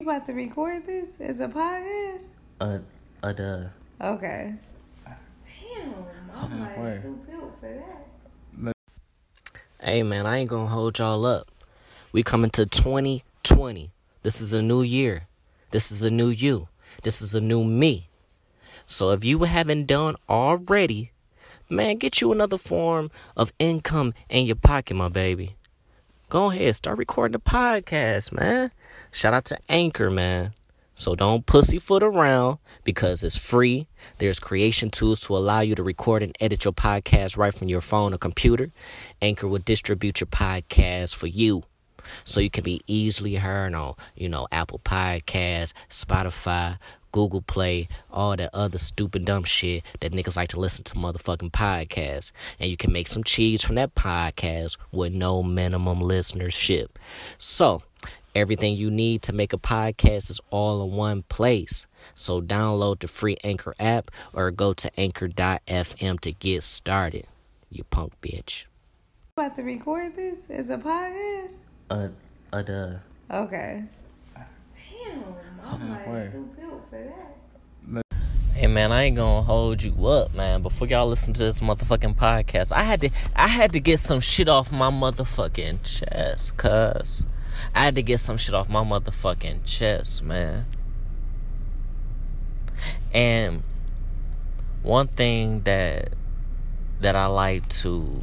You about to record this as a podcast? Uh, uh, duh. Okay. Damn, I'm like Halfway. too built for that. Hey, man, I ain't gonna hold y'all up. We coming to 2020. This is a new year. This is a new you. This is a new me. So if you haven't done already, man, get you another form of income in your pocket, my baby. Go ahead, start recording the podcast, man. Shout out to Anchor, man. So don't pussyfoot around because it's free. There's creation tools to allow you to record and edit your podcast right from your phone or computer. Anchor will distribute your podcast for you. So you can be easily heard on, you know, Apple Podcasts, Spotify, Google Play, all that other stupid dumb shit that niggas like to listen to motherfucking podcasts. And you can make some cheese from that podcast with no minimum listenership. So Everything you need to make a podcast is all in one place. So download the free Anchor app or go to anchor.fm to get started. You punk bitch. About to record this as a podcast? Uh, uh, duh. Okay. Damn, I'm Halfway. like too built for that. Hey man, I ain't gonna hold you up, man. Before y'all listen to this motherfucking podcast, I had to I had to get some shit off my motherfucking chest, cuz I had to get some shit off my motherfucking chest, man. And one thing that that I like to,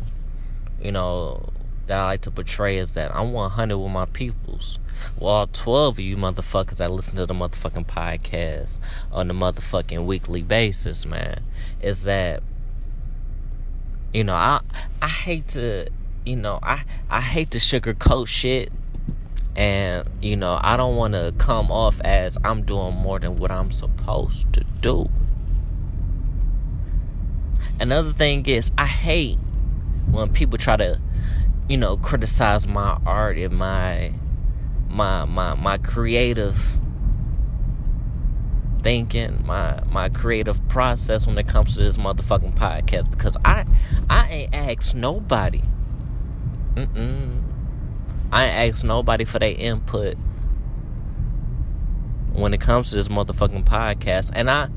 you know, that I like to portray is that I'm 100 with my peoples. Well, all 12 of you motherfuckers that listen to the motherfucking podcast on the motherfucking weekly basis, man, is that, you know, I I hate to, you know, I I hate to sugarcoat shit, and you know, I don't want to come off as I'm doing more than what I'm supposed to do. Another thing is, I hate when people try to, you know, criticize my art and my my my my creative thinking, my my creative process when it comes to this motherfucking podcast because I I ain't asked nobody. Mm-mm. I ain't asked nobody for their input when it comes to this motherfucking podcast. And I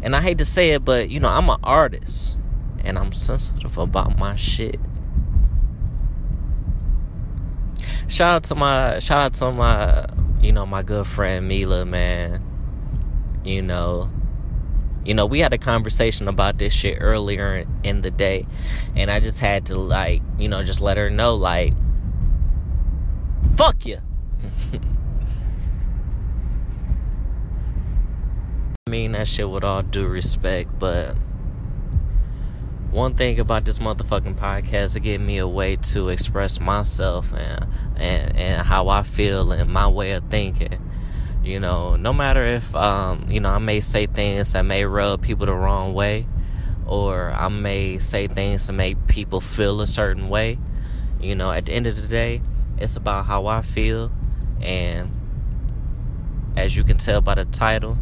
and I hate to say it, but you know, I'm an artist and I'm sensitive about my shit. Shout out to my shout out to my you know, my good friend Mila, man. You know, you know, we had a conversation about this shit earlier in the day, and I just had to like, you know, just let her know like fuck you. I mean that shit with all due respect, but one thing about this motherfucking podcast it gave me a way to express myself and and and how I feel and my way of thinking. You know, no matter if um, you know, I may say things that may rub people the wrong way or I may say things to make people feel a certain way. You know, at the end of the day, it's about how I feel and as you can tell by the title,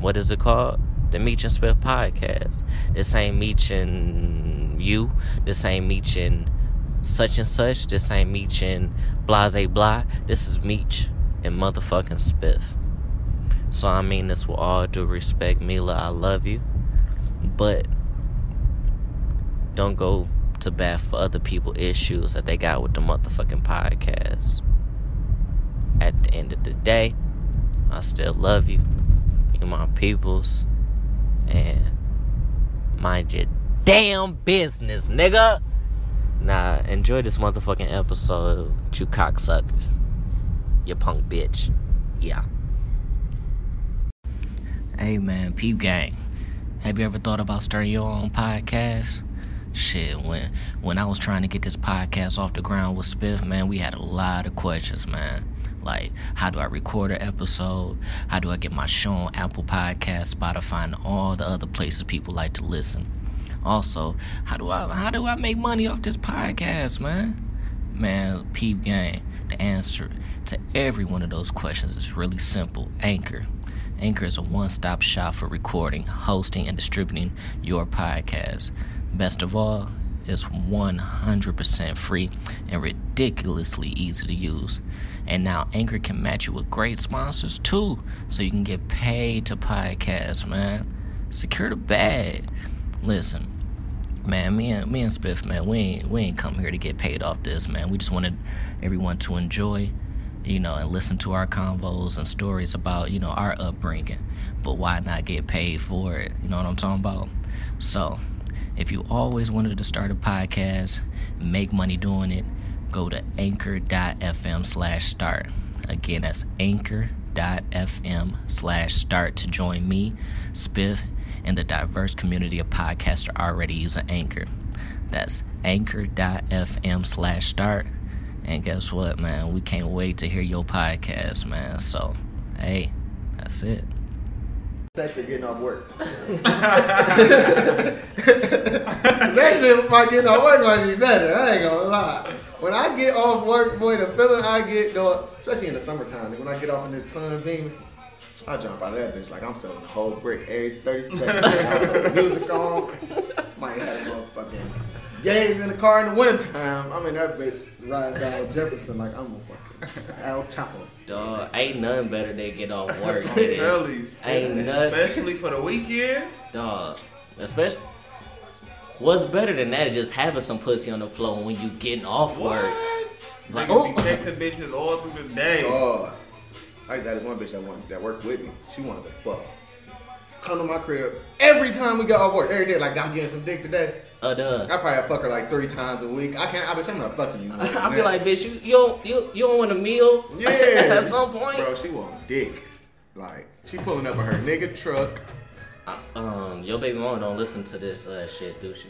what is it called? The Meech and Spiff podcast. This ain't Meech and you. This ain't Meech and such and such. This ain't Meech and blase blah. This is Meech and motherfucking Spiff. So I mean this with all due respect, Mila. I love you, but don't go to bat for other people issues that they got with the motherfucking podcast. At the end of the day, I still love you. You my peoples. And mind your damn business, nigga. Nah, enjoy this motherfucking episode, you cocksuckers. You punk bitch. Yeah. Hey man, peep gang. Have you ever thought about starting your own podcast? Shit, when when I was trying to get this podcast off the ground with Spiff, man, we had a lot of questions, man. Like, how do I record an episode? How do I get my show on Apple Podcast, Spotify, and all the other places people like to listen? Also, how do I how do I make money off this podcast, man? Man, peep gang. The answer to every one of those questions is really simple. Anchor. Anchor is a one-stop shop for recording, hosting, and distributing your podcast. Best of all, it's 100% free and ridiculously easy to use. And now Anchor can match you with great sponsors too, so you can get paid to podcast, man. Secure the bag. Listen, man, me and me and Spiff, man, we ain't we ain't come here to get paid off this, man. We just wanted everyone to enjoy, you know, and listen to our convos and stories about, you know, our upbringing. But why not get paid for it? You know what I'm talking about? So, if you always wanted to start a podcast, make money doing it, go to anchor.fm slash start. Again, that's anchor.fm slash start to join me, Spiff, and the diverse community of podcasters already using Anchor. That's anchor.fm slash start. And guess what, man? We can't wait to hear your podcast, man. So, hey, that's it. Thanks for getting off work. Next shit might getting off work might be better. I ain't gonna lie. When I get off work, boy, the feeling I get, though, especially in the summertime, when I get off in the sun beam, I jump out of that bitch like I'm selling a whole brick every 30 seconds. Music on. Might have a motherfucking games in the car in the wintertime. I'm in that bitch riding down Jefferson like I'm a fucking El Chapo. Dog, ain't nothing better than get off work. I'm nigga. telling you. Ain't nothing. Especially for the weekend. Dog, especially. What's better than that is just having some pussy on the floor when you getting off What? work. Like, Like, oh. be texting bitches all through the day. Oh, I used to have this one bitch that wanted, that worked with me. She wanted to fuck. Come to my crib every time we got off work. Every day, like I'm getting some dick today. Uh, duh. I probably fuck her like three times a week. I can't. I bitch, I'm not fucking you. I'll be like, bitch, you you don't you, you don't want a meal? yeah. At some point. bro, she want dick. Like she pulling up in her nigga truck. Um, your baby mama don't listen to this uh, shit, do she?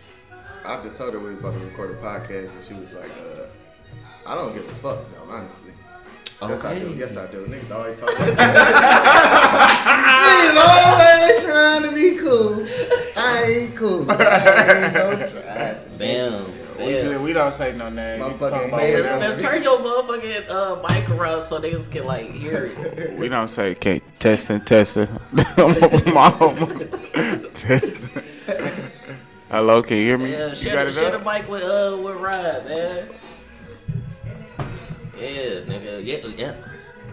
I just told her we was about to record a podcast, and she was like, uh, "I don't give a fuck, though, honestly." Yes, I do. Yes, I do. Niggas always talk. Niggas always trying to be cool. I ain't cool. I ain't no try. Bam. We, we don't say no names. My We fucking talk about man. turn your motherfucking uh, mic around so niggas can like hear it. We don't say okay, testing, testing. Mom. testing. Hello, can you hear me? Yeah, you share, got the, it share the mic with uh with Rod, man. Yeah, nigga. Yeah, yeah.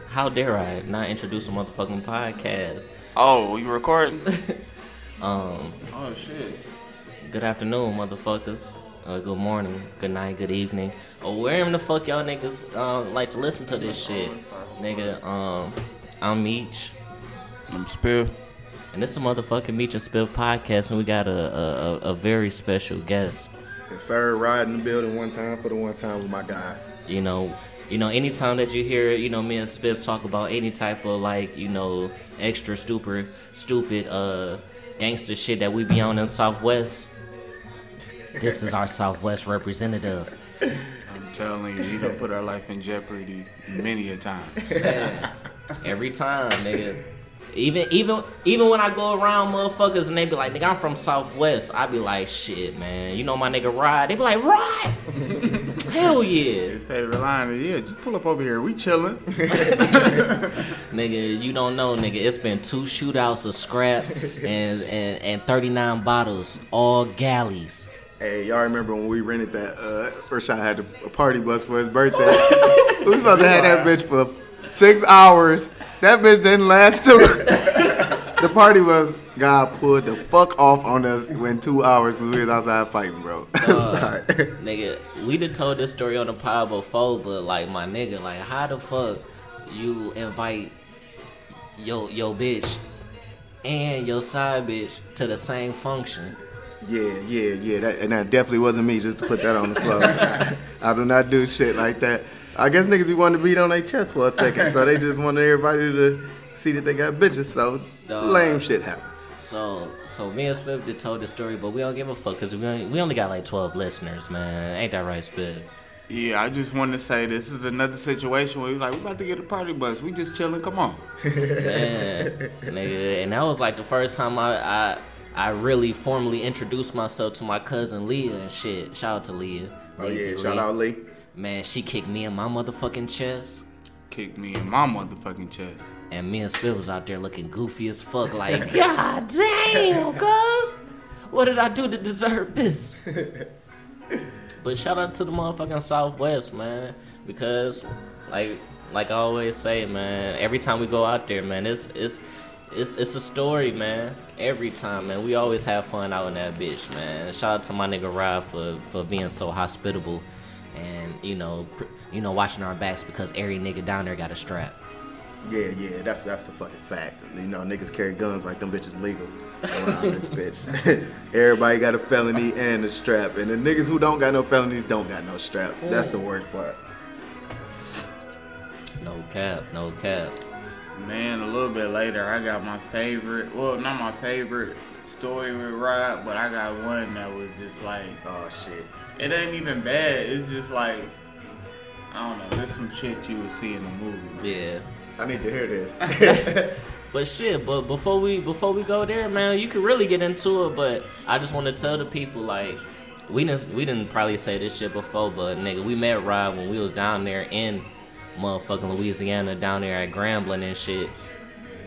How dare I not introduce a motherfucking podcast? Oh, we recording? Um, oh shit. good afternoon, motherfuckers. Uh, good morning, good night, good evening. Or wherever the fuck y'all niggas um like to listen to this shit, nigga. Um, I'm Meech, I'm Spiff. and this is a motherfucking Meech and Spiff podcast, and we got a a, a, a very special guest. Yes, sir. Ride in the building one time for the one time with my guys. You know, you know, anytime that you hear, you know, me and Spiff talk about any type of like, you know, extra stupid, stupid, uh, gangster shit that we be on in Southwest. This is our Southwest representative. I'm telling you, you done put our life in jeopardy many a time. Man, every time, nigga. Even even even when I go around motherfuckers and they be like, nigga, I'm from Southwest. I be like, shit, man. You know my nigga Rod. They be like, Rod. Hell yeah. His favorite line is, yeah, just pull up over here. We chilling. Nigga, you don't know, nigga. It's been two shootouts of scrap and, and, and 39 bottles, all galleys. Hey, y'all remember when we rented that? Uh, Rashad had a party bus for his birthday. we was supposed to have that bitch for six hours. That bitch didn't last two. the party was God pulled the fuck off on us in two hours because we was outside fighting, bro. Uh, nigga, we done told this story on the pod before, but like my nigga, like how the fuck you invite yo yo bitch and your side bitch to the same function? yeah, yeah, yeah. That, and that definitely wasn't me. Just to put that on the floor. I do not do shit like that. I guess niggas be wanting to beat on their chest for a second, so they just wanted everybody to see that they got bitches. So Dog. lame shit happens. So so me and Spiff did told the story, but we don't give a fuck because we only, we only got like 12 listeners, man. Ain't that right, Spiff? Yeah, I just wanted to say this is another situation where we like, we about to get a party bus. We just chilling. Come on. Man, nigga, and that was like the first time I, I I really formally introduced myself to my cousin Leah and shit. Shout out to Leah. Oh yeah, shout Lee. out Lee. Man, she kicked me in my motherfucking chest. Kicked me in my motherfucking chest. And me and Spiff was out there looking goofy as fuck, like, God damn, cuz. What did I do to deserve this? But shout out to the motherfucking Southwest, man, because like like I always say, man, every time we go out there, man, it's it's it's it's a story, man. Every time, man. We always have fun out in that bitch, man. Shout out to my nigga Rob for for being so hospitable, and you know, pr- you know, watching our backs because every nigga down there got a strap. Yeah, yeah, that's that's a fucking fact. You know, niggas carry guns like them bitches legal around this bitch. Everybody got a felony and a strap, and the niggas who don't got no felonies don't got no strap. That's the worst part. No cap, no cap. Man, a little bit later, I got my favorite. Well, not my favorite story with Rob, but I got one that was just like, Oh shit. It ain't even bad. It's just like, I don't know. There's some shit you would see in the movie. Yeah. I need to hear this. But shit, but before we before we go there, man, you could really get into it. But I just want to tell the people like we didn't we didn't probably say this shit before, but nigga, we met Rob when we was down there in motherfucking Louisiana, down there at Grambling and shit.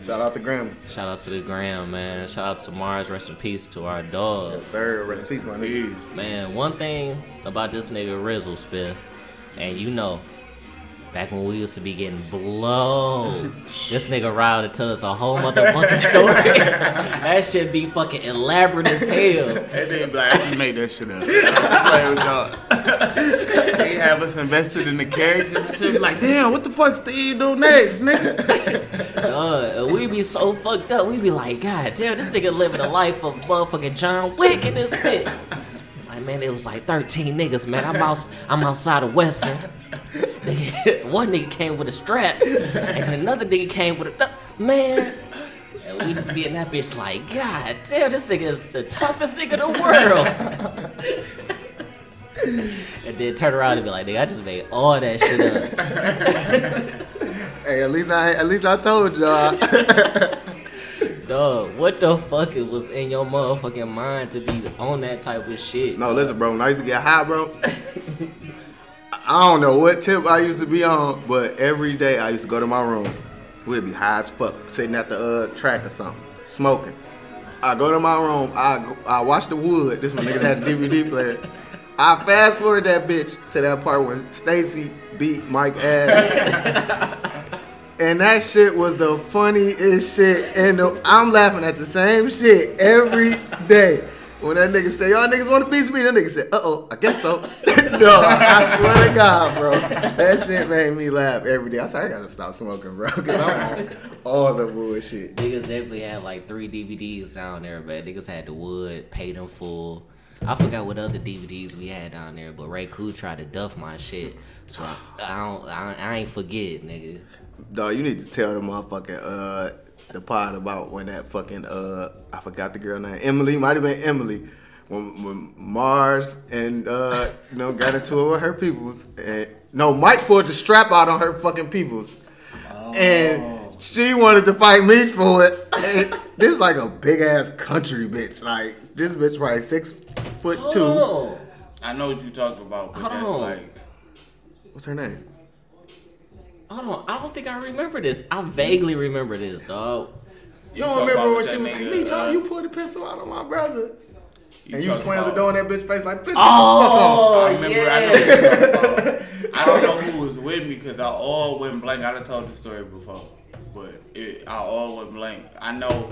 Shout out to Graham. Shout out to the Gram, man. Shout out to Mars. Rest in peace to our dog. Yes, sir. Rest in peace, my nigga. Peace. Man, one thing about this nigga Rizzle Spiff, and you know, back when we used to be getting blown, this nigga Ryle to tell us a whole motherfucking story. that shit be fucking elaborate as hell. That nigga be like, I just made that shit up. I'm with y'all. they have us invested in the characters and shit. Like, damn, what the fuck Steve do next, nigga? Uh, we be so fucked up. We be like, God damn, this nigga living a life of motherfucking John Wick in this bitch. Like, man, it was like 13 niggas, man. I'm out, I'm outside of Western. Nigga, One nigga came with a strap, and another nigga came with a man. And we just be in that bitch like, God damn, this nigga is the toughest nigga in the world. and then turn around and be like, nigga, I just made all that shit up. Hey, at least I at least I told y'all. Dog, what the fuck it was in your motherfucking mind to be on that type of shit? no, listen, bro. When I used to get high, bro. I don't know what tip I used to be on, but every day I used to go to my room. We'd be high as fuck, sitting at the uh, track or something, smoking. I go to my room, I I watch the wood. This one nigga had a DVD player. I fast forward that bitch to that part where Stacy beat Mike ass. And that shit was the funniest shit. And I'm laughing at the same shit every day. When that nigga say, y'all niggas want to beat me, that nigga said, uh oh, I guess so. no, I swear to God, bro. That shit made me laugh every day. I said, I gotta stop smoking, bro. Because I'm on all the bullshit. Niggas definitely had like three DVDs down there, but niggas had the wood, paid them full. I forgot what other DVDs we had down there, but Ray Koo tried to duff my shit. So I, I don't, I, I ain't forget, nigga. Dog, you need to tell the motherfucking uh the pod about when that fucking uh I forgot the girl name. Emily, might have been Emily. When, when Mars and uh you know got into it with her peoples and no Mike pulled the strap out on her fucking peoples. And she wanted to fight me for it. And this is like a big ass country bitch. Like this bitch probably six foot two. Oh, I know what you talking about, but that's Oh. like, What's her name? I don't, I don't think I remember this. I vaguely remember this, dog. You don't remember about when she was like, nigga, me, Tom, uh, you pulled the pistol out on my brother. and you slammed the door in that bitch face like, bitch, Oh, I remember. I know what you're about. I don't know who was with me because I all went blank. I done told the story before, but it, I all went blank. I know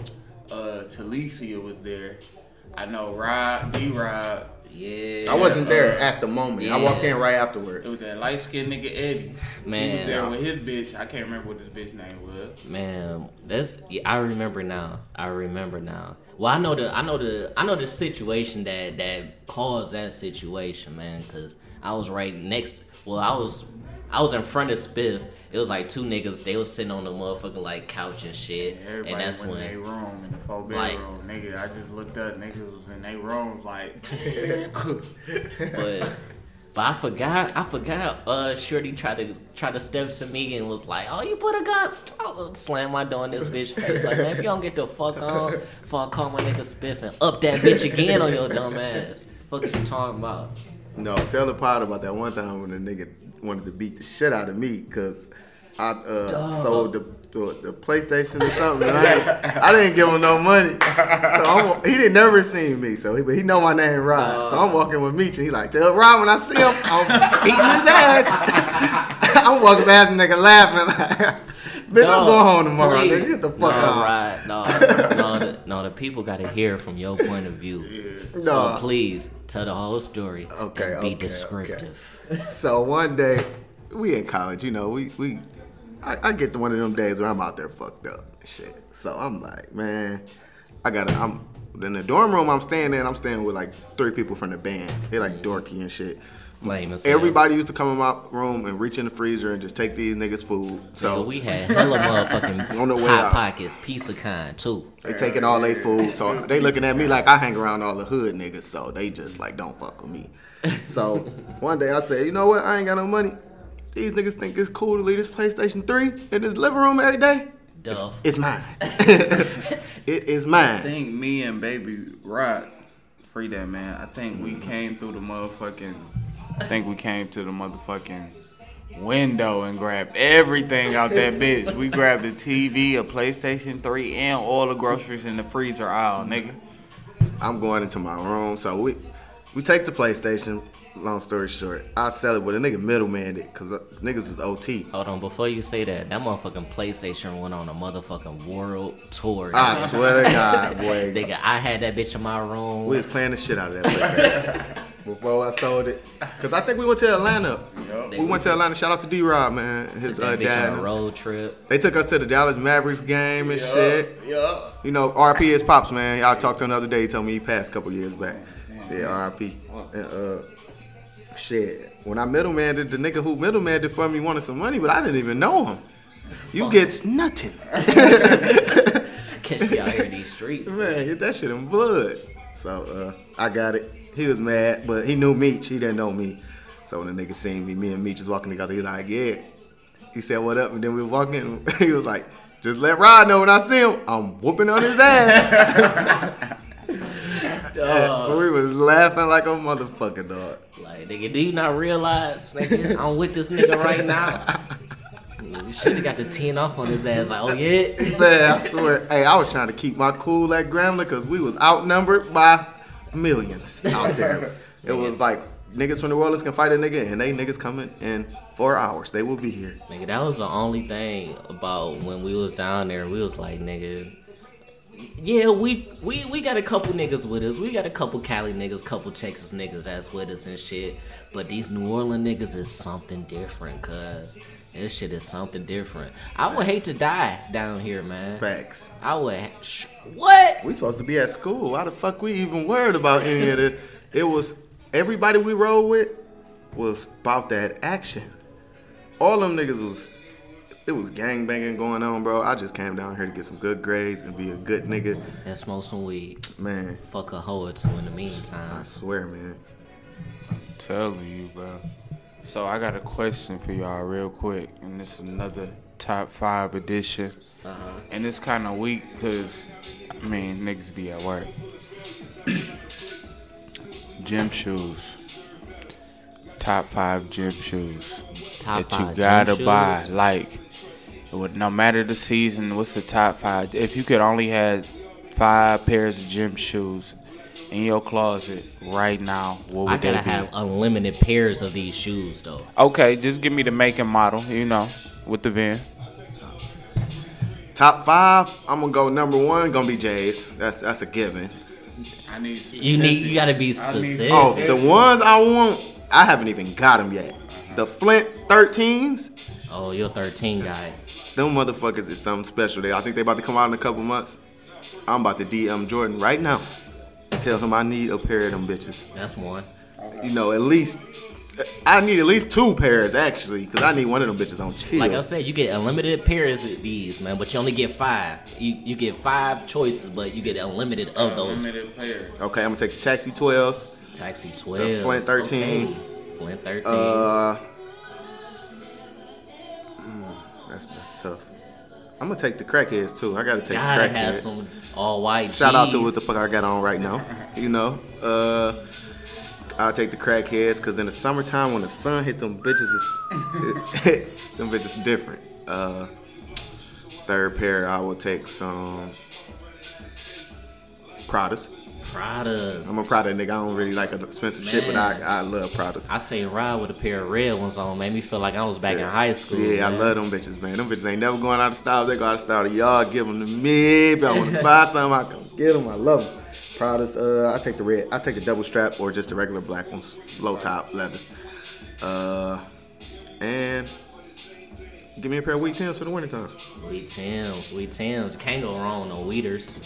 uh, Talicia was there. I know Rod, D Rod. Yeah. I wasn't there uh, at the moment. I walked in right afterwards. It was that light skinned nigga Eddie. Man. he was there with his bitch. I can't remember what this bitch name was. Man, that's yeah, I remember now. I remember now. Well, I know the I know the I know the situation that that caused that situation, man. Cause I was right next. Well, I was I was in front of Spiff. It was like two niggas. They was sitting on the motherfucking like couch and shit. Everybody and that's went when they room in the four Like- bedroom. nigga, I just looked up. Niggas was in their rooms like. but but I forgot I forgot uh Shorty tried to try to step to me and was like, Oh you put a gun I'll slam my door in this bitch face like man if you don't get the fuck on fuck I call my nigga Spiff and up that bitch again on your dumb ass. Fuck is you talking about? No, tell the pod about that one time when the nigga wanted to beat the shit out of me because I uh, sold the, the the PlayStation or something. I, I didn't give him no money, so I'm, he didn't never seen me. So he, but he know my name, Rod. so I'm walking with Meech, and he like, tell Rod when I see him, I'm beating his ass. I'm walking past the nigga laughing. Bitch, I'm going home tomorrow. please. Nigga, get the fuck no, out. Right, no, no, the, no. The people got to hear from your point of view. No. So please tell the whole story Okay, and be okay, descriptive. So one day, we in college, you know, we we I, I get to one of them days where I'm out there fucked up and shit. So I'm like, man, I gotta I'm in the dorm room I'm staying in, I'm staying with like three people from the band. They like dorky and shit. Lame as hell. Everybody used to come in my room and reach in the freezer and just take these niggas food. So So we had hella motherfucking On the way hot out. pockets, piece of kind too. they taking all their food. So they looking at me like I hang around all the hood niggas. So they just like don't fuck with me. So one day I said, you know what? I ain't got no money. These niggas think it's cool to leave this PlayStation 3 in this living room every day. Duff. It's mine. it is mine. I think me and Baby Rock, free that man. I think we came through the motherfucking. I think we came to the motherfucking window and grabbed everything out that bitch. We grabbed a TV, a PlayStation 3, and all the groceries in the freezer aisle, nigga. I'm going into my room. So we we take the PlayStation. Long story short, I sell it, but a nigga middleman it because niggas was OT. Hold on, before you say that, that motherfucking PlayStation went on a motherfucking world tour. I nigga. swear to God, boy. Nigga, I had that bitch in my room. We was playing the shit out of that PlayStation before I sold it. Cause I think we went to Atlanta. We went to Atlanta. Shout out to D Rob, man. His Took uh, that bitch on a dad. road trip. They took us to the Dallas Mavericks game and shit. Yeah. You know, RP is pops, man. I talked to him the other day. He told me he passed a couple years back. Yeah, RP. And, uh, shit. When I middlemaned did the nigga who middlemaned did for me wanted some money, but I didn't even know him. You gets nothing. Catch me out here in these streets. Man, get that shit in blood. So uh, I got it. He was mad, but he knew Meech. He didn't know me. So when the nigga seen me, me and Meech was walking together. He like, yeah. He said, what up? And then we were walking. He was like, just let Rod know when I see him. I'm whooping on his ass. Dog. we was laughing like a motherfucker, dog. Like, nigga, do you not realize, nigga, I'm with this nigga right now? You should have got the 10 off on his ass. Like, oh, yeah? Man, I swear. Hey, I was trying to keep my cool at Grambling because we was outnumbered by millions out there. it was like niggas from the world can fight a nigga, and they niggas coming in four hours. They will be here. Nigga, that was the only thing about when we was down there. We was like, nigga, yeah, we we we got a couple niggas with us. We got a couple Cali niggas, couple Texas niggas that's with us and shit. But these New Orleans niggas is something different, cuz. This shit is something different. I would hate to die down here, man. Facts. I would. Sh- what? We supposed to be at school. Why the fuck we even worried about any of this? It was everybody we rode with was about that action. All them niggas was it was gang banging going on, bro. I just came down here to get some good grades and be a good nigga. And smoke some weed. Man, Fuck a hoe or two in the meantime. I swear, man. I'm telling you, bro. So I got a question for y'all real quick, and this is another top five edition. Uh-huh. And it's kind of weak because, I mean, niggas be at work. gym shoes. Top five gym shoes Top that you gotta gym buy. shoes? Like, it would, no matter the season, what's the top five? If you could only have five pairs of gym shoes in your closet right now, what would I they gotta be? have unlimited pairs of these shoes though. Okay, just give me the make and model, you know, with the VIN. Top five, I'm gonna go number one, gonna be Jay's. That's that's a given. I need You need you gotta be specific. Oh, the ones I want, I haven't even got them yet. The Flint 13s, Oh, you're a 13 guy. Them motherfuckers is something special. They, I think they about to come out in a couple months. I'm about to DM Jordan right now. Tell him I need a pair of them bitches. That's one. You know, at least I need at least two pairs actually, because I need one of them bitches on chill. Like I said, you get unlimited pairs of these, man, but you only get five. You you get five choices, but you get unlimited of those. player. okay, I'm gonna take the Taxi 12s. Taxi 12. Flint 13s. Flint 13s. Uh, that's that's tough. I'm gonna take the crackheads too. I gotta take Gotta the have crackheads. some all white Shout out to what the fuck I got on right now. You know, uh, I'll take the crackheads because in the summertime when the sun hit them bitches, is, them bitches different. Uh, third pair, I will take some Pradas. Pradas. I'm a Prada nigga. I don't really like expensive shit, but I, I love Pradas. I say ride with a pair of red ones on. Made me feel like I was back in high school. Yeah, I love them bitches, man. Them bitches ain't never going out of style. They go out of style y'all. Give them to me. If y'all want to buy something, I can get them. I love them. Pradas. Uh, I take the red. I take the double strap or just the regular black ones, low top leather. Uh, and give me a pair of wheat Tims for the wintertime. Wheat Tims, Wheat Tims. Can't go wrong no Weeders.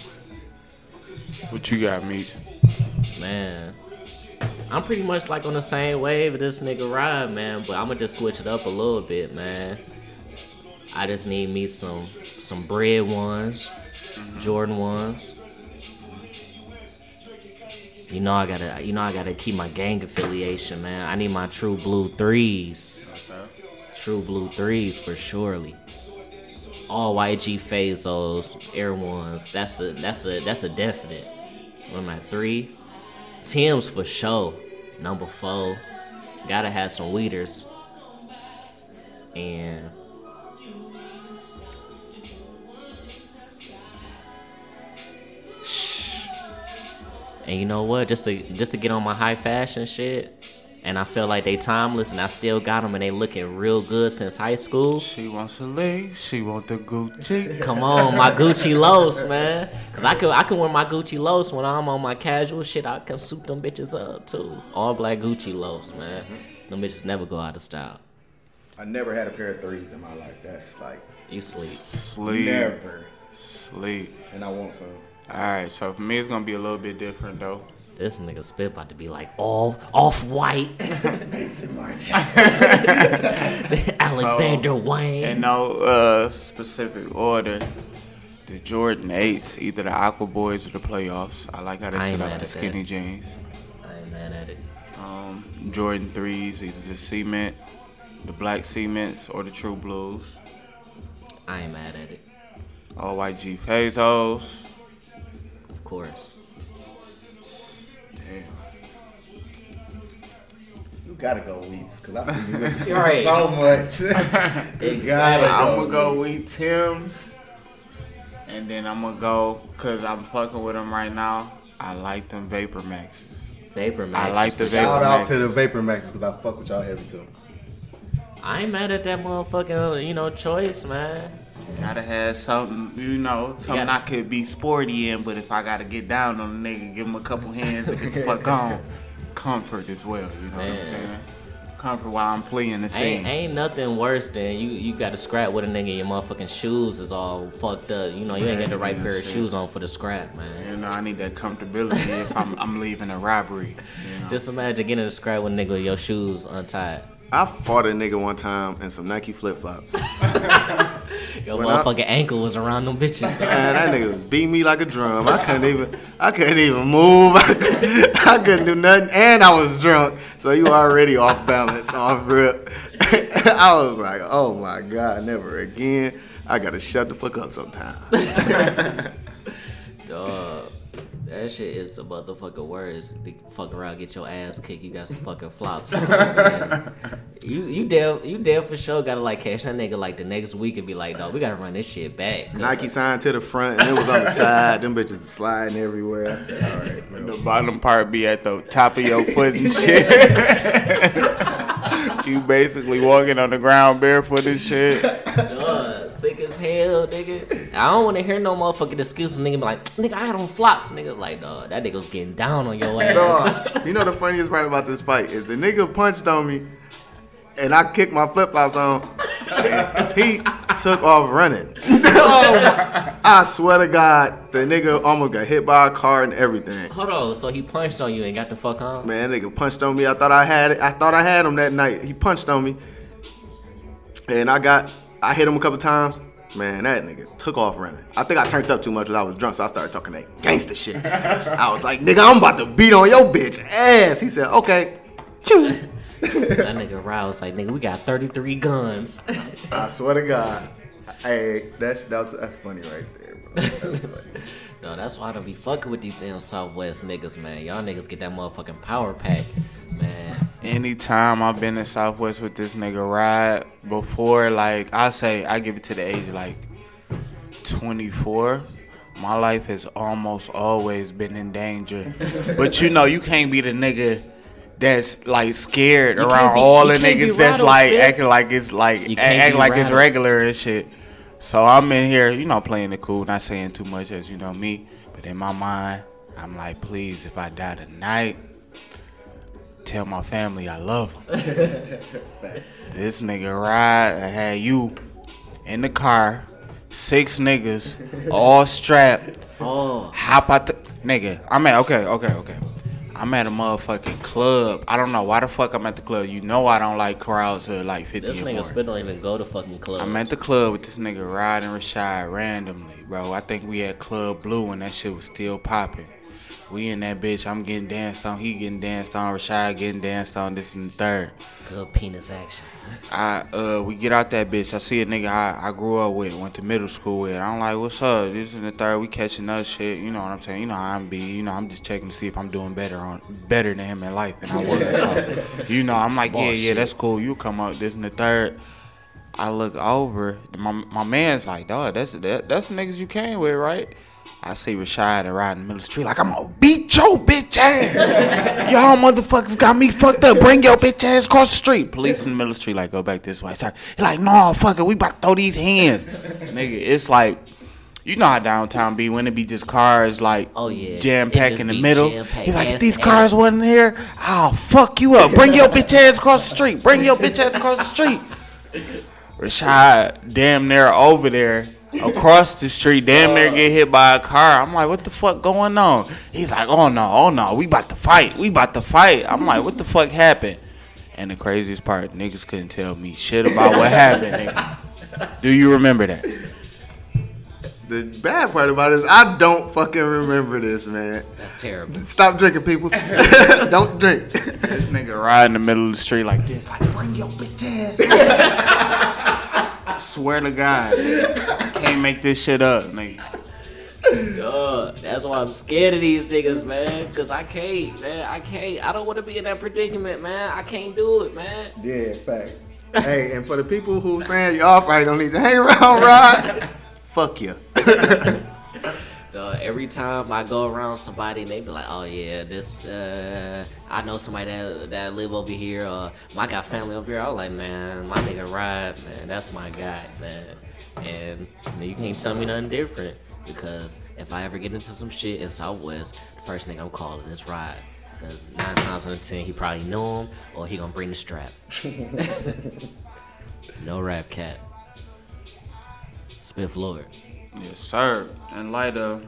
What you got, Meech? Man. I'm pretty much like on the same wave of this nigga ride, man, but I'ma just switch it up a little bit, man. I just need me some some bread ones, Jordan ones. You know I gotta you know I gotta keep my gang affiliation, man. I need my true blue threes. True blue threes for surely. All YG Phazos, Air Ones. That's a that's a that's a definite. One of my three? Tim's for sure. Number four. Gotta have some weeders. And And you know what? Just to just to get on my high fashion shit, and I feel like they timeless, and I still got them, and they looking real good since high school. She wants a leg. She want the Gucci. Come on, my Gucci Los, man. Cause I could I could wear my Gucci Los when I'm on my casual shit. I can suit them bitches up too. All black Gucci Los, man. Them bitches never go out of style. I never had a pair of threes in my life. That's like You sleep. Sleep. never, Sleep. and I want some. All right, so for me, it's gonna be a little bit different though. This nigga Spiff about to be like all off white. Mason Martin. Alexander Wang. In no uh, specific order, the Jordan 8s, either the Aqua Boys or the playoffs. I like how they I ain't set up the skinny that. jeans. I ain't mad at it. Um, Jordan 3s, either the cement, the black cements, or the true blues. I ain't mad at it. All YG Phazos. Of course. Gotta go Wheats, cause I see you with You're right. so much. Exactly. gotta I'm gonna go Wheat Tim's. And then I'm gonna go, cause I'm fucking with them right now. I like them Vapor Maxes. Vapor Max. I like is the for Vapor Shout out to the Vapor Maxes, cause I fuck with y'all heavy too. I ain't mad at that motherfucking, uh, you know, choice, man. Gotta have something, you know, something gotta- I could be sporty in, but if I gotta get down on a nigga, give him a couple hands and get the fuck on. Comfort as well, you know what I'm saying? Comfort while I'm fleeing the scene. Ain't, ain't nothing worse than you you got to scrap with a nigga. Your motherfucking shoes is all fucked up. You know you ain't got the right Yeah, pair of shit. shoes on for the scrap, man. You know, I need that comfortability if I'm, I'm leaving a robbery. You know? Just imagine getting in a scrap with a nigga with your shoes untied. I fought a nigga one time in some Nike flip flops. Your When I- motherfucking ankle was around them bitches. Man, that nigga was beating me like a drum. I couldn't even, I couldn't even move. I couldn't, I couldn't do nothing, and I was drunk. So you already off balance, off rip. I was like, oh my god, never again. I gotta shut the fuck up sometimes. Dog. That shit is the motherfucking worst. You fuck around, get your ass kicked. You got some fucking flops. you you damn you damn for sure gotta like cash that nigga like the next week and be like, dog, we gotta run this shit back. Nike signed to the front, and it was on the side. Them bitches sliding everywhere. Said, all right. The bottom part be at the top of your foot and shit. You basically walking on the ground barefoot and shit. Dog, sick as hell, nigga. I don't want to hear no motherfucking excuses. Nigga be like, nigga, I had on flops. Nigga like, dog, that nigga was getting down on your ass. Dog, you know the funniest part about this fight is the nigga punched on me, and I kicked my flip flops on. and he took off running. oh I swear to God, the nigga almost got hit by a car and everything. Hold on, so he punched on you and got the fuck on? Man, nigga punched on me. I thought I had it. I thought I had him that night. He punched on me, and I got. I hit him a couple times. Man, that nigga took off running. I think I turned up too much because I was drunk, so I started talking that gangster shit. I was like, nigga, I'm about to beat on your bitch ass. He said, okay. Choo. That nigga Rouse like, nigga, we got 33 guns. I swear to God. Hey, that's that's that's funny right there, bro. That's funny. no, that's why I don't be fucking with these damn Southwest niggas, man. Y'all niggas get that motherfucking power pack. Man. Anytime I've been in Southwest with this nigga ride before, like I say, I give it to the age of like 24. My life has almost always been in danger, but you know you can't be the nigga that's like scared You around be- all the can't niggas that's rattled, like Spiff. acting like it's like You a- can't act like it's regular and shit. So I'm in here, you know, playing it cool, not saying too much as you know me, but in my mind, I'm like, please, if I die tonight, tell my family I love them. this nigga ride, I had you in the car, six niggas, all strapped, Oh, hop out the nigga. I'm at okay, okay, okay. I'm at a motherfucking club. I don't know why the fuck I'm at the club. You know I don't like crowds of like 50 this nigga Spiff don't even go to fucking club. I'm at the club with this nigga riding Rashad randomly, bro. I think we at Club Blue when that shit was still popping. We in that bitch. I'm getting danced on. He getting danced on. Rashad getting danced on. This and the third. Good penis action. I uh we get out that bitch. I see a nigga I, I grew up with, went to middle school with. I'm like, what's up? This is the third. We catching up shit. You know what I'm saying? You know how I'm be. You know I'm just checking to see if I'm doing better on better than him in life, and I was. So, you know I'm like, yeah, yeah, that's cool. You come up. This and the third. I look over. My my man's like, dog, that's that, that's the niggas you came with, right? I see Rashad riding in the middle of the street like I'm gonna beat your bitch ass. Y'all motherfuckers got me fucked up. Bring your bitch ass across the street. Police in the middle of the street like go back this way. Sorry. He like, no, fuck it, we about to throw these hands. Nigga, it's like you know how downtown be when it be just cars like Oh, yeah. jam It packed in the middle. jam-packed, He's like, if these cars ass. wasn't here, I'll fuck you up. Bring your bitch ass across the street. Bring your bitch ass across the street. Rashad damn near over there across the street, damn near uh. get hit by a car. I'm like, what the fuck going on? He's like, oh no, oh no, we about to fight. We about to fight. I'm like, what the fuck happened? And the craziest part, niggas couldn't tell me shit about what happened. Nigga. Do you remember that? The bad part about it is I don't fucking remember this, man. That's terrible. Stop drinking, people. don't drink. This nigga ride in the middle of the street like this, like bring your bitch ass. Swear to God, I can't make this shit up, nigga. Duh, that's why I'm scared of these niggas, man. Cause I can't, man. I can't. I don't want to be in that predicament, man. I can't do it, man. yeah, fact. hey, and for the people who saying y'all probably don't need to hang around, Rod, fuck you. Duh, every time I go around somebody, they be like, "Oh yeah, this uh, I know somebody that that live over here, or I got family over here." I was like, "Man, my nigga ride, man. That's my guy, man." And you, you can't tell me nothing different because if I ever get into some shit in Southwest, the first thing I'm calling is ride. Because nine times out of ten, he probably know him, or he gonna bring the strap. no rap cat. Spiff Lord. Yes, sir. In light of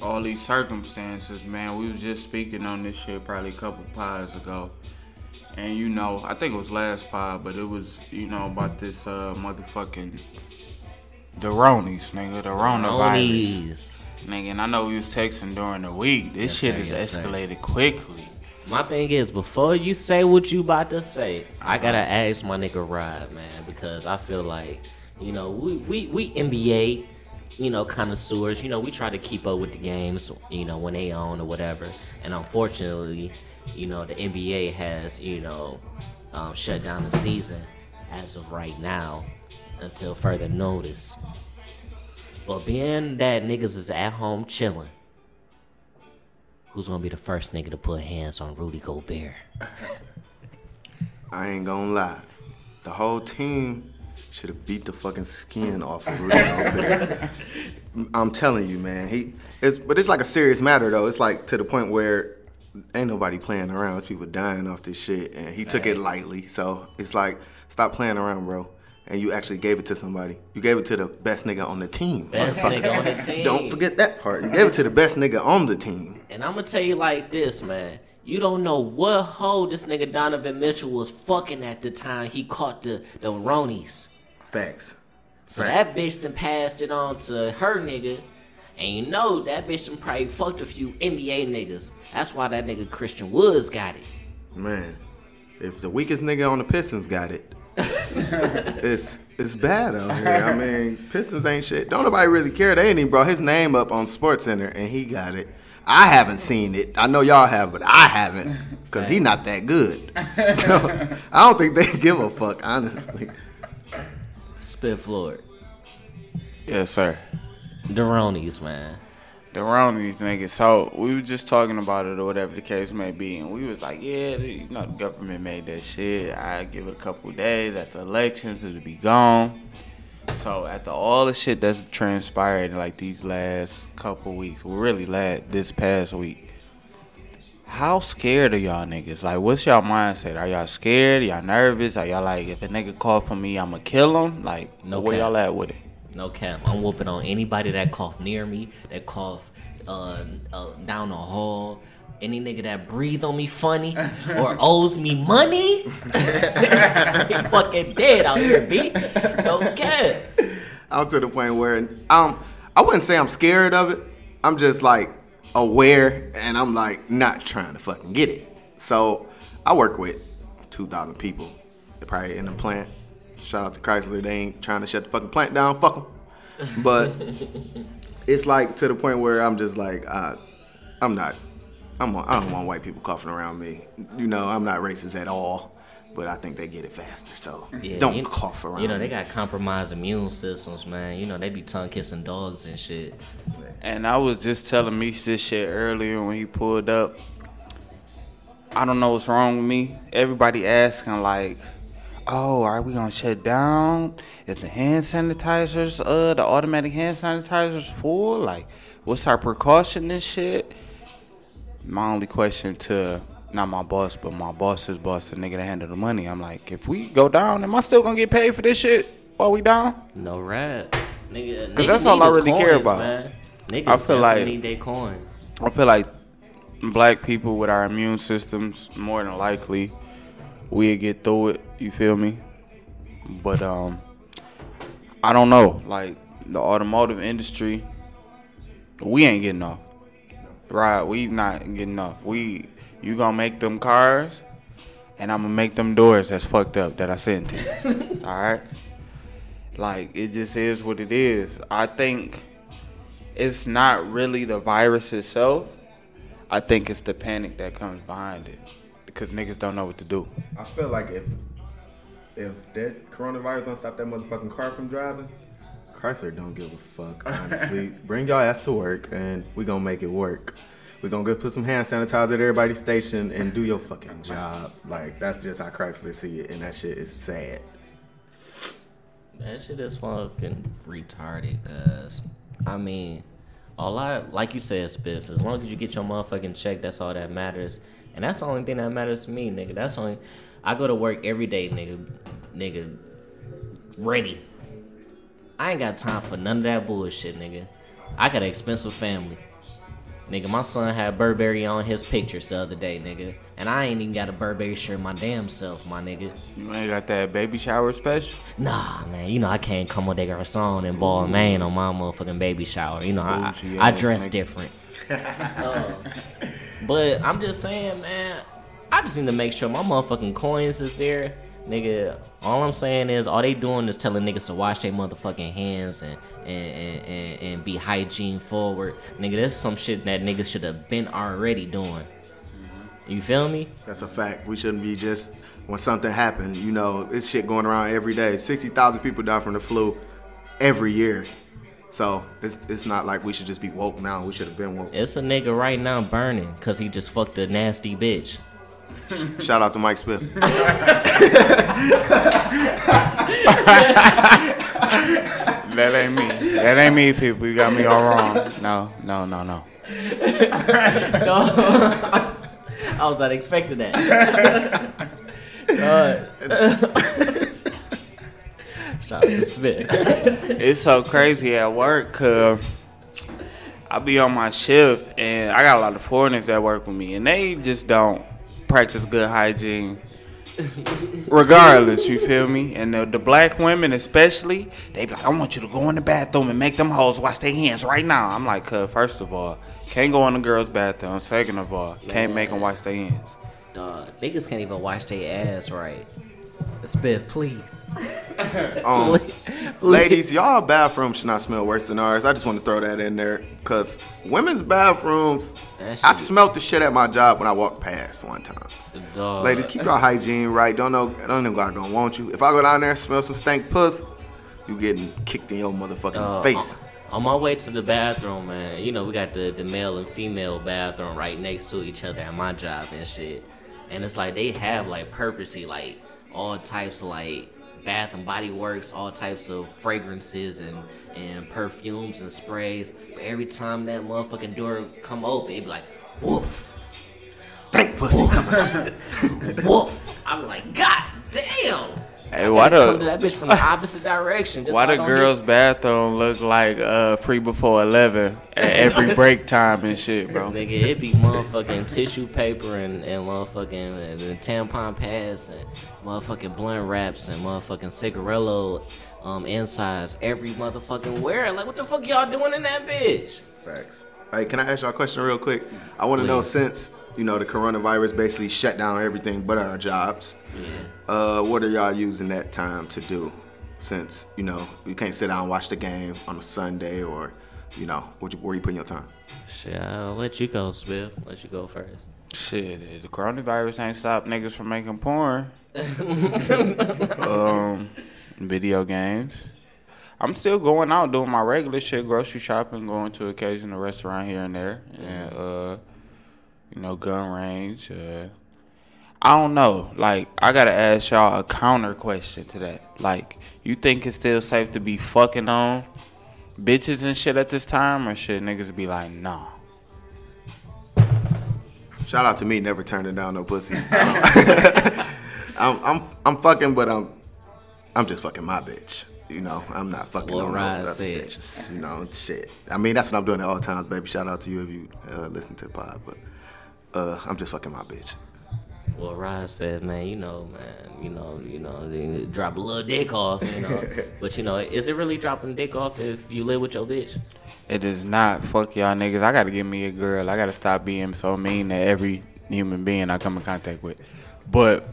all these circumstances, man, we was just speaking on this shit probably a couple pods ago. And you know, I think it was last pod, but it was, you know, about this uh motherfucking the Ronies, nigga, the. Nigga, and I know we was texting during the week. This Yes, shit sir, has yes, sir. escalated quickly. My thing is, before you say what you about to say, I gotta ask my nigga Rod, man, because I feel like, you know, we we, we NBA, you know, connoisseurs, you know, we try to keep up with the games, you know, when they on or whatever. And unfortunately, you know, the NBA has, you know, um, shut down the season as of right now until further notice. But being that niggas is at home chilling, who's gonna be the first nigga to put hands on Rudy Gobert? I ain't gonna lie. The whole team should have beat the fucking skin off of Rudy Gobert. I'm telling you, man. He it's but it's like a serious matter though. It's like to the point where ain't nobody playing around. It's people dying off this shit, and he took it lightly. So it's like stop playing around, bro. And you actually gave it to somebody. You gave it to the best nigga on the team. Best nigga on the team. Don't forget that part. You gave it to the best nigga on the team. And I'm gonna tell you like this, man. You don't know what hoe this nigga Donovan Mitchell was fucking at the time he caught the the Ronies. Facts. So that bitch done passed it on to her nigga. And you know that bitch done probably fucked a few NBA niggas. That's why that nigga Christian Woods got it. Man, if the weakest nigga on the Pistons got it, it's it's bad out here. I mean, Pistons ain't shit. Don't nobody really care. They ain't even brought his name up on Sports Center, and he got it. I haven't seen it. I know y'all have, but I haven't because he not that good. So I don't think they give a fuck, honestly. Spit Floyd. Yes, sir. Deronis, man. The Ronies niggas. So we were just talking about it or whatever the case may be, and we was like, yeah, you know, the government made that shit. I give it a couple days after elections, it'll be gone. So after all the shit that's transpired in like these last couple weeks, really last this past week, how scared are y'all niggas? Like, what's y'all mindset? Are y'all scared? Y'all nervous? Are y'all like, if a nigga call for me, I'ma kill him? Like, No where cap. y'all at with it? No cap. I'm whooping on anybody that cough near me, that cough uh, uh, down the hall. Any nigga that breathe on me funny or owes me money, he fucking dead out here, B. No cap. I'm to the point where um I wouldn't say I'm scared of it. I'm just like aware and I'm like not trying to fucking get it. So I work with 2,000 people. They're probably in the plant. Shout out to Chrysler. They ain't trying to shut the fucking plant down. Fuck them. But it's like to the point where I'm just like uh, I'm not. I'm. I don't want white people coughing around me. You know, I'm not racist at all. But I think they get it faster. So yeah, don't you- cough around. You know, they got compromised immune systems, man. You know, they be tongue kissing dogs and shit. And I was just telling me this shit earlier when he pulled up. I don't know what's wrong with me. Everybody asking like, "Oh, are we gonna shut down? Is the hand sanitizers, uh, the automatic hand sanitizers full? Like, what's our precaution? This shit." My only question to not my boss, but my boss's boss, the nigga that handle the money. I'm like, if we go down, am I still gonna get paid for this shit while we down? No rap. Nigga, 'Cause niggas that's all I really care about. Man. Niggas I feel like- need their coins. I feel like black people with our immune systems, more than likely, we'll get through it. You feel me? But um, I don't know. Like the automotive industry, we ain't getting off. Right? We not getting off. We you gonna make them cars, and I'm gonna make them doors that's fucked up that I sent to you. All right. Like it just is what it is. I think it's not really the virus itself. I think it's the panic that comes behind it because niggas don't know what to do. I feel like if if that coronavirus don't stop that motherfucking car from driving, Chrysler don't give a fuck. Honestly, bring y'all ass to work and we gonna make it work. We gonna go put some hand sanitizer at everybody's station and do your fucking job. Like that's just how Chrysler see it, and that shit is sad. That shit is fucking retarded, cuz. I mean, all I, like you said, Spiff, as long as you get your motherfucking check, that's all that matters. And that's the only thing that matters to me, nigga. That's only, I go to work every day, nigga, nigga, ready. I ain't got time for none of that bullshit, nigga. I got an expensive family. Nigga, my son had Burberry on his pictures the other day, nigga. And I ain't even got a Burberry shirt my damn self, my nigga. You ain't got that baby shower special. Nah, man, you know I can't come with a garçon and Balmain on my motherfucking baby shower. You know, I, Bougie I, I dress nigga. different. Uh, but I'm just saying, man, I just need to make sure my motherfucking coins is there. Nigga, all I'm saying is all they doing is telling niggas to wash their motherfucking hands and and, and, and, be hygiene forward. Nigga, that's some shit that niggas should have been already doing. You feel me? That's a fact. We shouldn't be just when something happens. You know, it's shit going around every day. Sixty thousand people die from the flu every year. So it's, it's not like we should just be woke now. We should have been woke. It's a nigga right now burning because he just fucked a nasty bitch. Shout out to Mike Smith. That ain't me. That ain't me, people. You got me all wrong. No, no, no, no. no. I was not expecting that. God. Shout out to Smith. It's so crazy at work, cause I be on my shift and I got a lot of foreigners that work with me, and they just don't practice good hygiene. Regardless, you feel me? And the, the black women, especially, they be like, "I want you to go in the bathroom and make them hoes wash their hands right now." I'm like, "Cuz, first of all, can't go in the girls' bathroom. Second of all, can't make them wash their hands." Dog, niggas can't even wash their ass right. Spiff, please. Um, ladies, y'all bathroom should not smell worse than ours. I just want to throw that in there because women's bathrooms. I smelt the shit at my job when I walked past one time. Dog. Ladies, keep your hygiene right. Don't know, don't know God don't want you. If I go down there and smell some stank puss, you getting kicked in your motherfucking Uh, face. On, on my way to the bathroom, man, you know, we got the, the male and female bathroom right next to each other at my job and shit. And it's like they have like purposely like all types of like Bath and Body Works, all types of fragrances and, and perfumes and sprays. But every time that motherfucking door come open, it be like, woof, Stank pussy coming. woof. I'm like, God damn. Hey, why Come to the that bitch from the opposite direction. just why so the girls' get- bathroom look like uh free before eleven at every break time and shit, bro? Nigga, it be motherfucking tissue paper and, and motherfucking and, and tampon pads and motherfucking blunt wraps and motherfucking cigarillo um insides every motherfucking where. Like, what the fuck y'all doing in that bitch? Facts. Hey, can I ask y'all a question real quick? I want to know since you know the coronavirus basically shut down everything but our jobs. Yeah. Uh, what are y'all using that time to do? Since you know you can't sit down and watch the game on a Sunday or, you know, what you, where you putting your time? Shit, I'll let you go, Smith. Let you go first. Shit, the coronavirus ain't stopped niggas from making porn. Um, video games. I'm still going out doing my regular shit, grocery shopping, going to occasional restaurant here and there, and uh, you know, gun range. Uh, I don't know. Like, I gotta ask y'all a counter question to that. Like, you think it's still safe to be fucking on bitches and shit at this time, or should niggas be like, nah? Shout out to me, never turning down no pussy. I'm, I'm, I'm fucking, but I'm, I'm just fucking my bitch. You know, I'm not fucking What on no Ryan other said. bitches. You know, shit. I mean, that's what I'm doing at all times, baby. Shout out to you if you uh, listen to the pod, but uh, I'm just fucking my bitch. Well, Ryan said, man, you know, man, you know, you know, they drop a little dick off, you know. but you know, is it really dropping dick off if you live with your bitch? It is not. Fuck y'all niggas. I gotta get me a girl. I gotta stop being so mean to every human being I come in contact with. But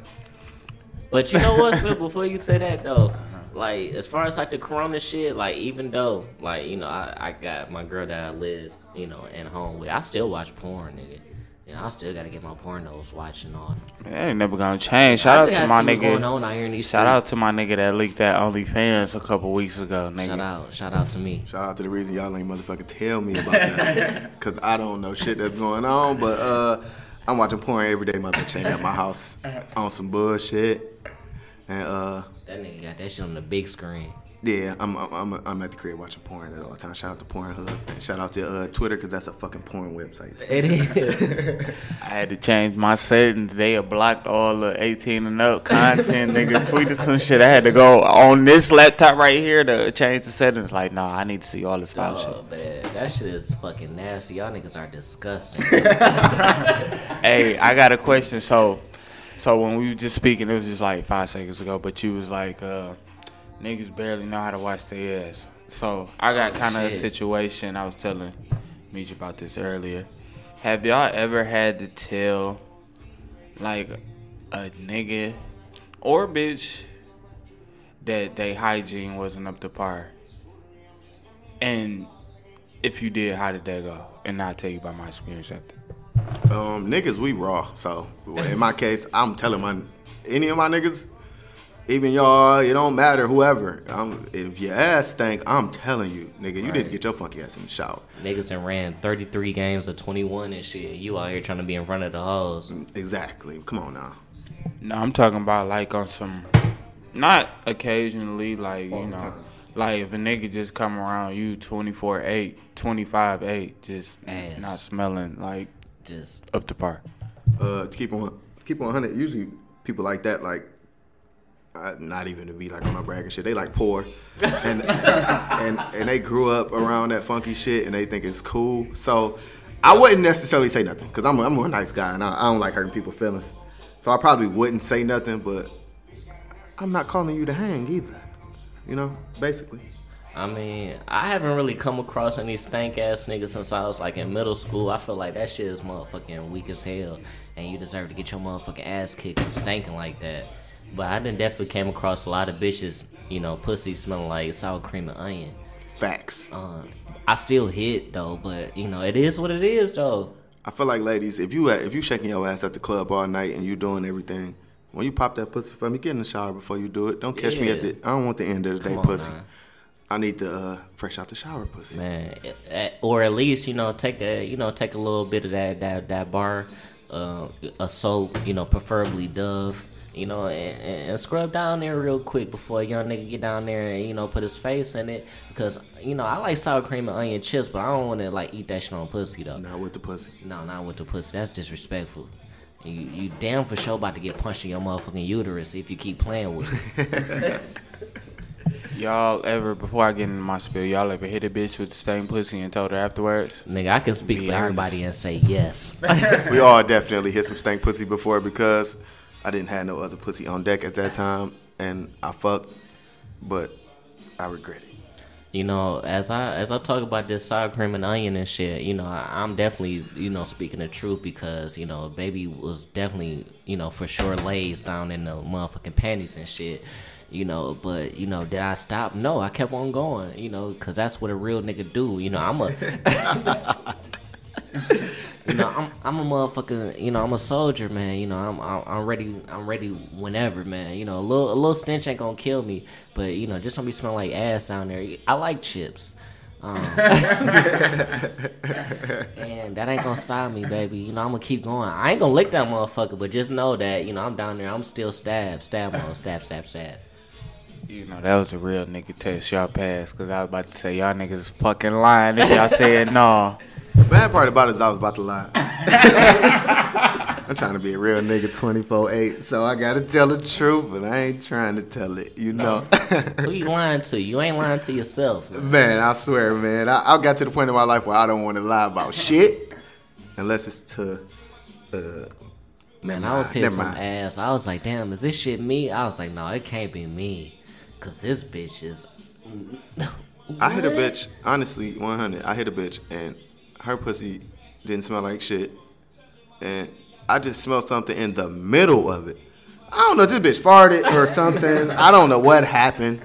But you know what, Smith? Before you say that though, like as far as like the Corona shit, like even though, like you know, I, I got my girl that I live, you know, and home with, I still watch porn, nigga. And I still gotta get my pornos watching off. it ain't never gonna change. Shout I out just to gotta my see what's going nigga. on out here in these Shout out to my nigga that leaked that OnlyFans a couple weeks ago, nigga. Shout out, shout out to me. Shout out to the reason y'all ain't motherfucking tell me about that. Cause I don't know shit that's going on. But uh I'm watching porn every day, my bitch ain't at my house on some bullshit. And uh That nigga got that shit on the big screen. Yeah, I'm I'm I'm, I'm at the crib watching porn at all times. Shout out to Pornhub. Shout out to uh, Twitter cause that's a fucking porn website. It is. I had to change my settings. They had blocked all the 18 and up content. nigga tweeted some shit. I had to go on this laptop right here to change the settings. Like, nah, I need to see all this foul shit. oh man, that shit is fucking nasty. Y'all niggas are disgusting. Hey, I got a question. So, so when we were just speaking, it was just like five seconds ago, but you was like, uh, niggas barely know how to wash their ass. So I got Oh, kind of a situation. I was telling Meech about this earlier. Have y'all ever had to tell, like, a nigga or bitch that they hygiene wasn't up to par? And if you did, how did that go? And I'll tell you about my experience after. Um, niggas, we raw. So in my case, I'm telling my any of my niggas, even y'all, it don't matter. Whoever, um, if your ass stank, I'm telling you, nigga, you need to get your funky ass in the shower. niggas done ran 33 games of 21 and shit. You out here trying to be in front of the hoes. Exactly. Come on now. No, I'm talking about like on some, not occasionally, like All you know, time. like if a nigga just come around you 24 8, 25 8, just Ass. not smelling like Just up to par. Uh, to keep on, to keep on 100. Usually, people like that, like, not even to be like on no bragging shit. They like poor, and and and they grew up around that funky shit, and they think it's cool. So, I wouldn't necessarily say nothing because I'm a, I'm a nice guy, and I, I don't like hurting people's feelings. So I probably wouldn't say nothing, but I'm not calling you to hang either. You know, basically. I mean, I haven't really come across any stank ass niggas since I was like in middle school. I feel like that shit is motherfucking weak as hell, and you deserve to get your motherfucking ass kicked for stanking like that. But I done definitely came across a lot of bitches, you know, pussy smelling like sour cream and onion. Facts. Um, I still hit though, but you know, it is what it is though. I feel like ladies, if you if you shaking your ass at the club all night and you doing everything, when you pop that pussy for me, get in the shower before you do it. Don't catch me at the. I don't want the end of the day Come on pussy. I need to uh, fresh out the shower pussy. man, or at least you know take a you know take a little bit of that that that bar, uh, a soap, you know, preferably Dove, you know, and, and scrub down there real quick before a young nigga get down there and you know put his face in it because you know I like sour cream and onion chips, but I don't want to like eat that shit on pussy though. Not with the pussy. No, not with the pussy. That's disrespectful. You, you damn for sure about to get punched in your motherfucking uterus if you keep playing with it. Y'all ever, before I get into my spiel, y'all ever hit a bitch with the same pussy and told her afterwards? Nigga, I can speak Be for honest. everybody and say yes. we all definitely hit some stank pussy before because I didn't have no other pussy on deck at that time, and I fucked, but I regret it. You know, as I as I talk about this sour cream and onion and shit, you know, I, I'm definitely you know speaking the truth because you know, baby was definitely you know for sure lays down in the motherfucking panties and shit. You know, but you know, did I stop? No, I kept on going. You know, cause that's what a real nigga do. You know, I'm a. You know, I'm I'm a motherfucker. You know, I'm a soldier, man. You know, I'm I'm, I'm ready. I'm ready whenever, man. You know, a little a little stench ain't gonna kill me, but you know, just don't be smelling like ass down there. I like chips, um, and that ain't gonna stop me, baby. You know, I'm gonna keep going. I ain't gonna lick that motherfucker, but just know that you know I'm down there. I'm still stab, stab on, stab, stab, stab. You know, that was a real nigga test y'all passed. Because I was about to say, y'all niggas fucking lying if y'all said no. Bad part about it is I was about to lie. I'm trying to be a real nigga 24-8, so I gotta tell the truth, but I ain't trying to tell it, you know. Who you lying to? You ain't lying to yourself. Man. man, I swear, man, I, I got to the point in my life where I don't want to lie about shit unless it's to. Uh, Man, I was hitting some mind. ass. I was like, damn, is this shit me? I was like, no, it can't be me. Cause this bitch is. I hit a bitch, honestly, 100. I hit a bitch, and her pussy didn't smell like shit. And I just smelled something in the middle of it. I don't know if this bitch farted or something. I don't know what happened.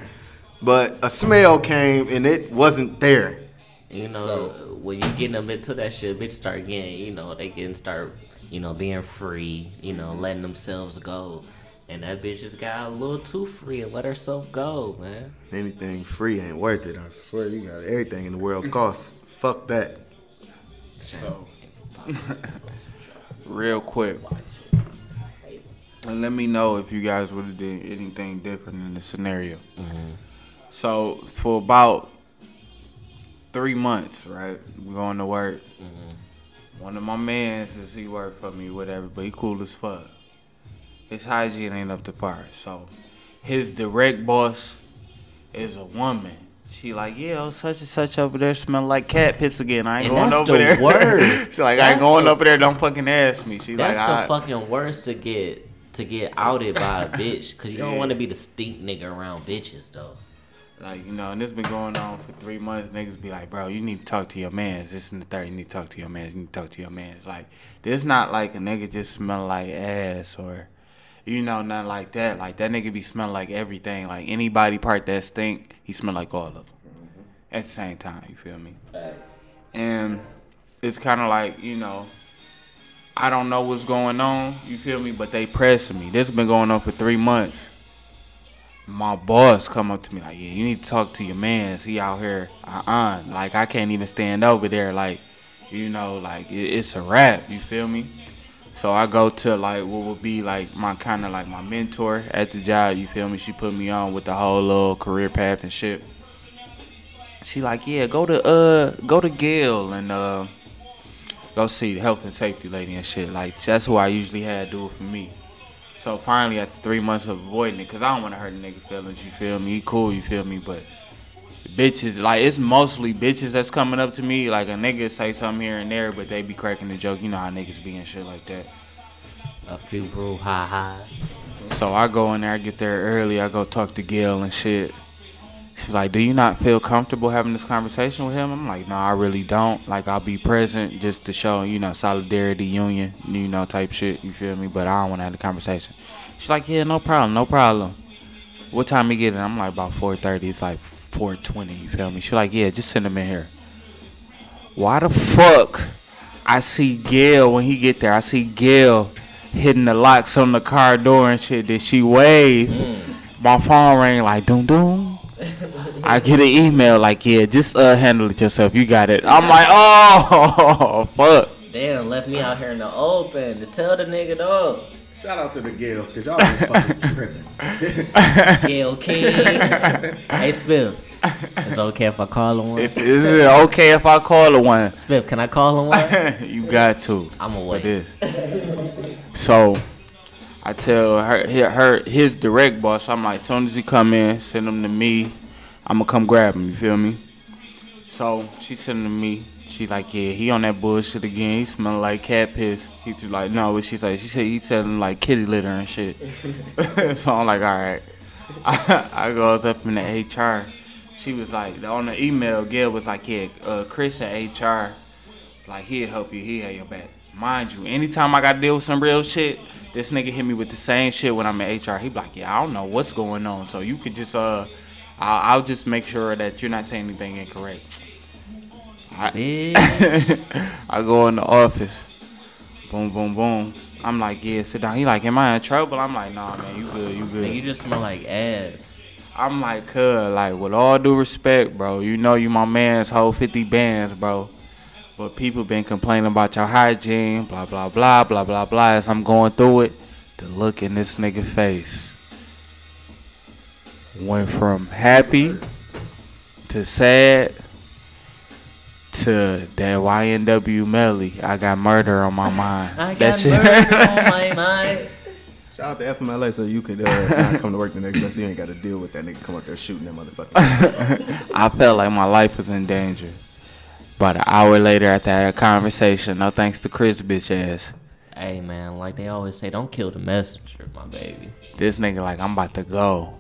But a smell came, and it wasn't there. You know, when you getting them into that shit, bitch start getting, you know, they getting start, you know, being free, you know, letting themselves go. And that bitch just got a little too free and let herself go, man. Anything free ain't worth it. I swear, you got everything in the world costs. Fuck that. So, real quick. And let me know if you guys would have did anything different in the scenario. Mm-hmm. So, for about three months, right? We going to work. Mm-hmm. One of my mans says he work for me, whatever, but he cool as fuck. His hygiene ain't up to par. So, his direct boss is a woman. She like, yeah, oh, such and such over there smell like cat piss again. I ain't And going that's over the there. worst. she like, I ain't going the- over there. Don't fucking ask me. She That's like, the I, fucking worst to get to get outed by a bitch, cause you don't want to be the stink nigga around bitches though. Like, you know, and this been going on for three months. Niggas be like, bro, you need to talk to your mans. This and the third, you need to talk to your mans. You need to talk to your mans. Like, this not like a nigga just smell like ass or, you know, nothing like that. Like, that nigga be smelling like everything. Like, any body part that stink, he smell like all of them. At the same time, you feel me? And it's kind of like, you know, I don't know what's going on, you feel me? But they pressing me. This has been going on for three months my boss come up to me like, yeah, you need to talk to your man. He out here, uh-uh. Like, I can't even stand over there. Like, you know, like, it's a wrap. You feel me? So I go to, like, what would be, like, my kind of, like, my mentor at the job. You feel me? She put me on with the whole little career path and shit. She like, yeah, go to, uh, go to Gail and, uh, go see the health and safety lady and shit. Like, that's who I usually had do it for me. So finally, after three months of avoiding it, cause I don't want to hurt a nigga feelings. You feel me? He cool. You feel me? But bitches, like it's mostly bitches that's coming up to me. Like a nigga say something here and there, but they be cracking the joke. You know how niggas be and shit like that. A few brew ha ha. So I go in there, I get there early. I go talk to Gail and shit. She's like, "Do you not feel comfortable having this conversation with him?" I'm like, "No, I really don't. Like, I'll be present just to show, you know, solidarity, union, you know, type shit. You feel me? But I don't want to have the conversation." She's like, yeah, no problem, no problem. What time you get in? I'm like about 4:30. It's like 4:20. You feel me? She's like, yeah, just send him in here. Why the fuck? I see Gail when he get there. I see Gail hitting the locks on the car door and shit. Did she wave? Mm. My phone rang like doom doom. I get an email like, yeah, just uh, handle it yourself. You got it. I'm like, oh fuck. Damn, left me out here in the open to tell the nigga dog. Shout out to the Gales, cause y'all been fucking tripping. Gayle King. hey, Spiff. It's okay if I call him one. If is it okay if I call her one? Spiff, can I call him one? you got to. I'ma for wait. this. So I tell her, her, his direct boss. I'm like, soon as he come in, send him to me. I'm gonna come grab him. You feel me? So she send him to me. She like, yeah, he on that bullshit again. He smell like cat piss. He just like, no, what she say? She said he selling like kitty litter and shit. so I'm like, all right. I, I goes up in the HR. She was like, on the email, Gail was like, yeah, uh, Chris at HR, like he'll help you, he have your back. Mind you, anytime I got to deal with some real shit, this nigga hit me with the same shit when I'm at HR. He be like, yeah, I don't know what's going on, so you could just uh, I'll, I'll just make sure that you're not saying anything incorrect. I, I go in the office. Boom, boom, boom. I'm like, yeah, sit down. He like, am I in trouble? I'm like, nah, man, you good, you good. Nigga, you just smell like ass. I'm like, cuz, like, with all due respect, bro, you know you my man's whole 50 bands, bro. But people been complaining about your hygiene, blah, blah, blah, blah, blah, blah. As I'm going through it, the look in this nigga face went from happy to sad to that YNW Melly. I got murder on my mind. I that got murder on my mind. Shout out to FMLA so you could uh, not come to work the next day so you ain't got to deal with that nigga come up there shooting that motherfucker. I felt like my life was in danger. About an hour later after I had a conversation, no thanks to Chris bitch ass. Hey man, like they always say, don't kill the messenger, my baby. This nigga like I'm about to go.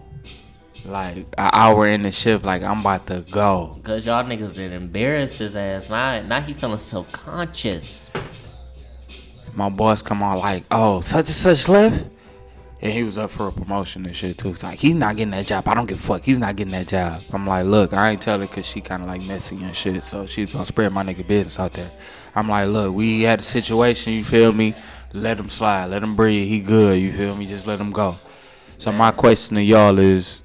Like an hour in the shift, like I'm about to go. Cause y'all niggas did embarrass his ass. Now, now he feeling self conscious. My boss come on like, oh, such and such left. And he was up for a promotion and shit too. It's like he's not getting that job. I don't give a fuck. He's not getting that job. I'm like, look, I ain't tell her cause she kind of like messy and shit. So she's gonna spread my nigga business out there. I'm like, look, we had a situation. You feel me? Let him slide. Let him breathe. He good. You feel me? Just let him go. So my question to y'all is,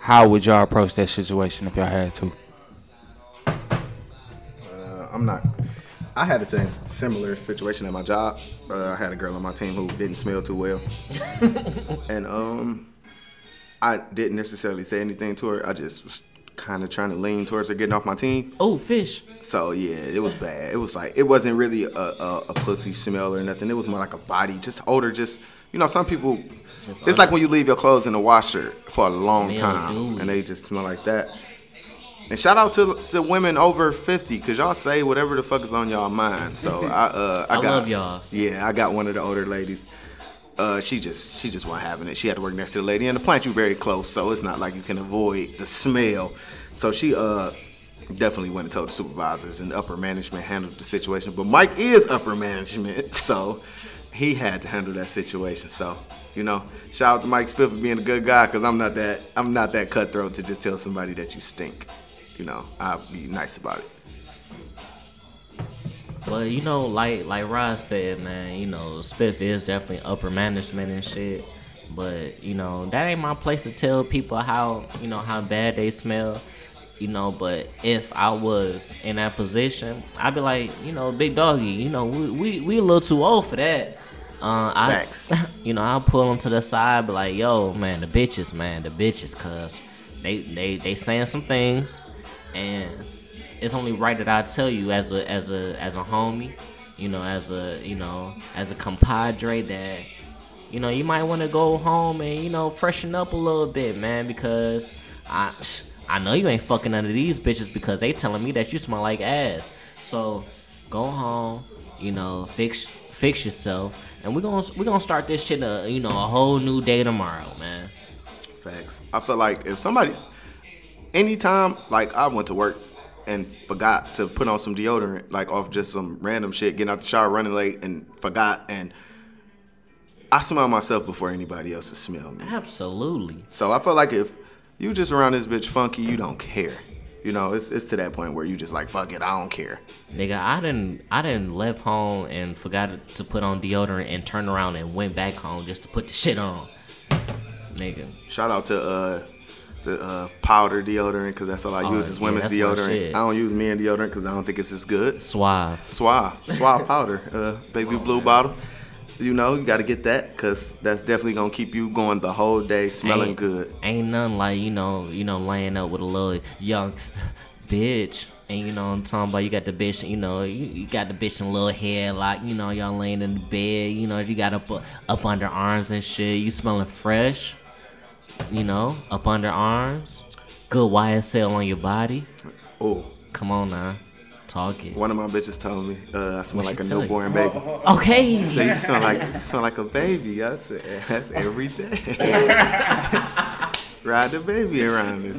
how would y'all approach that situation if y'all had to? Uh, I'm not. I had the same similar situation at my job. Uh, I had a girl on my team who didn't smell too well, and um, I didn't necessarily say anything to her. I just was kind of trying to lean towards her getting off my team. Oh, fish. So yeah, it was bad. It was like it wasn't really a, a, a pussy smell or nothing. It was more like a body, just odor. Just you know, some people. Just It's like when you leave your clothes in the washer for a long time, Mildew. and they just smell like that. And shout out to to women over fifty, cause y'all say whatever the fuck is on y'all mind. So I uh I, I got love y'all. Yeah, I got one of the older ladies. Uh, she just she just wasn't having it. She had to work next to the lady, and the plant you very close, so it's not like you can avoid the smell. So she uh definitely went and told the supervisors, and the upper management handled the situation. But Mike is upper management, so he had to handle that situation. So you know, shout out to Mike Spiff for being a good guy, cause I'm not that I'm not that cutthroat to just tell somebody that you stink. You know, I'll be nice about it. But you know, like like Ross said, man, you know, Spiff is definitely upper management and shit. But you know, that ain't my place to tell people how you know how bad they smell. You know, but if I was in that position, I'd be like, you know, big doggy, you know, we we, we a little too old for that. Uh, I, Facts. you know, I'll pull them to the side, be like, yo, man, the bitches, man, the bitches, cause they they they saying some things, and it's only right that I tell you as a as a as a homie, you know, as a you know as a compadre that you know you might want to go home and you know freshen up a little bit, man, because I I know you ain't fucking under these bitches because they telling me that you smell like ass. So go home, you know, fix fix yourself, and we're gonna we're gonna start this shit a you know a whole new day tomorrow, man. Facts. I feel like if somebody, anytime, like I went to work and forgot to put on some deodorant, like off just some random shit, getting out the shower, running late, and forgot, and I smell myself before anybody else will smell me. Absolutely. So I feel like if you just around this bitch funky, you don't care. You know, it's it's to that point where you just like fuck it, I don't care. Nigga, I didn't I didn't left home and forgot to put on deodorant and turned around and went back home just to put the shit on. Nigga. Shout out to uh the uh, powder deodorant because that's all I Oh, use is yeah, women's deodorant. I don't use men deodorant because I don't think it's as good. Suave. Suave, Suave powder, uh, baby blue bottle. You know, you got to get that because that's definitely gonna keep you going the whole day smelling ain't, good. Ain't nothing like, you know, you know, laying up with a little young bitch. And you know what I'm talking about? You got the bitch, you know, you, you got the bitch in a little hair, like, you know, y'all laying in the bed, you know, you got up up under arms and shit. You smelling fresh, you know, up under arms. Good YSL on your body. Oh, Come on now. Talk it. one of my bitches told me uh, I smell like a tell you? newborn baby. Okay. So you smell like you smell like a baby. I said that's every day. Ride the baby around this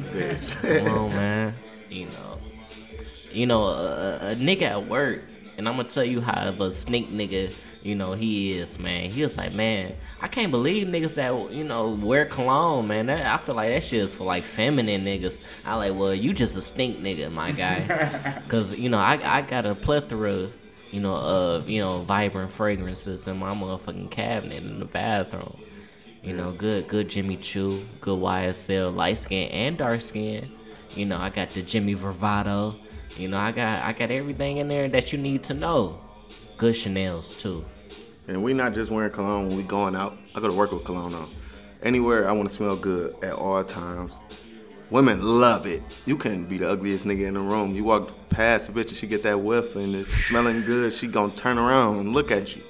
bitch. Come on, man. You know, you know, a, a nigga at work, and I'm gonna tell you how of a snake nigga, you know, he is, man. He was like, man, I can't believe niggas that you know wear cologne, man. That, I feel like that shit is for like feminine niggas. I like, well, you just a stink nigga, my guy, cause you know I I got a plethora. You know, of you know, vibrant fragrances in my motherfucking cabinet in the bathroom. You know, good, good Jimmy Choo, good YSL, light skin and dark skin. You know, I got the Jimmy Vervato. You know, I got I got everything in there that you need to know. Good Chanel's too. And we not just wearing cologne when we going out. I go to work with cologne on. Anywhere I want to smell good at all times. Women love it. You can be the ugliest nigga in the room. You walk past a bitch and she get that whiff and it's smelling good. She gonna turn around and look at you.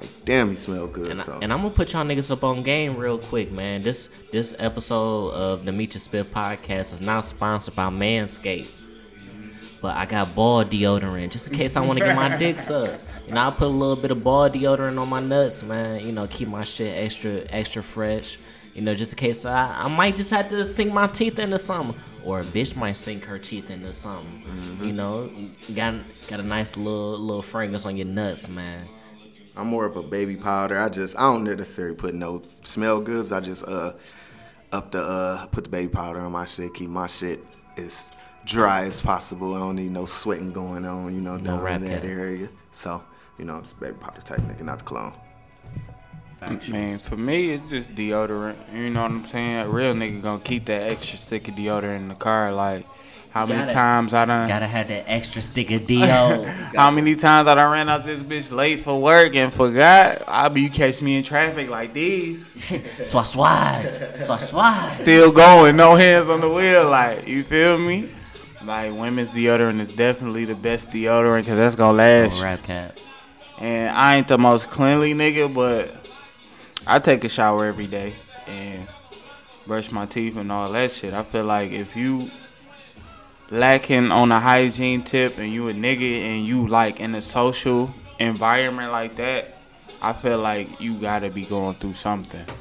Like, damn, you smell good. And, I, so. and I'm gonna put y'all niggas up on game real quick, man. This this episode of the Meech and Spiff podcast is not sponsored by Manscaped. But I got ball deodorant just in case I want to get my dick sucked. You know, I put a little bit of ball deodorant on my nuts, man. You know, keep my shit extra extra fresh. You know, just in case I, I might just have to sink my teeth into something, or a bitch might sink her teeth into something. You know, got got a nice little little fragrance on your nuts, man. I'm more of a baby powder. I just I don't necessarily put no smell goods. I just uh up the uh put the baby powder on my shit, keep my shit as dry as possible. I don't need no sweating going on, you know, No down in that cap. area. So, you know, just baby powder type nigga, not the clone. Man, for me, it's just deodorant. You know what I'm saying? A real nigga gonna keep that extra stick of deodorant in the car. Like, how many Gotta- times I done, Gotta have that extra stick of Dio. how many times I done ran out this bitch late for work and forgot? I be you catch me in traffic like these, Swaswaj. Swaswaj. still going, no hands on the wheel. Like, you feel me? Like, women's deodorant is definitely the best deodorant because that's gonna last. Rap cap. And I ain't the most cleanly nigga, but I take a shower every day and brush my teeth and all that shit. I feel like if you lacking on a hygiene tip and you a nigga and you like in a social environment like that, I feel like you gotta be going through something to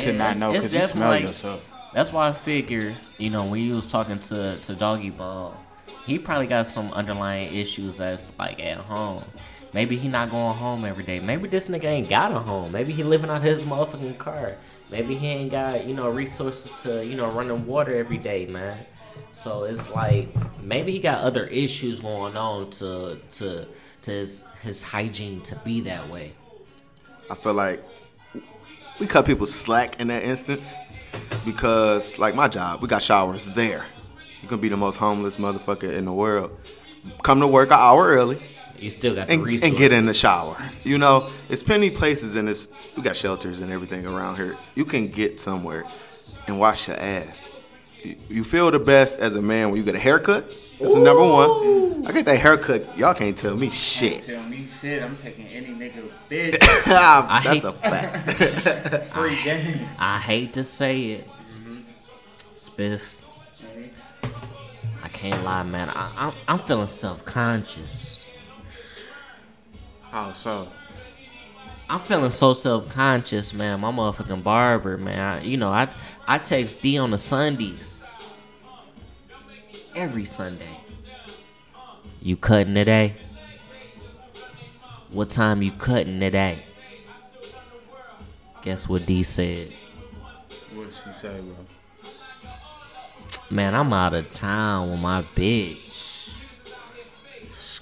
Yeah, not it's- know because you smell definitely- yourself. That's why I figure, you know, when you was talking to to Doggy Ball, he probably got some underlying issues that's like at home. Maybe he not going home every day. Maybe this nigga ain't got a home. Maybe he living out his motherfucking car. Maybe he ain't got you know resources to you know running water every day, man. So it's like maybe he got other issues going on to to to his his hygiene to be that way. I feel like we cut people slack in that instance because, like my job, we got showers there. You can be the most homeless motherfucker in the world. Come to work an hour early You still got the and, resources. and get in the shower. You know, it's plenty places and this. We got shelters and everything around here. You can get somewhere and wash your ass. You, you feel the best as a man when you get a haircut. That's the number one. I get that haircut. Y'all can't tell me shit. Tell me shit, I'm taking any nigga bitch. Ah, I That's hate- a fact. Free game. I hate to say it, Spiff. Mm-hmm. I can't lie, man. I, I'm, I'm feeling self conscious. How so? I'm feeling so self conscious, man. My motherfucking barber, man. I, you know, I I text D on the Sundays. Every Sunday. You cutting today? What time you cutting today? Guess what D said? What she say, bro? Man, I'm out of town with my bitch.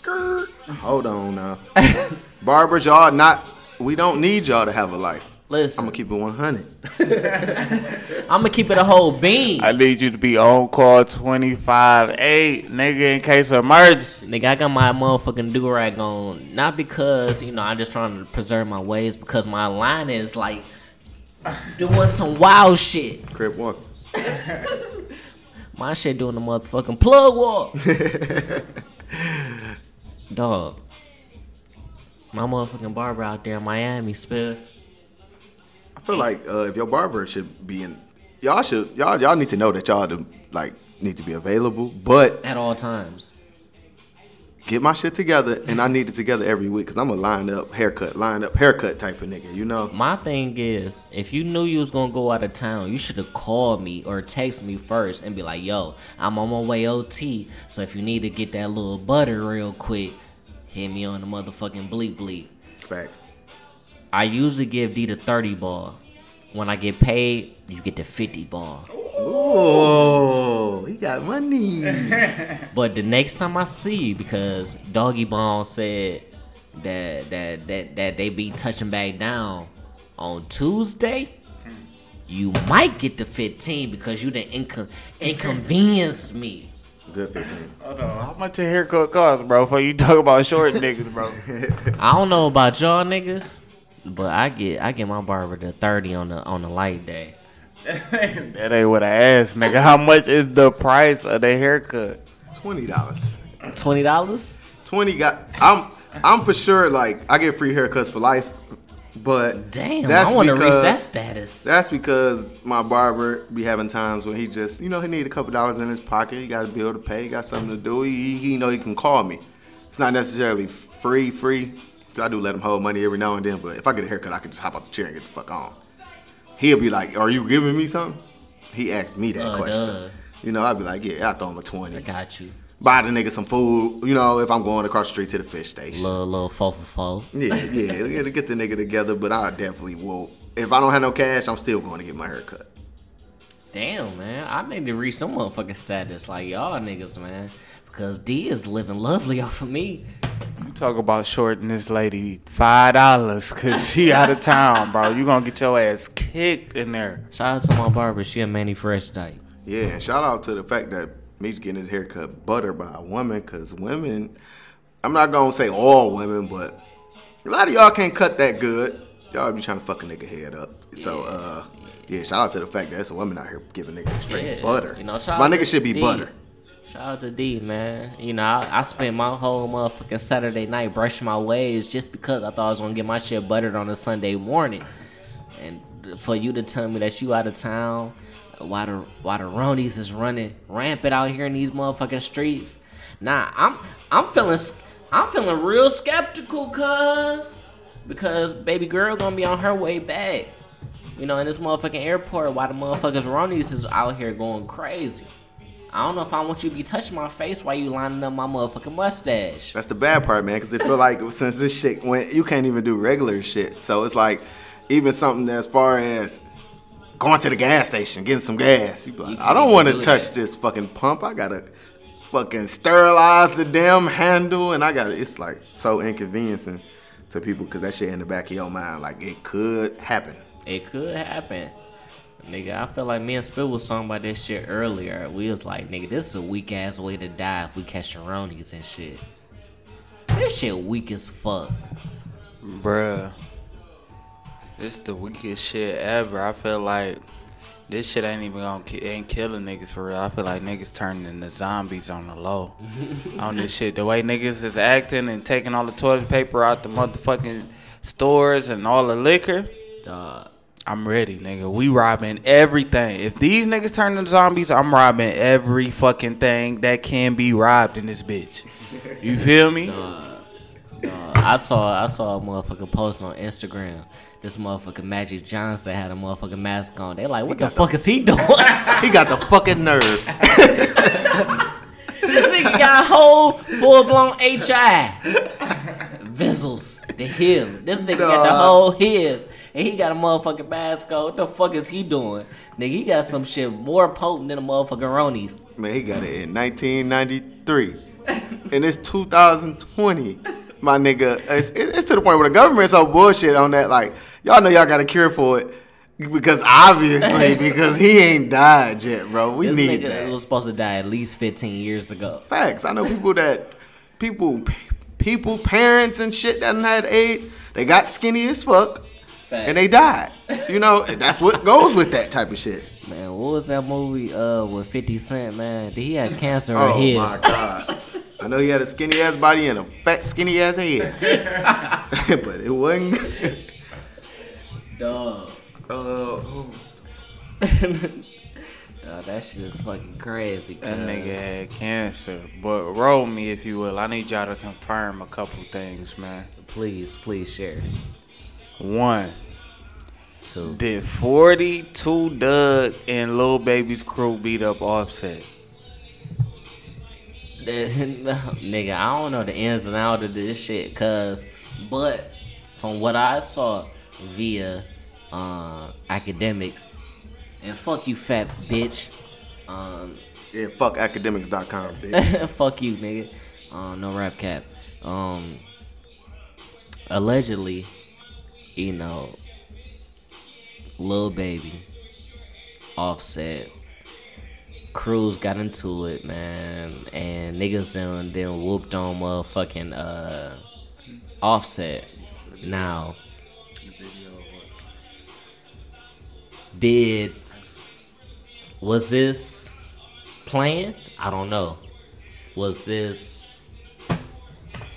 Skirt. Hold on now. Barbers, y'all not. We don't need y'all to have a life. Listen, I'm gonna keep it 100. I'm gonna keep it a whole bean. I need you to be on call 25 8, nigga, in case of emergency. Nigga, I got my motherfucking do rag on. Not because, you know, I'm just trying to preserve my ways, because my line is like doing some wild shit. Crip walk. My shit doing the motherfucking plug walk. Dog. My motherfucking barber out there in Miami, Spiff. I feel like uh, if your barber should be in, y'all should y'all y'all need to know that y'all do, like need to be available. But At all times. Get my shit together, and I need it together every week because I'm a line up haircut, line up haircut type of nigga. You know. My thing is, if you knew you was gonna go out of town, you should have called me or text me first and be like, "Yo, I'm on my way OT. So if you need to get that little butter real quick, hit me on the motherfucking bleep bleep." Facts. I usually give D the thirty ball. When I get paid, you get the fifty ball. Oh, he got money. But the next time I see you, because Doggy Ball said that that that that they be touching back down on Tuesday, mm. you might get the 15 because you didn't incon- inconvenience me. Good 15. Hold on, how much a haircut cost, bro? Before you talk about short niggas, bro. I don't know about y'all niggas, but I get I get my barber the 30 on the on the light day. that ain't what I asked, nigga. How much is the price of the haircut? Twenty dollars. Twenty dollars? Twenty got. I'm. I'm for sure. Like I get free haircuts for life, but Damn, that's I want to reach because- that status. That's because my barber be having times when he just, you know, he need a couple dollars in his pocket. He got a bill to pay. He got something to do. He, he know he can call me. It's not necessarily free, free. I do let him hold money every now and then. But if I get a haircut, I can just hop out the chair and get the fuck on. He'll be like, "Are you giving me something?" He asked me that Uh, question. duh. You know, I'd be like, "Yeah, I throw him a I 20. I got you. Buy the nigga some food. You know, if I'm going across the street to the fish station. Little little four for four. Yeah, yeah, yeah, to get the nigga together, but I definitely will. If I don't have no cash, I'm still going to get my hair cut. Damn, man. I need to reach some motherfucking status like y'all niggas, man. Because D is living lovely off of me. You talk about shorting this lady five dollars cause she out of town, bro. You gonna get your ass kicked in there. Shout out to my barber. She a Mannie Fresh type. Yeah, and shout out to the fact that Meech getting his hair cut butter by a woman, because women, I'm not going to say all women, but a lot of y'all can't cut that good. Y'all be trying to fuck a nigga head up. So, uh, yeah, shout out to the fact that there's a woman out here giving niggas straight Yeah, butter. you know, shout My out nigga to should be D. butter. Shout out to D, man. You know, I, I spent my whole motherfucking Saturday night brushing my waves just because I thought I was gonna get my shit buttered on a Sunday morning. And for you to tell me that you out of town, why the why the Ronies is running rampant out here in these motherfucking streets? Nah, I'm I'm feeling I'm feeling real skeptical, cuz because baby girl gonna be on her way back. You know, in this motherfucking airport, why the motherfuckers Ronies is out here going crazy. I don't know if I want you to be touching my face while you lining up my motherfucking mustache. That's the bad part, man, because it feel like since this shit went, you can't even do regular shit. So it's like even something as far as going to the gas station, getting some gas. Like, I don't want to do touch that. this fucking pump. I gotta fucking sterilize the damn handle, and I got to It's like so inconveniencing to people because that shit in the back of your mind, like it could happen. It could happen. Nigga, I feel like me and Spiff was talking about this shit earlier. We was like, nigga, this is a weak ass way to die if we catch Ronies and shit. This shit weak as fuck. Bruh. This the weakest shit ever. I feel like this shit ain't even gonna ki- ain't killing niggas for real. I feel like niggas turning into zombies on the low. on this shit. The way niggas is acting and taking all the toilet paper out the motherfucking stores and all the liquor. Dog. I'm ready, nigga. We robbing everything. If these niggas turn into zombies, I'm robbing every fucking thing that can be robbed in this bitch. You feel me? I saw I saw a motherfucker post on Instagram. This motherfucker Magic Johnson had a motherfucking mask on. They like, what the fuck is he doing? He got the fucking nerve. this nigga got whole full blown HI. Vessels, the HIV. This nigga got the whole HIV. And he got a motherfucking mask on. What the fuck is he doing? Nigga, he got some shit more potent than a motherfucking Ronies. Man, he got it in 1993. and it's 2020. My nigga, it's, it's to the point where the government's so bullshit on that. Like, y'all know y'all got a cure for it. Because obviously, because he ain't died yet, bro. We This need nigga that. was supposed to die at least 15 years ago. Facts. I know people that people people parents and shit that had AIDS. They got skinny as fuck and they died. You know, that's what goes with that type of shit. Man, what was that movie uh with 50 Cent, man? Did he have cancer or Oh my god. I know he had a skinny ass body and a fat skinny ass head, but it wasn't. Dog. Uh, Dog, that shit is fucking crazy. That nigga had cancer. But roll me if you will. I need y'all to confirm a couple things, man. Please, please share. One, Two. did 42 Dugg and Lil Baby's crew beat up Offset? Nigga, I don't know the ins and outs of this shit, cuz, but from what I saw via uh, Akademiks, and fuck you, fat bitch. Um, yeah, fuck Akademiks.com, bitch. fuck you, nigga. Uh, no rap cap. Um, allegedly, you know, Lil Baby, Offset, Cruz got into it, man, and niggas then then whooped on motherfucking uh, Offset. Now, did was this planned? I don't know. Was this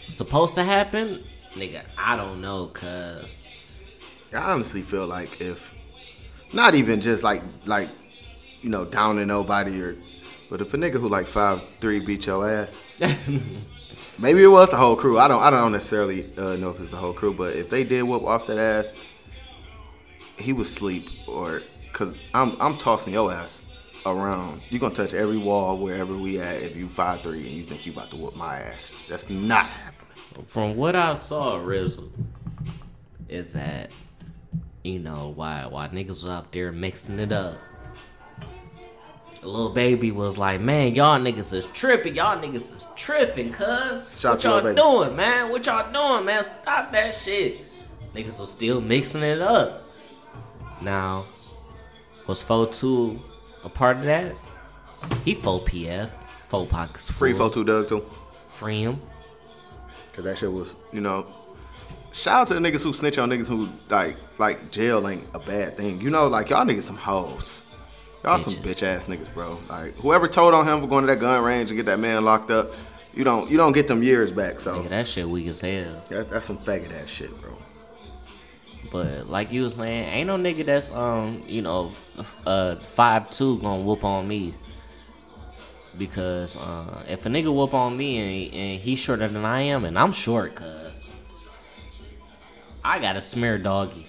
supposed to happen? Nigga, I don't know, cuz. I honestly feel like if, not even just like like, you know, downing nobody or, but if a nigga who like five three beat your ass, maybe it was the whole crew. I don't I don't necessarily uh, know if it's the whole crew, but if they did whoop Offset ass, he was sleep or cause I'm I'm tossing your ass around. You're gonna touch every wall wherever we at if you five three and you think you about to whoop my ass. That's not happening. From what I saw, Rizzle, is that, you know, why why niggas was out there mixing it up. Lil Baby was like, man, y'all niggas is tripping. Y'all niggas is tripping, cuz. What y'all Baby. doing, man? What y'all doing, man? Stop that shit. Niggas was still mixing it up. Now, was 4-2 a part of that? He 4 PF. 4 pockets Free full. photo Dugg too. Free him. Cause that shit was, you know, shout out to the niggas who snitch on niggas who like like jail ain't a bad thing. You know, like y'all niggas some hoes. Y'all some bitch ass niggas, bro. Like whoever told on him for going to that gun range and get that man locked up, you don't you don't get them years back. So Nigga, that shit weak as hell. that's, that's some faggot ass shit, bro. But like you was saying, ain't no nigga that's um, you know, uh five two gonna whoop on me. Because uh if a nigga whoop on me and, and he's shorter than I am and I'm short cuz I got a smear doggy.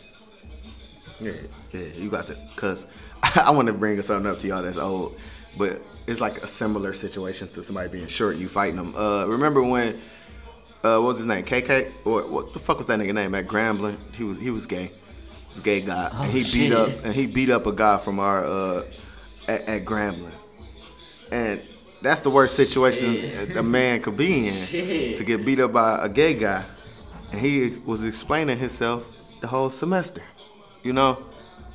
Yeah, yeah, you got to. Cause I want to bring something up to y'all that's old, but it's like a similar situation to somebody being short and you fighting them. Uh, remember when? Uh, what was his name? KK? Or what the fuck was that nigga name at Grambling? He was he was gay. He was gay guy. Oh, and he shit. beat up and he beat up a guy from our uh at, at Grambling. And that's the worst situation a man could be in Shit. to get beat up by a gay guy. And he was explaining himself the whole semester. You know?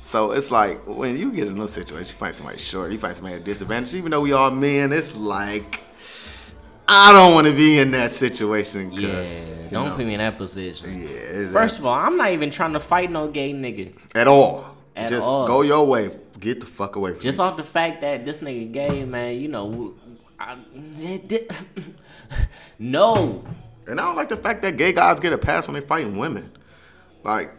So it's like when you get in a situation, you find somebody short, you find somebody at disadvantage, even though we all men, it's like I don't want to be in that situation. 'cause, Yeah, don't know, put me in that position. Yeah, it's First of all, I'm not even trying to fight no gay nigga. at all. At Just all. go your way. Get the fuck away from Just me. off the fact that this nigga gay, man, you know, I, it no, And I don't like the fact that gay guys get a pass when they fighting women. Like,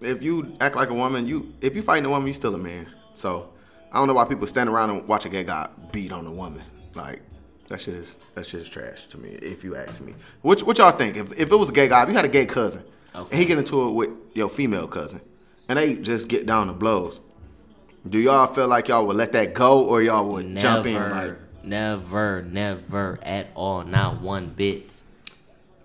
if you act like a woman, you if you fighting a woman, you still a man. So I don't know why people stand around and watch a gay guy beat on a woman. Like that shit is that shit is trash to me. If you ask me, what what y'all think? If if it was a gay guy, if you had a gay cousin, Okay. and he get into it with your female cousin, and they just get down to blows, do y'all feel like y'all would let that go, or y'all would never, jump in like? never, never at all, not one bit.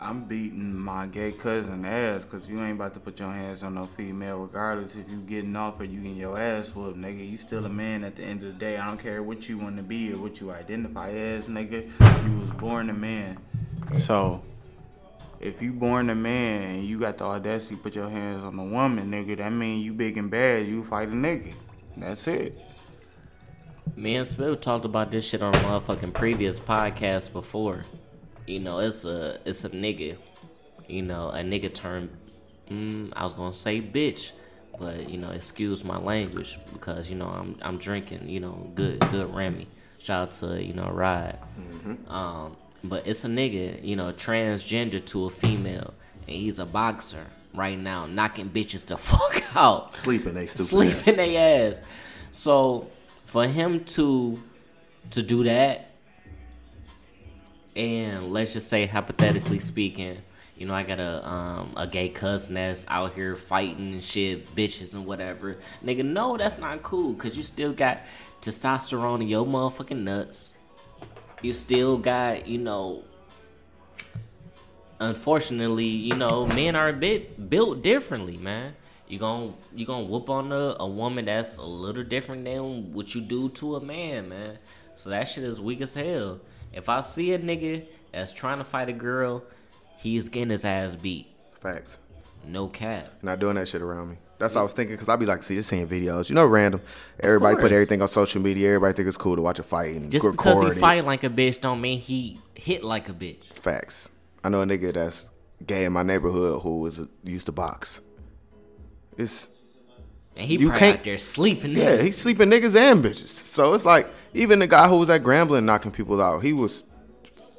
I'm beating my gay cousin ass because you ain't about to put your hands on no female regardless if you getting off or you getting your ass whooped, nigga. You still a man at the end of the day. I don't care what you want to be or what you identify as, nigga. You was born a man. So, if you born a man and you got the audacity to put your hands on a woman, nigga, that mean you big and bad. You fight a nigga. That's it. Me and Spiff talked about this shit on a motherfucking previous podcast before. You know, it's a it's a nigga. You know, a nigga turned. Mm, I was gonna say bitch, but you know, excuse my language because you know I'm I'm drinking. You know, good good Remy. Shout out to you know Ride. Um, but it's a nigga. You know, transgender to a female, and he's a boxer right now, knocking bitches the fuck out Sleeping, they stupid. sleep in their ass. So for him to to do that, and let's just say hypothetically speaking, you know, I got a um a gay cousin that's out here fighting and shit, bitches and whatever. Nigga, no, that's not cool, cause you still got testosterone in your motherfucking nuts. You still got, you know, unfortunately, you know, men are a bit built differently, man. You gon' you gonna whoop on a, a woman that's a little different than what you do to a man, man. So that shit is weak as hell. If I see a nigga that's trying to fight a girl, he's getting his ass beat. Facts. No cap. Not doing that shit around me. That's what I was thinking because I'd be like, see, just seeing videos. You know, random. Everybody put everything on social media. Everybody think it's cool to watch a fight and Just record because he it. fight like a bitch don't mean he hit like a bitch. Facts. I know a nigga that's gay in my neighborhood who was used to box. It's And he You probably can't- out there sleeping. yeah, niggas. he's sleeping niggas and bitches. So it's like even the guy who was at Grambling knocking people out, he was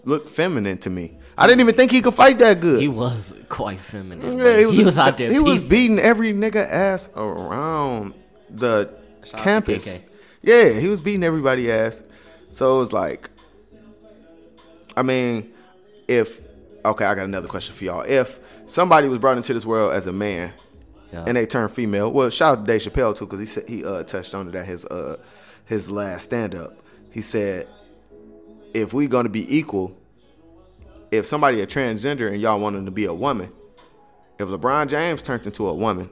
looked feminine to me. I didn't even think he could fight that good. He was quite feminine. Yeah, he was, he was out there. He was beating every nigga ass around the Shout campus. Yeah, he was beating everybody ass. So it was like, I mean, if okay, I got another question for y'all. If somebody was brought into this world as a man Yeah. and they turned female, well, shout out to Dave Chappelle too, because he said he uh, touched on it at his uh his last stand up. He said, if we're gonna be equal, if somebody a transgender and y'all want him to be a woman, if LeBron James turned into a woman,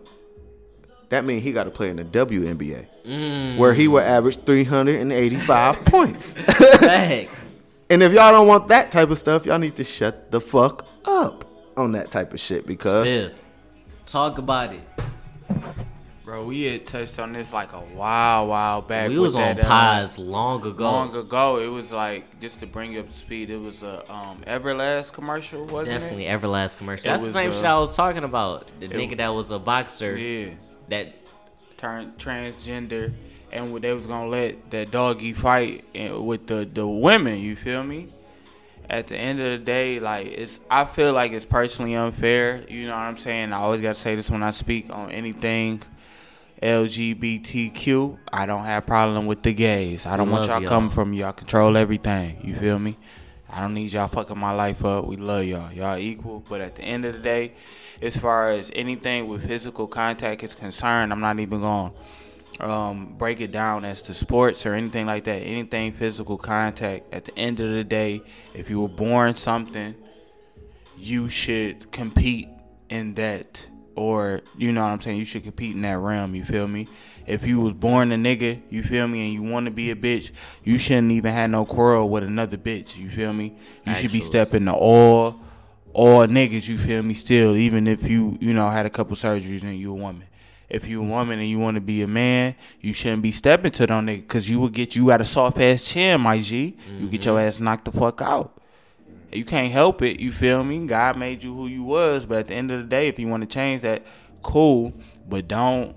that means he got to play in the WNBA, mm. where he would average 385 points. Thanks. And if y'all don't want that type of stuff, y'all need to shut the fuck up on that type of shit because Spiff, talk about it. Bro, we had touched on this like a while, while back. We was on that, uh, pies long ago. Long ago, it was like just to bring you up to speed. It was a um, Everlast commercial, wasn't Definitely it? Definitely Everlast commercial. It That's the same uh, shit I was talking about. The nigga that was a boxer Yeah, that turned transgender, and what they was gonna let that doggy fight with the the women. You feel me? At the end of the day, like it's, I feel like it's personally unfair. You know what I'm saying? I always gotta say this when I speak on anything. LGBTQ. I don't have problem with the gays. I don't want y'all y'all. coming from y'all control everything. You feel me? I don't need y'all fucking my life up. We love y'all. Y'all equal. But at the end of the day, as far as anything with physical contact is concerned, I'm not even going to um, break it down as to sports or anything like that. Anything physical contact. At the end of the day, if you were born something, you should compete in that or you know what I'm saying you should compete in that realm you feel me? If you was born a nigga you feel me and you want to be a bitch you shouldn't even have no quarrel with another bitch you feel me? You should be stepping to all all niggas you feel me still even if you you know had a couple surgeries and you a woman. If you a woman and you want to be a man, you shouldn't be stepping to them niggas because you will get you got a soft ass chin, my G. You get your mm-hmm. ass knocked the fuck out. You can't help it. You feel me? God made you who you was, but at the end of the day, if you want to change that, cool. But don't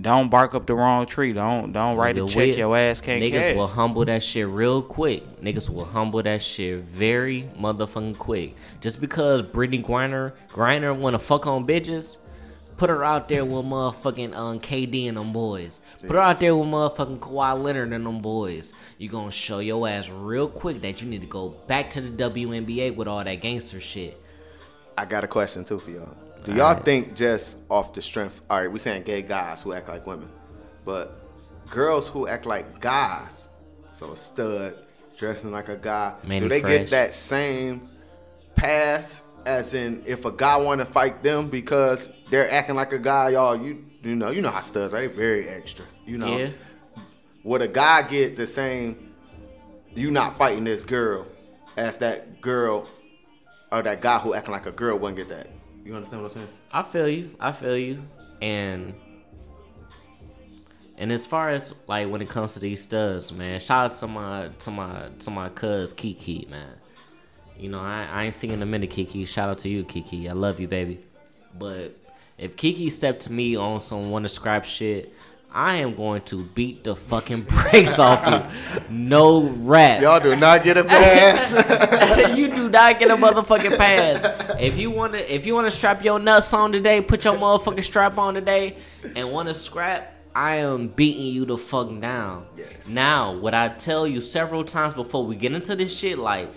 don't bark up the wrong tree. Don't don't write a Nigga, check your ass can't Niggas cash. will humble that shit real quick. Niggas will humble that shit very motherfucking quick. Just because Brittney Griner Griner wanna fuck on bitches, put her out there with motherfucking um, KD and them boys. Put her out there with motherfucking Kawhi Leonard and them boys. You gonna show your ass real quick that you need to go back to the WNBA with all that gangster shit. I got a question too for y'all. Do y'all think just off the strength? All right, we saying gay guys who act like women, but girls who act like guys, so a stud dressing like a guy, Manny do they Fresh. get that same pass as in if a guy want to fight them because they're acting like a guy, y'all. You you know you know how studs are. They very extra. You know. Yeah. Would a guy get the same? You not fighting this girl as that girl or that guy who acting like a girl wouldn't get that. You understand what I'm saying? I feel you. I feel you. And and as far as like when it comes to these studs, man, shout out to my to my to my cuz Kiki, man. You know, I, I ain't seen in a minute, Kiki. Shout out to you, Kiki. I love you, baby. But if Kiki stepped to me on some wanna scrap shit, I am going to beat the fucking brakes off you. No rap. Y'all do not get a pass. you do not get a motherfucking pass. If you wanna if you wanna strap your nuts on today, put your motherfucking strap on today and wanna scrap, I am beating you the fuck down. Yes. Now, what I tell you several times before we get into this shit, like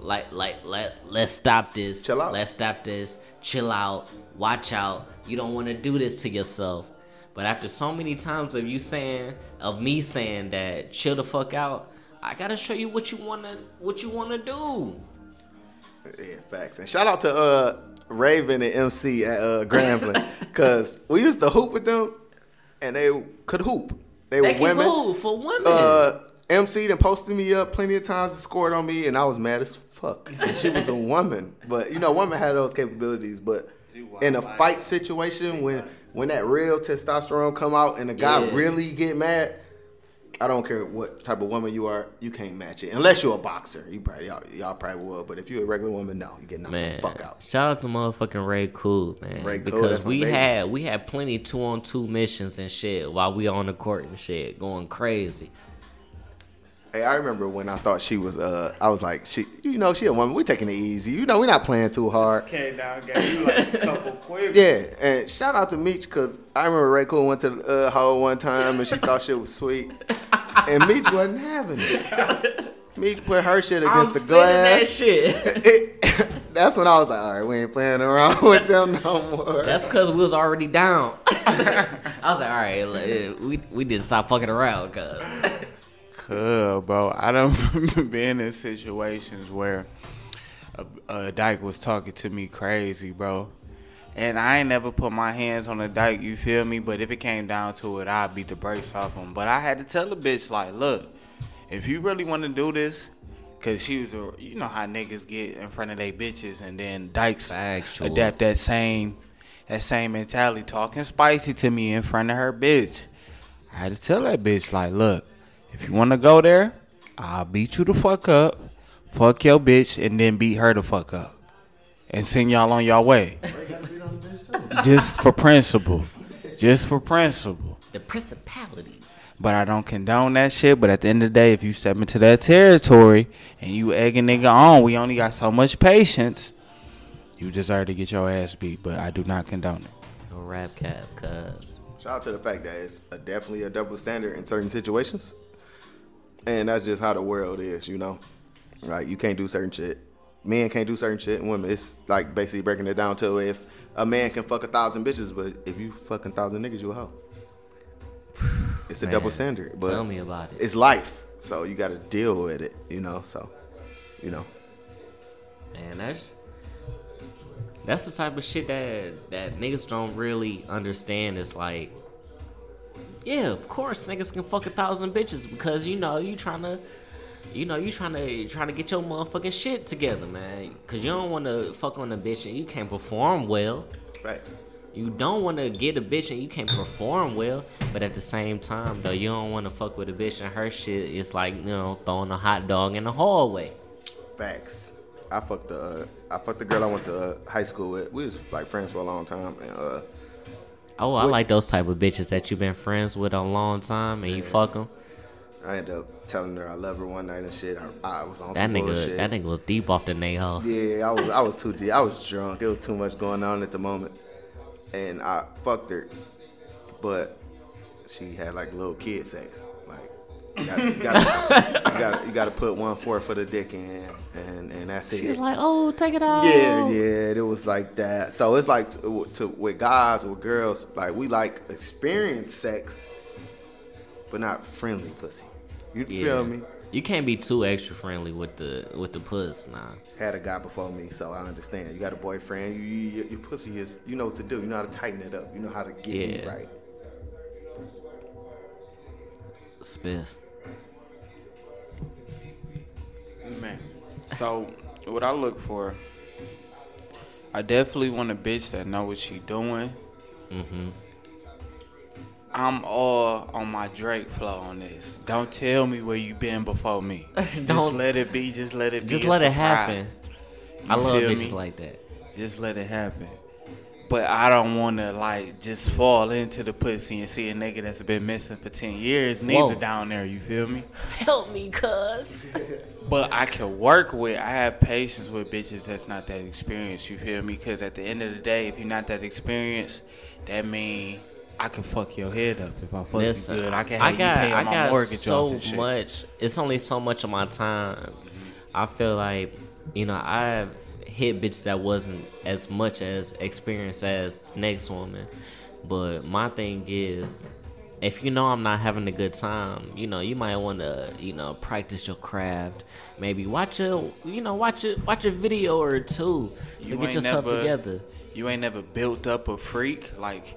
like like let let's stop this. Chill out. Let's stop this. Chill out. Watch out. You don't wanna do this to yourself. But after so many times of you saying of me saying that chill the fuck out, I gotta show you what you wanna what you wanna do. yeah, facts. And shout out to uh Raven and MC at uh Grambling. Cause we used to hoop with them and they could hoop. They were They can women. move for women. Uh MC then posted me up plenty of times and scored on me and I was mad as fuck. And she was a woman. But you know, women had those capabilities. But in a fight situation when when that real testosterone come out and the guy Yeah. really get mad, I don't care what type of woman you are, you can't match it. Unless you're a boxer. You probably y'all, y'all probably will. But if you're a regular woman, no, you get knocked man, the fuck out. shout out to motherfucking Ray Cool, man. Ray because my we had we had plenty two on two missions and shit while we on the court and shit, going crazy. Hey, I remember when I thought she was uh I was like, she you know, she a woman, we taking it easy. You know, we not playing too hard. Came down, gave you like a couple quick. Yeah, and shout out to Meech because I remember Ray Cool went to the uh, hoe one time and she thought shit was sweet, and Meech wasn't having it. Meech put her shit I'm against the sending that glass. shit. It- that's when I was like, all right, we ain't playing around with them no more. That's because we was already down. I was like, all right, like, we we didn't stop fucking around, cause Cuz, bro, I done been in situations where a, a dyke was talking to me crazy, bro. And I ain't never put my hands on a dyke, you feel me? But if it came down to it, I'd beat the brakes off him. But I had to tell the bitch, like, look, if you really want to do this, Cause she was, a, you know how niggas get in front of they bitches, and then dykes Factuals. adapt that same, that same mentality, talking spicy to me in front of her bitch. I had to tell that bitch like, look, if you want to go there, I'll beat you the fuck up, fuck your bitch, and then beat her the fuck up, and send y'all on your way. Just for principle, just for principle. the principalities. But I don't condone that shit. But at the end of the day, if you step into that territory and you egg a nigga on, we only got so much patience. You deserve to get your ass beat, but I do not condone it. No rap cap, cuz. Shout out to the fact that it's a, definitely a double standard in certain situations, and that's just how the world is, you know. Like you can't do certain shit. Men can't do certain shit, and women. It's like basically breaking it down to if a man can fuck a thousand bitches, but if you fucking thousand niggas, you a hoe. It's a Man, double standard, but tell me about it. It's life, so you got to deal with it, you know. So, you know, Man, that's that's the type of shit that that niggas don't really understand. It's like, yeah, of course niggas can fuck a thousand bitches because you know you trying to, you know you trying to trying to get your motherfucking shit together, man. Cause you don't want to fuck on a bitch and you can't perform well. facts. You don't want to get a bitch and you can't perform well, but at the same time though, you don't want to fuck with a bitch and her shit is like you know throwing a hot dog in the hallway. Facts. I fucked the uh, I fucked the girl I went to uh, high school with. We was like friends for a long time, and uh, Oh, I like those type of bitches that you've been friends with a long time and you fuck them. I ended up telling her I love her one night and shit. I, I was on That nigga, bullshit. that nigga was deep off the nail. Yeah, I was I was too deep. I was drunk. It was too much going on at the moment, and I fucked her, but she had like little kid sex. Like you gotta, you gotta, you gotta, you gotta put one fourth for the dick in, and and that's She was like, "Oh, take it off. Yeah, yeah, it was like that. So it's like to, to with guys with girls, like we like experience sex, but not friendly pussy. You Yeah. feel me? You can't be too extra friendly with the with the puss, nah. Had a guy before me, so I understand. You got a boyfriend. You, you your pussy is. You know what to do. You know how to tighten it up. You know how to get me Yeah. right. Spiff. Man. So what I look for, I definitely want a bitch that know what she doing. Mm-hmm. I'm all on my Drake flow on this. Don't tell me where you been before me. Don't- let it be. Just let it be. Just a let it surprise. happen. I love feel bitches me? like that. Just let it happen. But I don't want to like just fall into the pussy and see a nigga that's been missing for ten years. Neither Whoa. down there. You feel me? Help me, cuz. But I can work with. I have patience with bitches that's not that experienced. You feel me? Because at the end of the day, if you're not that experienced, that mean I can fuck your head up if I fuck Listen, you good. I can I have got, I got mortgage so off and shit. much. It's only so much of my time. Mm-hmm. I feel like, you know, I've hit bitches that wasn't as much as experienced as the next woman. But my thing is, if you know I'm not having a good time, you know, you might want to, you know, practice your craft. Maybe watch a, you know, watch a watch a video or two to You get yourself never- together. You ain't never built up a freak like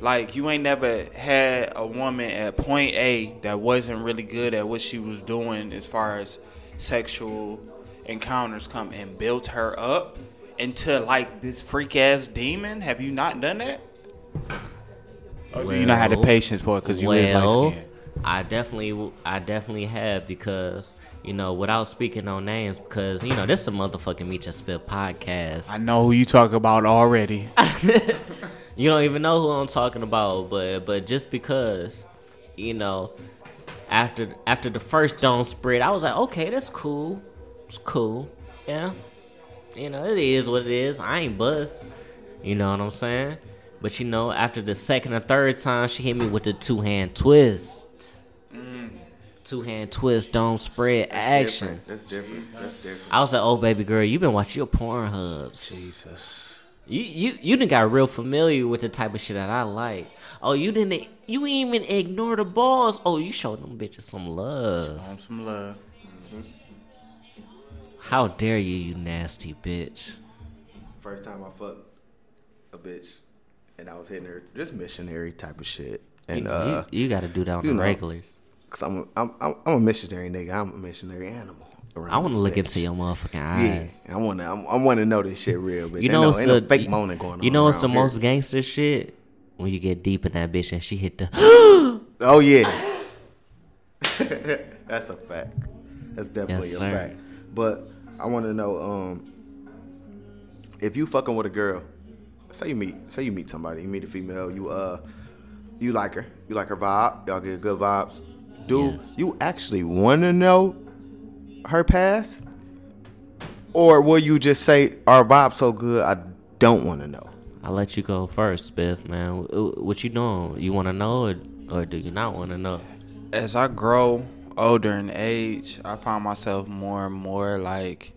like you ain't never had a woman at point A that wasn't really good at what she was doing as far as sexual encounters come and built her up into like this freak ass demon. Have you not done that? Do you not have the patience for it because you is well, light skinned? I definitely, I definitely have because you know, without speaking on names, because you know, this is a motherfucking Meech and Spiff podcast. I know who you talk about already. you don't even know who I'm talking about, but but just because, you know, after after the first don't spread, I was like, okay, that's cool, it's cool, yeah, you know, it is what it is. I ain't bust, you know what I'm saying? But you know, after the second or third time, she hit me with the two hand twist. Mm. Two hand twist, don't spread action. That's different. That's different. I was like, oh baby girl, you been watching your porn hubs. Jesus. You you you done got real familiar with the type of shit that I like. Oh, you didn't you even ignore the balls. Oh, you showed them bitches some love. On some love. Mm-hmm. How dare you, you nasty bitch? First time I fucked a bitch, and I was hitting her just missionary type of shit. And you, uh, you, you got to do that on the know. regulars. cause I'm a, I'm I'm I'm a missionary nigga. I'm a missionary animal. I want to look into your motherfucking Yeah, eyes. I want to. I want to know this shit real, bitch. You ain't know no, what's ain't no the fake you- moaning going on. You know what's the here. most gangster shit? When you get deep in that bitch and she hit the. Oh yeah, that's a fact. That's definitely Yes, a fact. But I want to know, um, if you fucking with a girl, say you meet, say you meet somebody, you meet a female, you uh, you like her, you like her vibe, y'all get good vibes. Do Yes. you actually want to know her past, or will you just say our vibe so good I don't want to know? I'll let you go first, Spiff, man. What you doing? You want to know or, or do you not want to know? as I grow older in age, I find myself more and more like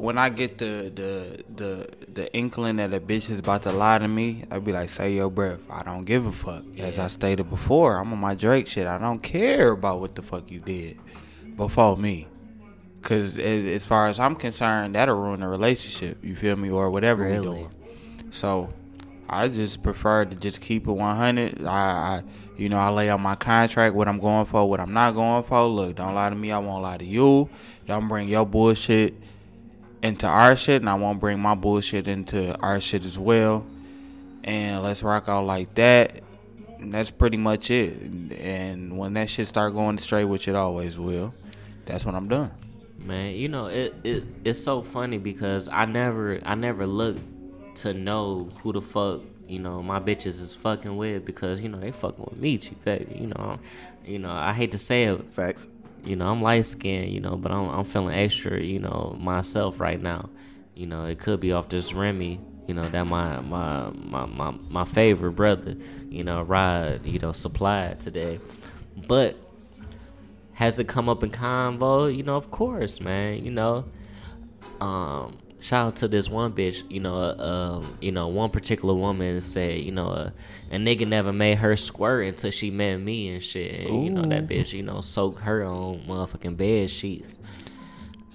when I get the the the the inkling that a bitch is about to lie to me, I be like, "Say your breath." I don't give a fuck. As I stated before, I'm on my Drake shit. I don't care about what the fuck you did before me. Cause as far as I'm concerned, that'll ruin the relationship. You feel me, or whatever we doing. So I just prefer to just keep it 100. I, I, you know, I lay out my contract, what I'm going for, what I'm not going for. Look, don't lie to me. I won't lie to you. Don't bring your bullshit into our shit, and I won't bring my bullshit into our shit as well. And let's rock out like that. And that's pretty much it. And when that shit start going straight, which it always will, that's when I'm done. Man, you know it, it it's so funny because I never I never looked to know who the fuck you know my bitches is fucking with because you know they fucking with me, G baby. You know, you know I hate to say it, Facts. You know I'm light skinned, you know, but I'm I'm feeling extra, you know myself right now. You know it could be off this Remy, you know that my my my my, my favorite brother, you know Rod, you know supplied today, but has it come up in convo? You know, of course, man. You know, um, shout out to this one bitch. You know, uh, um, you know, one particular woman said, you know, uh, a nigga never made her squirt until she met me and shit. And, you know, that bitch, you know, soaked her on motherfucking bed sheets.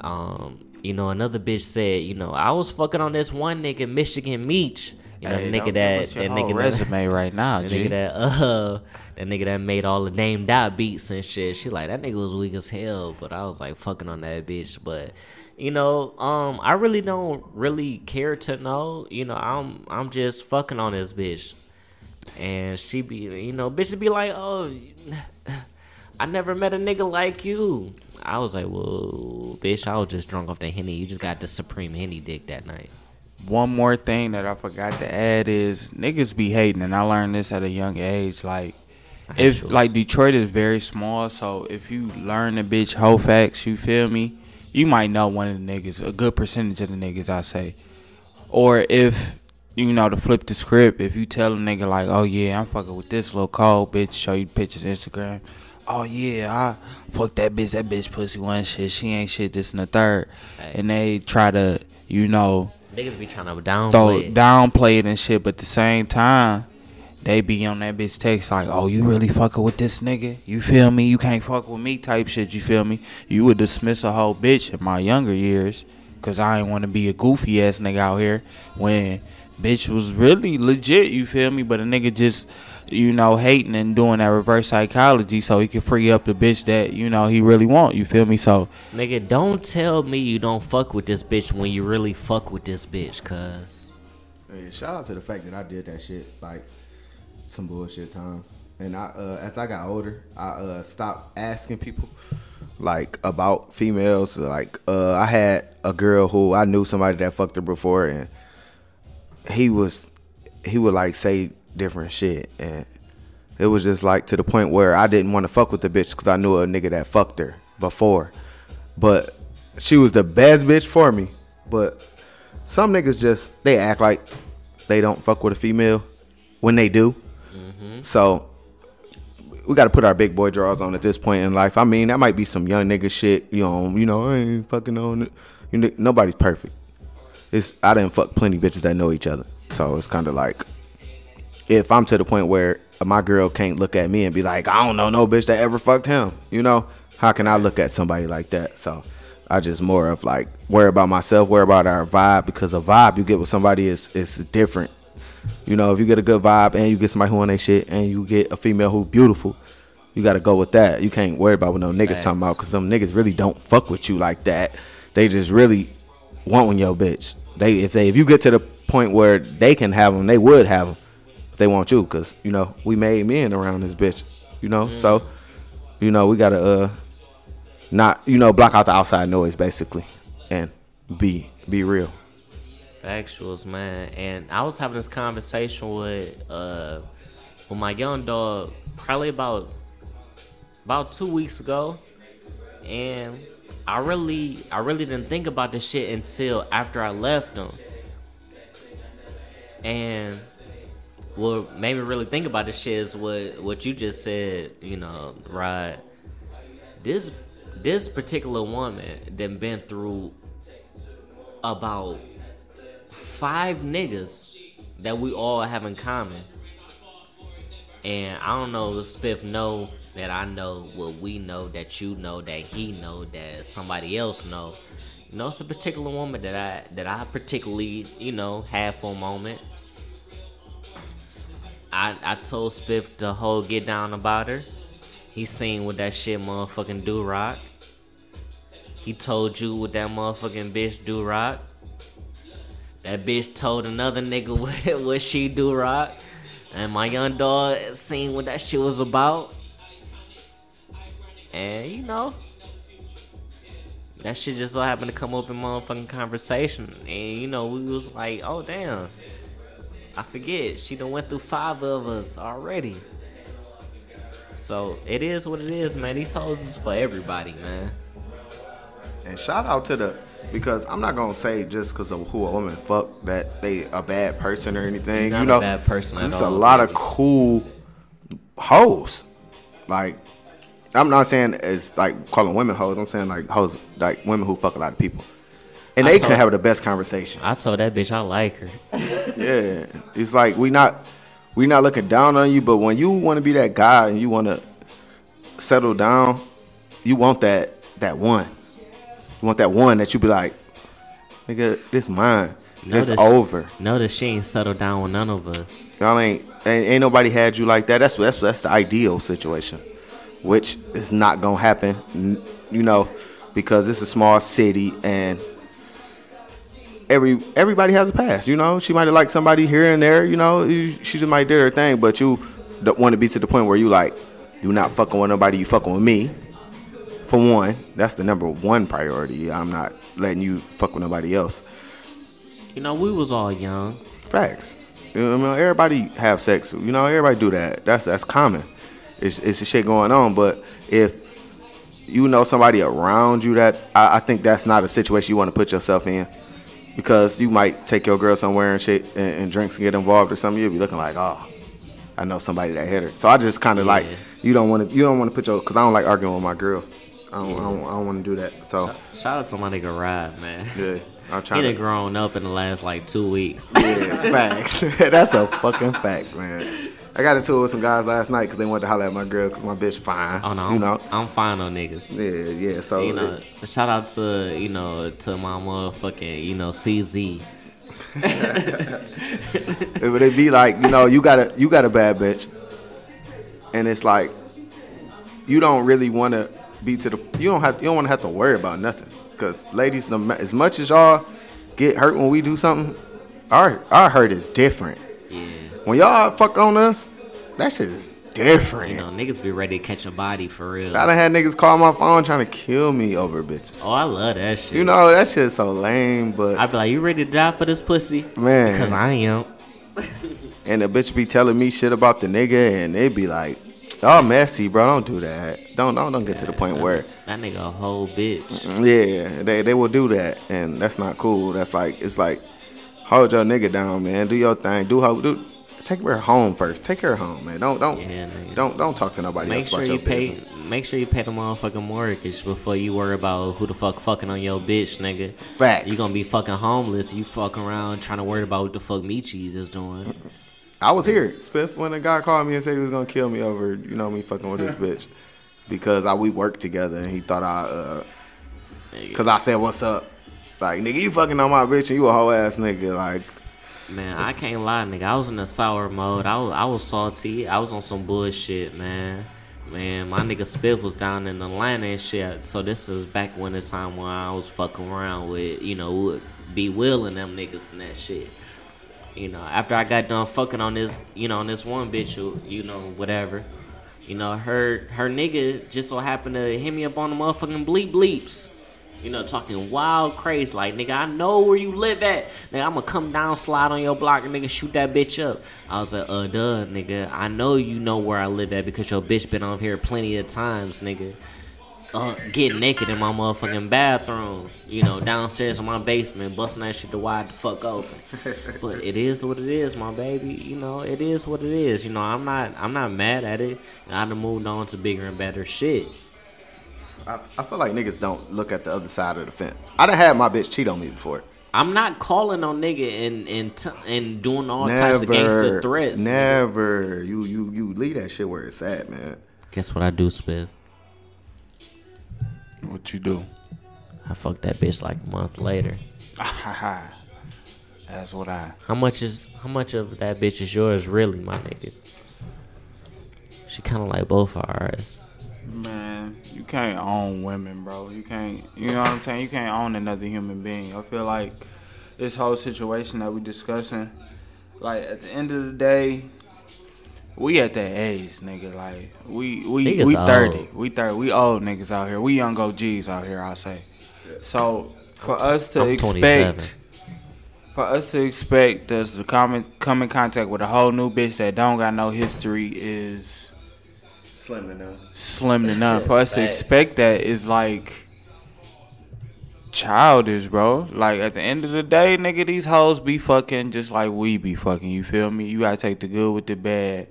Um, you know, another bitch said, you know, I was fucking on this one nigga, Michigan Meach. You know, Hey, nigga that that nigga that- right now, that G. nigga that uh that nigga that made all the named out beats and shit. She like that nigga was weak as hell, but I was like fucking on that bitch. But you know, um, I really don't really care to know. You know, I'm I'm just fucking on this bitch, and she be you know bitches be like, oh, I never met a nigga like you. I was like, well, bitch, I was just drunk off the henny. You just got the supreme henny dick that night. One more thing that I forgot to add is niggas be hating, and I learned this at a young age. Like, if like Detroit is very small, so if you learn the bitch whole facts, you feel me? You might know one of the niggas, a good percentage of the niggas, I say. Or if you know to flip the script, if you tell a nigga like, oh yeah, I'm fucking with this little cold bitch, show you pictures Instagram. Oh yeah, I fuck that bitch. That bitch pussy one shit. She ain't shit. This and the third, Hey. and they try to, you know, Niggas be trying to downplay. throw it. downplay it and shit, but at the same time, they be on that bitch text like, "Oh, you really fucking with this nigga? You feel me? You can't fuck with me?" Type shit. You feel me? You would dismiss a whole bitch in my younger years, cause I ain't want to be a goofy ass nigga out here when bitch was really legit. You feel me? But a nigga just, you know, hating and doing that reverse psychology so he can free up the bitch that you know he really want. You feel me? So Nigga, don't tell me you don't fuck with this bitch when you really fuck with this bitch, cuz. Hey, shout out to the fact that I did that shit like some bullshit times. And I, uh, as I got older, I uh, stopped asking people like about females. Like uh, I had a girl who I knew somebody that fucked her before, and he was he would like say different shit, and it was just like to the point where I didn't want to fuck with the bitch because I knew a nigga that fucked her before. But she was the best bitch for me. But some niggas just they act like they don't fuck with a female when they do. Mm-hmm. So we got to put our big boy drawers on at this point in life. I mean, that might be some young nigga shit. You know, you know, I ain't fucking on it. You know, nobody's perfect. It's I didn't fuck plenty bitches that know each other. So it's kind of like if I'm to the point where my girl can't look at me and be like, I don't know no bitch that ever fucked him. You know, how can I look at somebody like that? So I just more of like worry about myself, worry about our vibe because a vibe you get with somebody is is different. You know, if you get a good vibe and you get somebody who on their shit and you get a female who beautiful, you got to go with that. You can't worry about what no niggas talking about because them niggas really don't fuck with you like that. They just really want your bitch. They if they if you get to the point where they can have them, they would have them. They want you because you know we made men around this bitch. You know, so you know we gotta uh not you know block out the outside noise basically and be be real. Factuals, man. And I was having this conversation with uh with my young dog probably about about two weeks ago. And I really I really didn't think about this shit until after I left him. And what made me really think about this shit is what what you just said, you know, right. This this particular woman then been through about five niggas that we all have in common. And I don't know if Spiff know that I know what we know, that you know, that he know, that somebody else know. You know, it's a particular woman that I that I particularly, you know, had for a moment. I I told Spiff the whole get down about her. He seen what that shit motherfucking do rock. He told you what that motherfucking bitch do rock. That bitch told another nigga what, what she do rock. And my young dog seen what that shit was about. And you know, that shit just so happened to come up in motherfucking conversation. And you know, we was like, oh damn. I forget, she done went through five of us already. So it is what it is, man. These hoes is for everybody, man. And shout out to the because I'm not gonna say just because of who a woman fuck that they a bad person or anything. Not you a know, bad person It's a lot of cool hoes. Like I'm not saying it's like calling women hoes. I'm saying like hoes like women who fuck a lot of people. and I they told- can have the best conversation. I told that bitch I like her. Yeah, it's like we not we not looking down on you, but when you want to be that guy and you want to settle down, you want that that one. You want that one that you be like, nigga, this mine. It's Notice- over. Notice she ain't settled down with none of us. Y'all ain't, ain't ain't nobody had you like that. That's that's that's the ideal situation, which is not gonna happen. You know, because it's a small city and every everybody has a past. You know, she might have liked somebody here and there. You know, she just might do her thing, but you don't want to be to the point where you like you not fucking with nobody. You fucking with me. For one, that's the number one priority. I'm not letting you fuck with nobody else. You know, we was all young. Facts. You know, I mean, everybody have sex. You know, everybody do that. That's that's common. It's it's the shit going on. But if you know somebody around you that I, I think that's not a situation you want to put yourself in. Because you might take your girl somewhere and shit and, and drinks and get involved or something, you'll be looking like, oh, I know somebody that hit her. So I just kind of like you don't want to you don't want to put your because I don't like arguing with my girl. I don't I don't, I don't want to do that. So Shout out to my nigga Rod, man. yeah, I'm He done to. grown up in the last like two weeks. Yeah, facts. That's a fucking fact, man. I got into it with some guys last night because they wanted to holler at my girl because my bitch fine. Oh no, you I'm, know. I'm fine on niggas. Yeah, yeah. So You know, shout out to you know to my motherfucking you know CZ. it would it be like you know you got a you got a bad bitch, and it's like you don't really want to be to the you don't have you don't want to have to worry about nothing because ladies, as much as y'all get hurt when we do something, our our hurt is different. Yeah, When y'all fuck on us, that shit is different. you know niggas be ready to catch a body for real. I done had niggas call my phone trying to kill me over bitches. Oh, I love that shit. You know that shit's so lame, but I be like, you ready to die for this pussy? Man. because I am. and the bitch be telling me shit about the nigga, and they be like, "Oh, messy, bro. Don't do that. Don't don't don't get to the point where, That nigga a whole bitch. yeah, they they will do that, and that's not cool. That's like it's like, hold your nigga down, man. Do your thing. Do how do." Take her home first. Take her home, man. Don't don't Yeah, don't don't talk to nobody Make else sure about you your pay. business. Make sure you pay the motherfucking mortgage before you worry about who the fuck fucking on your bitch, nigga. Facts. You gonna be fucking homeless. You fucking around trying to worry about what the fuck cheese is doing. I was here, Spiff, when a guy called me and said he was gonna kill me over, you know, me fucking with this bitch, because I we worked together and he thought I, uh, cause I said what's up, like nigga you fucking on my bitch and you a whole ass nigga, like Man, I can't lie, nigga. I was in a sour mode. I was, I was salty. I was on some bullshit, man. Man, my nigga Spiff was down in Atlanta and shit. So this is back when the time when I was fucking around with, you know, be willing them niggas and that shit. You know, after I got done fucking on this, you know, on this one bitch, who, you know, whatever. You know, her her nigga just so happened to hit me up on the motherfucking bleep bleeps. You know, talking wild crazy. Like, nigga, I know where you live at. Nigga, I'm gonna come down, slide on your block, and nigga, shoot that bitch up. I was like, uh, duh, nigga. I know you know where I live at because your bitch been on here plenty of times, nigga. Uh, get naked in my motherfucking bathroom. You know, downstairs in my basement, busting that shit to wide the fuck open. but it is what it is, my baby. You know, it is what it is. You know, I'm not, I'm not mad at it. I done moved on to bigger and better shit. I, I feel like niggas don't look at the other side of the fence. I done had my bitch cheat on me before. I'm not calling on nigga and and t- and doing all types of gangster Never, threats. nigga. never. You you you leave that shit where it's at, man. Guess what I do, Spiff? What you do? I fucked that bitch like a month later. That's what I. How much is how much of that bitch is yours, really, my nigga? She kind of like both of ours. Man, you can't own women, bro. You can't. You know what I'm saying? You can't own another human being. I feel like this whole situation that we discussing, like at the end of the day, we at that age, nigga. Like we we Niggas we old. thirty. We thirty. We old niggas out here. We young OGs out here. I say. So for us to I'm expect. For us to expect us to come in, come in contact with a whole new bitch that don't got no history is Slim enough. slim to none. For us to expect that is like childish, bro. Like at the end of the day, nigga, these hoes be fucking just like we be fucking. You feel me? You gotta take the good with the bad.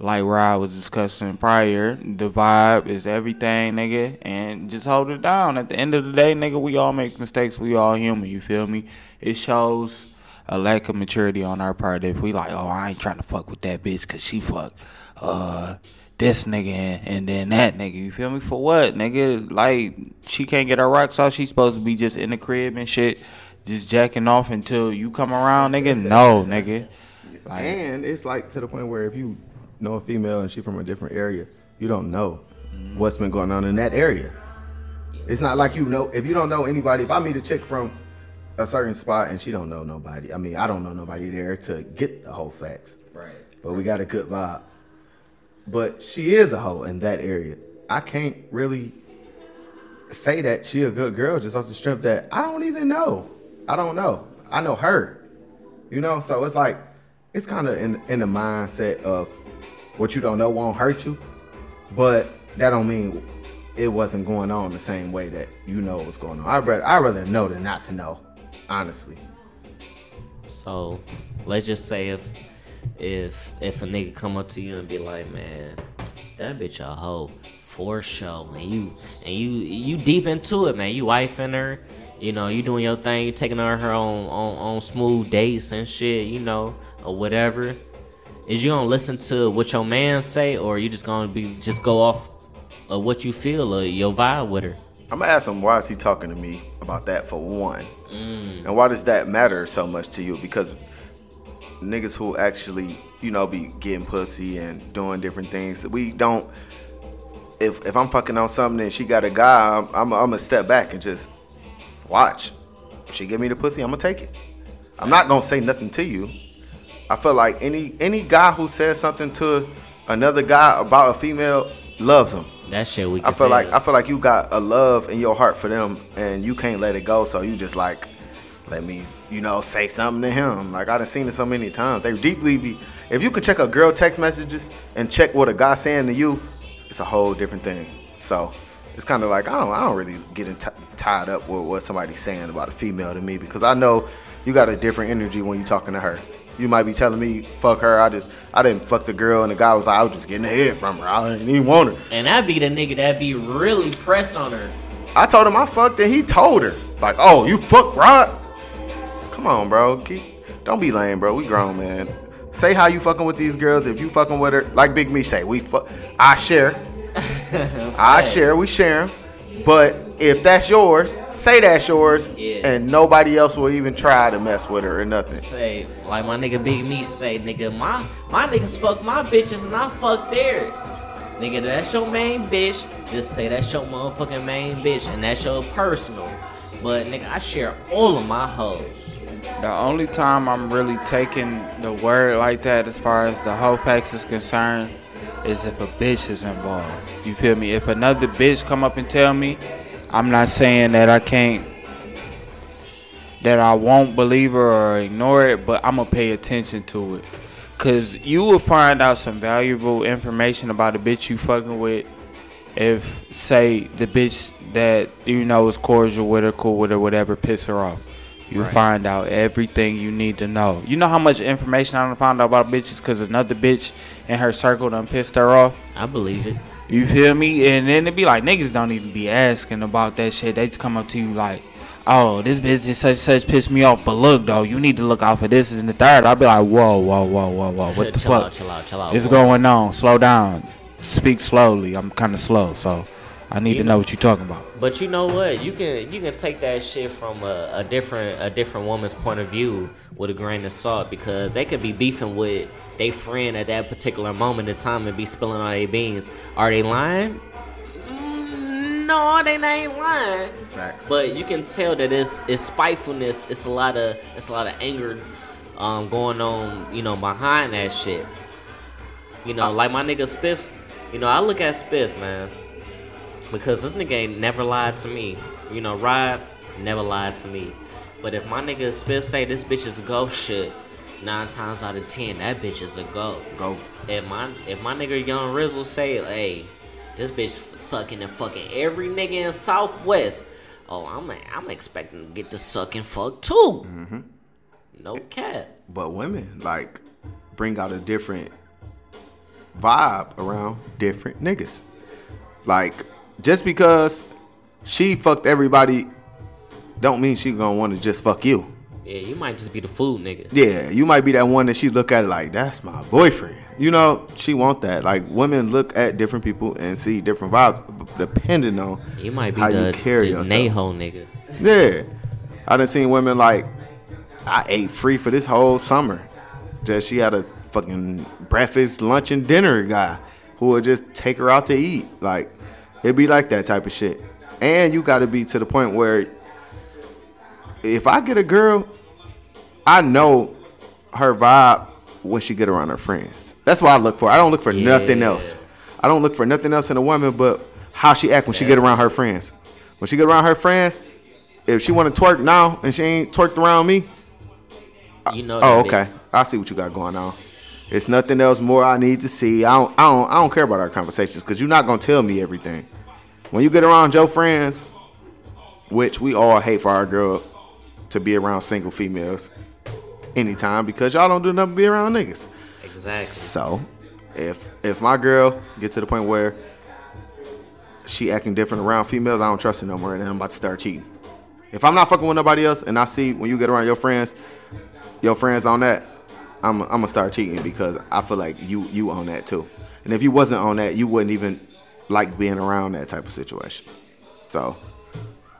Like Rod was discussing prior, the vibe is everything, nigga, and just hold it down. At the end of the day, nigga, we all make mistakes. We all human. You feel me? It shows a lack of maturity on our part if we like, oh, I ain't trying to fuck with that bitch because she fuck uh this nigga and, and then that nigga. You feel me? For what, nigga? Like she can't get her rocks off. She's supposed to be just in the crib and shit, just jacking off until you come around, nigga. No, nigga. Like, And it's like to the point where if you know a female and she from a different area, you don't know what's been going on in that area. It's not like you know if you don't know anybody. If I meet a chick from a certain spot and she don't know nobody, I mean I don't know nobody there to get the whole facts. Right. But we got a good vibe. But she is a hoe in that area. I can't really say that she a good girl just off the strength that I don't even know. I don't know. I know her. You know, so it's like it's kind of in in the mindset of what you don't know won't hurt you, but that don't mean it wasn't going on the same way that you know what's going on. I rather I rather know than not to know, honestly. So let's just say if if if a nigga come up to you and be like, man, that bitch a hoe for sure, and you and you you deep into it, man. You wifing her, you know, you doing your thing, you taking her her on on, on smooth dates and shit, you know, or whatever. Is you gonna listen to what your man say, or you just gonna be just go off of what you feel or your vibe with her? I'm gonna ask him why is he talking to me about that for one, mm. and why does that matter so much to you? Because niggas who actually, you know, be getting pussy and doing different things that we don't. If if I'm fucking on something and she got a guy, I'm I'm, I'm gonna step back and just watch. If she give me the pussy, I'm gonna take it. I'm not gonna say nothing to you. I feel like any any guy who says something to another guy about a female loves him. That shit we. I feel say like I feel like you got a love in your heart for them, and you can't let it go. So you just like, let me, you know, say something to him. Like I done seen it so many times. They deeply be. If you could check a girl text messages and check what a guy saying to you, it's a whole different thing. So it's kind of like I don't, I don't really get in t- tied up with what somebody's saying about a female to me because I know you got a different energy when you're talking to her. You might be telling me, fuck her. I just, I didn't fuck the girl, and the guy was like, I was just getting the head from her. I didn't even want her. And that be the nigga that be really pressed on her. I told him I fucked and he told her. Like, oh, you fucked Rod? Come on, bro. Keep, don't be lame, bro. We grown, man. Say how you fucking with these girls. If you fucking with her, like Big Me say, we fuck. I share. I share. We share. But if that's yours, say that's yours, Yeah. and nobody else will even try to mess with her or nothing. Say, like my nigga Big Me say, nigga, my my niggas fuck my bitches and I fuck theirs. Nigga, that's your main bitch. Just say that's your motherfucking main bitch and that's your personal. But nigga, I share all of my hoes. The only time I'm really taking the word like that as far as the whole facts is concerned is if a bitch is involved. You feel me? If another bitch come up and tell me, I'm not saying that I can't that I won't believe her or ignore it, but I'm gonna pay attention to it. Cause you will find out some valuable information about the bitch you fucking with if say the bitch that you know is cordial with her, cool with her, whatever, piss her off. You find out everything you need to know. You know how much information I found out about bitches because another bitch in her circle done pissed her off. I believe it. You feel me? And then it be like niggas don't even be asking about that shit. They just come up to you like, "Oh, this bitch is such such pissed me off." But look though, you need to look out for this and the third. I'll be like, "Whoa, whoa, whoa, whoa, whoa! What the chill fuck out, chill out, chill out. is going on? Slow down. Speak slowly. I'm kind of slow, so I need You to know- know what you're talking about." But you know what? You can you can take that shit from a, a different a different woman's point of view with a grain of salt because they could be beefing with their friend at that particular moment in time and be spilling all their beans. Are they lying? Mm, No, they ain't lying. Facts. But you can tell that it's it's spitefulness. It's a lot of it's a lot of anger um, going on. You know behind that shit. You know, like my nigga Spiff. You know, I look at Spiff, man, because this nigga ain't never lied to me. You know, Rod never lied to me. But if my nigga Spiff say this bitch is a ghost shit, nine times out of ten that bitch is a go. Go. If my if my nigga Young Rizzle say, hey, this bitch sucking and fucking every nigga in Southwest, oh, I'm I'm expecting to get the sucking fuck too. Mm-hmm. No cap. But women like bring out a different vibe around different niggas. Like, just because she fucked everybody, don't mean she gonna want to just fuck you. Yeah, you might just be the food nigga. Yeah, you might be that one that she look at it like that's my boyfriend. You know, she want that. Like women look at different people and see different vibes depending on You might be how the, you carry the yourself. Nigga. Yeah, I done seen women like I ate free for this whole summer. Just she had a fucking breakfast, lunch, and dinner guy who would just take her out to eat. Like it'd be like that type of shit. And you got to be to the point where if I get a girl, I know her vibe when she get around her friends. That's what I look for. I don't look for nothing else. I don't look for nothing else in a woman but how she act when she get around her friends. When she get around her friends, if she want to twerk now and she ain't twerked around me, You know. oh okay, I see what you got going on. It's nothing else more I need to see. I don't, I don't, I don't care about our conversations because you're not gonna tell me everything. When you get around your friends, which we all hate for our girl to be around single females anytime because y'all don't do nothing be around niggas. Exactly. So, if if my girl get to the point where she acting different around females, I don't trust her no more, and I'm about to start cheating. If I'm not fucking with nobody else, and I see when you get around your friends, your friends on that, I'm I'm gonna start cheating because I feel like you you own that too. And if you wasn't on that, you wouldn't even like being around that type of situation. So,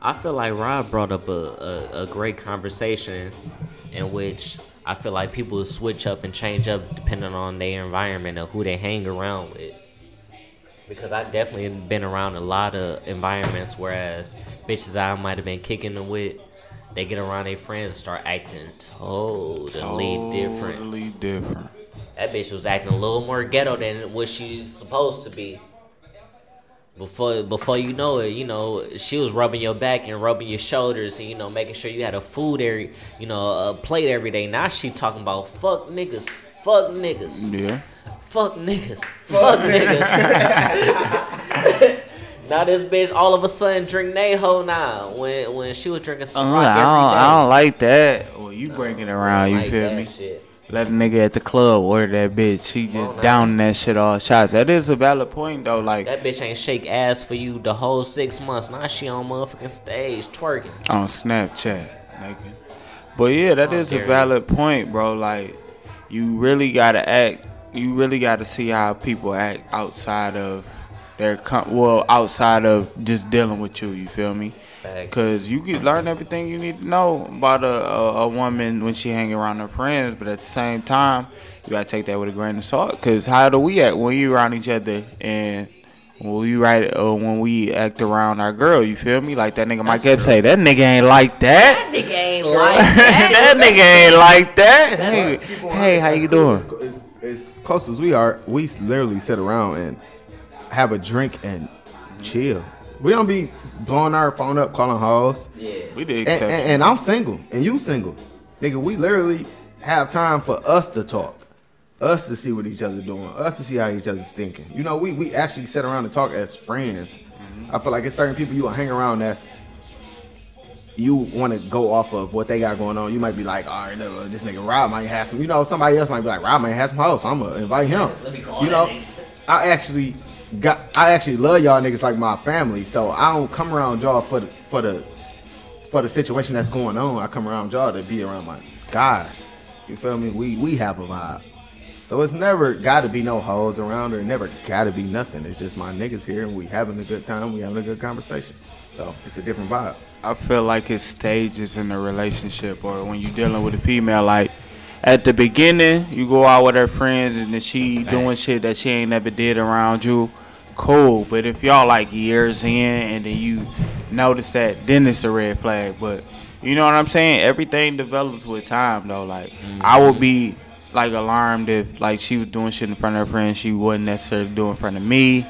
I feel like Rod brought up a, a, a great conversation in which I feel like people switch up and change up depending on their environment or who they hang around with. Because I've definitely been around a lot of environments whereas bitches I might have been kicking it with, they get around their friends and start acting totally different. Totally different. That bitch was acting a little more ghetto than what she's supposed to be. Before before you know it, you know, she was rubbing your back and rubbing your shoulders and you know, making sure you had a food every you know, a plate every day. Now she talking about fuck niggas, fuck niggas, Yeah. fuck niggas, fuck niggas. now this bitch all of a sudden drink Neho now when when she was drinking Uh, I, don't. I don't like that. Well, you bring it around, you Like feel me? shit. Let a nigga at the club order that bitch. She just now. downing that shit all shots. That is a valid point though. Like That bitch ain't shake ass for you the whole six months. Now she on motherfucking stage twerking. on Snapchat, nigga. But yeah, that is a valid point, bro. Like, you really gotta act. You really gotta see how people act outside of their com- well, outside of just dealing with you. You feel me? Cause you can learn everything you need to know about a, a, a woman when she hang around her friends, but at the same time, you gotta take that with a grain of salt. Cause how do we act when you around each other and when we right uh, when we act around our girl? You feel me? Like that nigga Mike Epps say, that nigga ain't like that. That Nigga ain't like that. that nigga ain't like that. Hey, hey, how you doing? As, as close as we are, we literally sit around and have a drink and chill. We don't be blowing our phone up, calling hoes. yeah. We the And, and, and I'm single, and you single, nigga. We literally have time for us to talk, us to see what each other doing, us to see how each other's thinking. You know, we we actually sit around and talk as friends. I feel like it's certain people you will hang around that's you want to go off of what they got going on. You might be like, all right, uh, this nigga Rob might have some. You know, somebody else might be like, Rob might have some hoes. So I'm gonna invite him. Let me call You know. I actually I actually love y'all niggas like my family. So I don't come around y'all for the for the for the situation that's going on. I come around y'all to be around my guys. You feel me? We we have a vibe. So it's never got to be no hoes around or never got to be nothing. It's just my niggas here and we having a good time. We having a good conversation. So it's a different vibe. I feel like it's stages in a relationship or when you're dealing with a female. Like at the beginning, you go out with her friends and then she doing shit that she ain't never did around you. Cool, but if y'all like years in and then you notice that, then it's a red flag. But you know what I'm saying? Everything develops with time, though. Like I would mm-hmm. be like alarmed if like she was doing shit in front of her friends she wasn't necessarily doing in front of me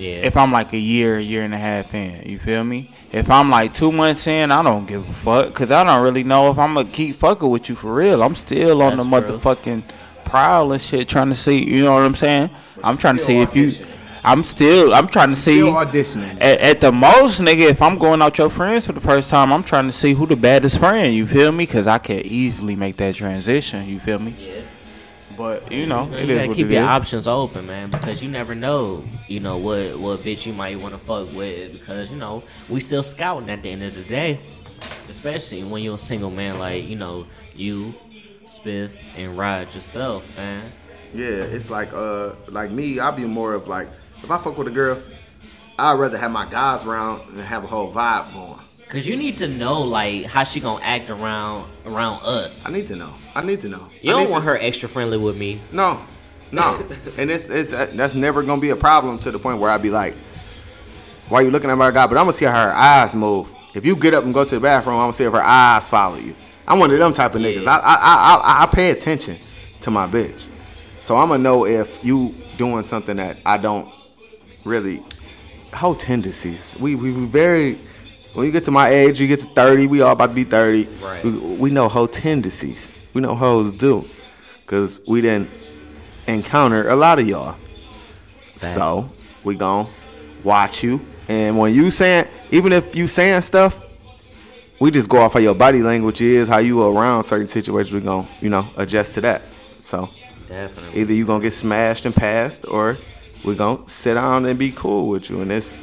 Yeah. if I'm like a year, year and a half in, you feel me? If I'm like two months in, I don't give a fuck because I don't really know if I'm gonna keep fucking with you for real. I'm still on the That's true. motherfucking prowl and shit, trying to see. You know what I'm saying? I'm trying to see if you. I'm still. I'm trying to see. Still auditioning. At, at the most, nigga, if I'm going out your friends for the first time, I'm trying to see who the baddest friend. You feel me? Because I can easily make that transition. You feel me? yeah. But you know, You it gotta what keep it your is. options open, man, because you never know, you know, what what bitch you might want to fuck with. Because you know, we still scouting at the end of the day, especially when you're a single man like you know you, Spiff, and Rod yourself, man. Yeah, it's like uh like me, I'll be more of like if I fuck with a girl, I'd rather have my guys around than have a whole vibe going. Cause you need to know like how she gonna act around around us. I need to know. I need to know. You I don't want to- her extra friendly with me. No, no, and it's, it's that- that's never gonna be a problem to the point where I'd be like, "Why you looking at my guy?" But I'm gonna see how her eyes move. If you get up and go to the bathroom, I'm gonna see if her eyes follow you. I'm one of them type of niggas. Yeah. I, I I I I pay attention to my bitch, so I'm gonna know if you doing something that I don't really. Whole tendencies. We we, we very. When you get to my age, you get to 30, we all about to be 30. Right. We, we know whole tendencies. We know hoes do. Because we didn't encounter a lot of y'all. Facts. So we gon' watch you. And when you saying, even if you saying stuff, we just go off how your body language is, how you around certain situations. We gon' you know adjust to that. So Definitely. either you gonna get smashed and passed, or we gonna sit down and be cool with you. And it's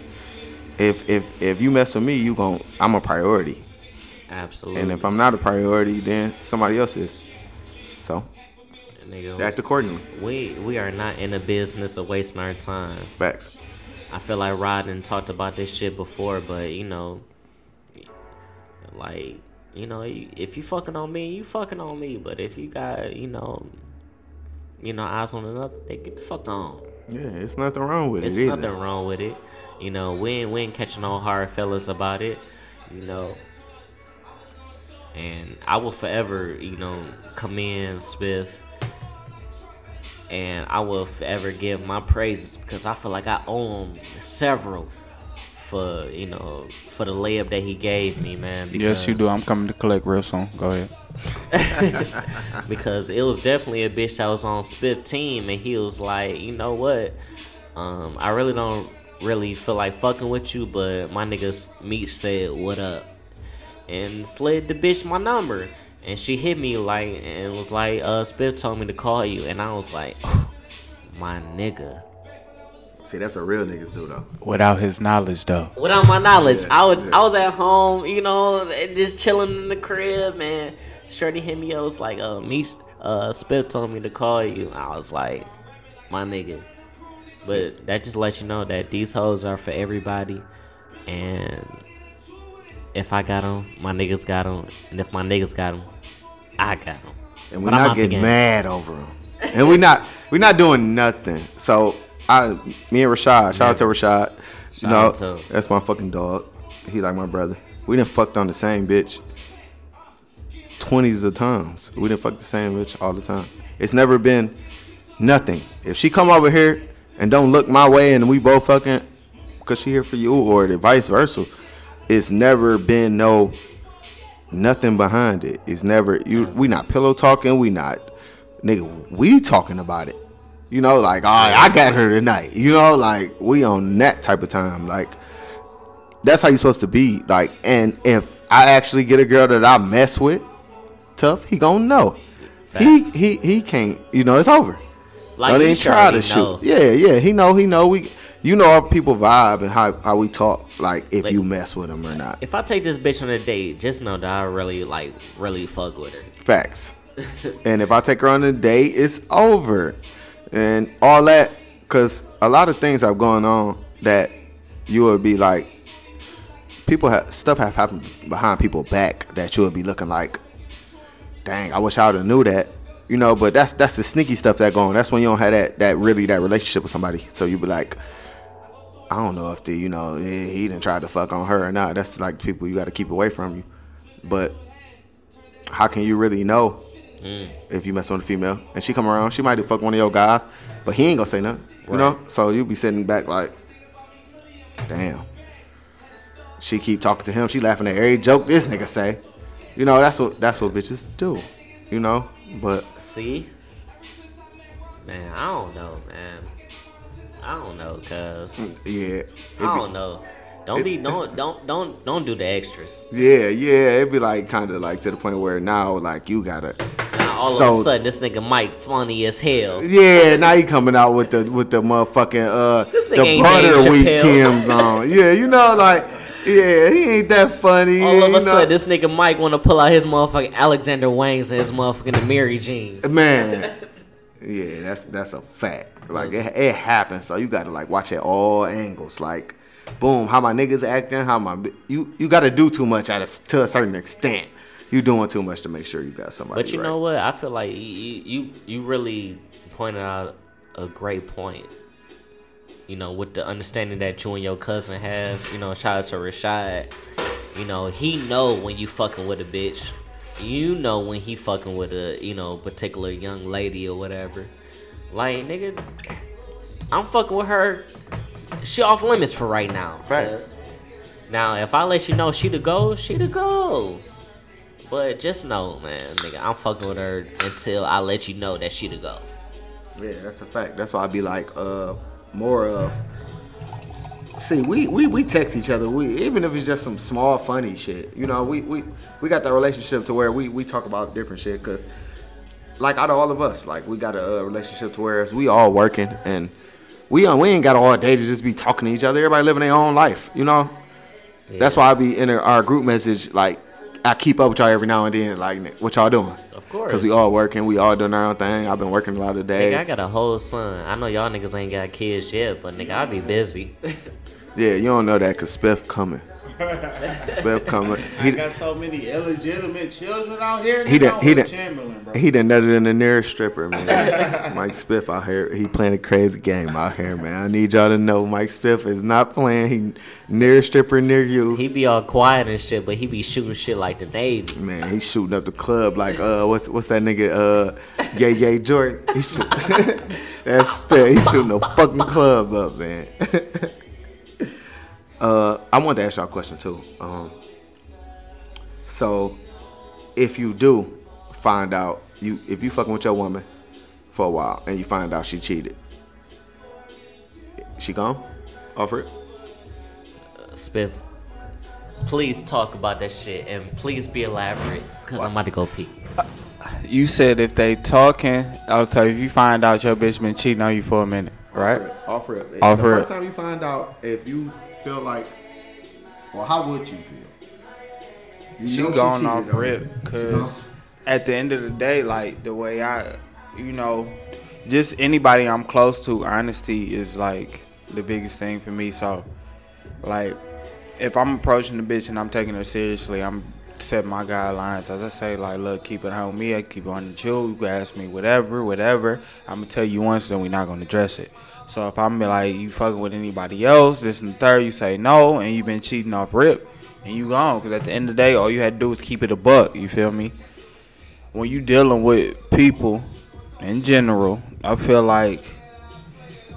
if if if you mess with me, you gon' I'm a priority. Absolutely. And if I'm not a priority, then somebody else is. So Nigga, act accordingly. we we are not in the business of wasting our time. Facts. I feel like Rod and talked about this shit before, but you know, like you know, if you fucking on me, you fucking on me. But if you got you know, you know, eyes on another, they get the fuck on. Yeah, it's nothing wrong with It's it either. nothing wrong with it. You know, we ain't we ain't catching no hard fellas about it. You know. And I will forever, you know, commend Spiff. And I will forever give my praises because I feel like I owe him several for, you know, for the layup that he gave me, man. Yes, you do. I'm coming to collect real soon. Go ahead. because it was definitely a bitch that was on Spiff team, and he was like, you know what? Um, I really don't really feel like fucking with you, but my niggas Meech said what up, and slid the bitch my number, and she hit me like and was like, uh, Spiff told me to call you, and I was like, my nigga. See, that's what real niggas do though. Without his knowledge, though. Without my knowledge, Yeah, I was yeah. I was at home, you know, just chilling in the crib, man. Shorty hit me up, was like, uh, me, uh, Spiff told me to call you. I was like, my nigga. But that just lets you know that these hoes are for everybody, and if I got them, my niggas got them, and if my niggas got them, I got them. And we're not getting mad over them. and we're not we not doing nothing. So I, me and Rashad, shout out to Rashad. You Shout to- that's my fucking dog. He like my brother. We didn't fucked on the same bitch twenties of times. We didn't fuck the same bitch all the time. It's never been nothing. If she come over here and don't look my way and we both fucking because she here for you or the vice versa, it's never been no nothing behind it. It's never you. We not pillow talking. We not nigga. We talking about it. You know, like all right, I got her tonight. You know, like we on that type of time. Like that's how you supposed to be. Like, and if I actually get a girl that I mess with, tough, he gonna know. He he he can't. You know, it's over. Like Don't you even try to shoot. Yeah, yeah. He know. He know. We. You know our people vibe and how, how we talk. Like if Like- you mess with them or not. If I take this bitch on a date, just know that I really like really fuck with her. Facts. and if I take her on a date, it's over. And all that, because a lot of things have gone on that you would be like, people have stuff have happened behind people back that you would be looking like, dang, I wish I would have knew that. You know, but that's that's the sneaky stuff that going. That's when you don't have that that really that relationship with somebody. So you be like, I don't know if the you know he didn't try to fuck on her or not. That's like people you got to keep away from you. But how can you really know mm. if you mess with a female and she come around? She might fuck one of your guys, but he ain't gonna say nothing. You know, so you be sitting back like, damn. She keep talking to him. She laughing at every joke this nigga say. You know, that's what that's what bitches do. You know, but See? Man, I don't know, man. I don't know, cuz. yeah, I don't know. Don't be don't don't don't don't do the extras. Yeah, yeah, it'd be like kind of like to the point where now like you gotta. Now all of a sudden this nigga Mike funny as hell. Yeah, now he coming out with the with the motherfucking uh This the butter wheat. Tim's on. Yeah, you know like yeah, he ain't that funny. All of a sudden this nigga Mike wanna pull out his motherfucking Alexander Wangs and his motherfucking Amiri jeans. Man, yeah, that's that's a fact. Like it, it happens, so you gotta like watch at all angles. Like, boom, how my niggas acting, how my you you gotta do too much at a, to a certain extent. You doing too much to make sure you got somebody. But you right. know what? I feel like you you you really pointed out a great point. You know, with the understanding that you and your cousin have, you know, shout out to Rashad. You know, he know when you fucking with a bitch. You know when he fucking with a, you know, particular young lady or whatever. Like, nigga, I'm fucking with her. She off limits for right now. Facts. Now, if I let you know she the go, she the go. But just know, man, nigga, I'm fucking with her until I let you know that she the go. Yeah, that's a fact. That's why I be like, uh, more of. See, we, we we text each other. We even if it's just some small funny shit, you know. We we, we got that relationship to where we, we talk about different shit because, like, out of all of us, like we got a, uh relationship to where we all working and we uh, we ain't got all day to just be talking to each other. Everybody living their own life, you know. That's why I be in our group message like. I keep up with y'all every now and then, like, what y'all doing? Of course. Because we all working, we all doing our own thing. I've been working a lot of days. Nigga, I got a whole son. I know y'all niggas ain't got kids yet, but nigga, I be busy. Yeah, you don't know that because Spiff coming. Spiff coming. I He, got so many illegitimate children out here. He nigga, done- he with done- Chamberlain, bro. he done nutted in the nearest stripper, man. Mike Spiff out here. He playing a crazy game out here, man. I need y'all to know Mike Spiff is not playing. He near stripper near you. he be all quiet and shit, but he be shooting shit like the Navy. Man, he's shooting up the club like uh what's what's that nigga uh Yay Yay Jordan. He shoot, that's Spiff. He's shooting the fucking club up, man. Uh, I want to ask y'all a question too. Um, so if you do find out you if you fucking with your woman for a while and you find out she cheated, she gone? Offer it? Spiff, please talk about that shit and please be elaborate, cause I'm about to go pee. You said if they talking, I'll tell you if you find out your bitch been cheating on you for a minute, right? Offer it. Offer the it. first time you find out if you feel like, well, how would you feel? You She going cheated off rip because at the end of the day, like the way I, you know, just anybody I'm close to, honesty is like the biggest thing for me. So, like, if I'm approaching the bitch and I'm taking her seriously, I'm setting my guidelines. As I say, like, look, keep it on me. I keep it on the chill. You can ask me whatever, whatever. I'm gonna tell you once, then we're not gonna address it. So if I'm like, you fucking with anybody else, this and the third, you say no, and you've been cheating off rip, and you gone. Because at the end of the day, all you had to do was keep it a buck. You feel me? When you dealing with people in general, I feel like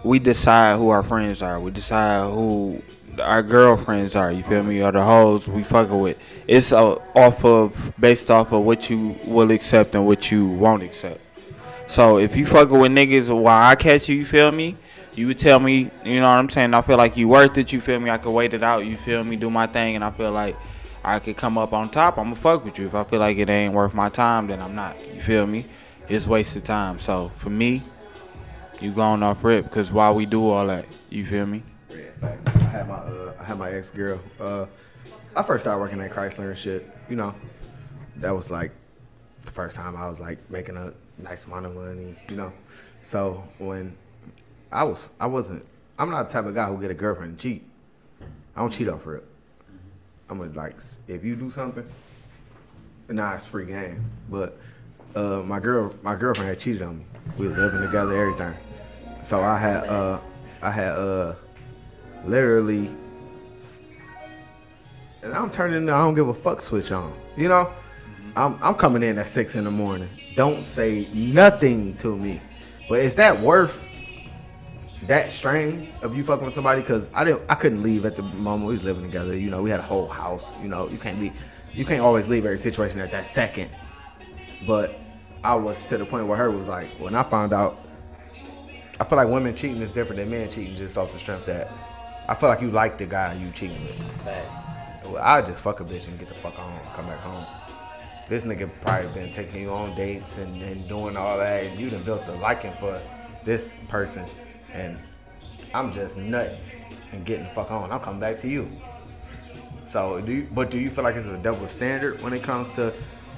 we decide who our friends are. We decide who our girlfriends are. You feel me? Or the hoes we fucking with. It's off of based off of what you will accept and what you won't accept. So if you fucking with niggas while I catch you, you feel me? You would tell me, you know what I'm saying? I feel like you worth it. You feel me? I could wait it out. You feel me? Do my thing, and I feel like I could come up on top. I'ma fuck with you. If I feel like it ain't worth my time, then I'm not. You feel me? It's wasted time. So for me, you going off rip because while we do all that, you feel me? Yeah. I had my uh, I had my ex girl. Uh, I first started working at Chrysler and shit. You know, that was like the first time I was like making a nice amount of money. You know, so when I was I wasn't I'm not the type of guy who get a girlfriend and cheat. I don't cheat off rip. I'm gonna like if you do something, nah, it's free game. But uh, my girl my girlfriend had cheated on me. We was living together, everything. So I had uh I had uh literally and I'm turning the I don't give a fuck switch on. You know? I'm I'm coming in at six in the morning. Don't say nothing to me. But is that worth that strain of you fucking with somebody? Cause I didn't I couldn't leave at the moment we was living together. You know, we had a whole house, you know, you can't be you can't always leave every situation at that second. But I was to the point where her was like, when I found out I feel like women cheating is different than men cheating just off the strength that I feel like you like the guy you cheating with. Well, I just fuck a bitch and get the fuck on, come back home. This nigga probably been taking you on dates and, and doing all that, and you done built a liking for this person, and I'm just nutting and getting the fuck on. I'm coming back to you. So do you, but do you feel like it's a double standard when it comes to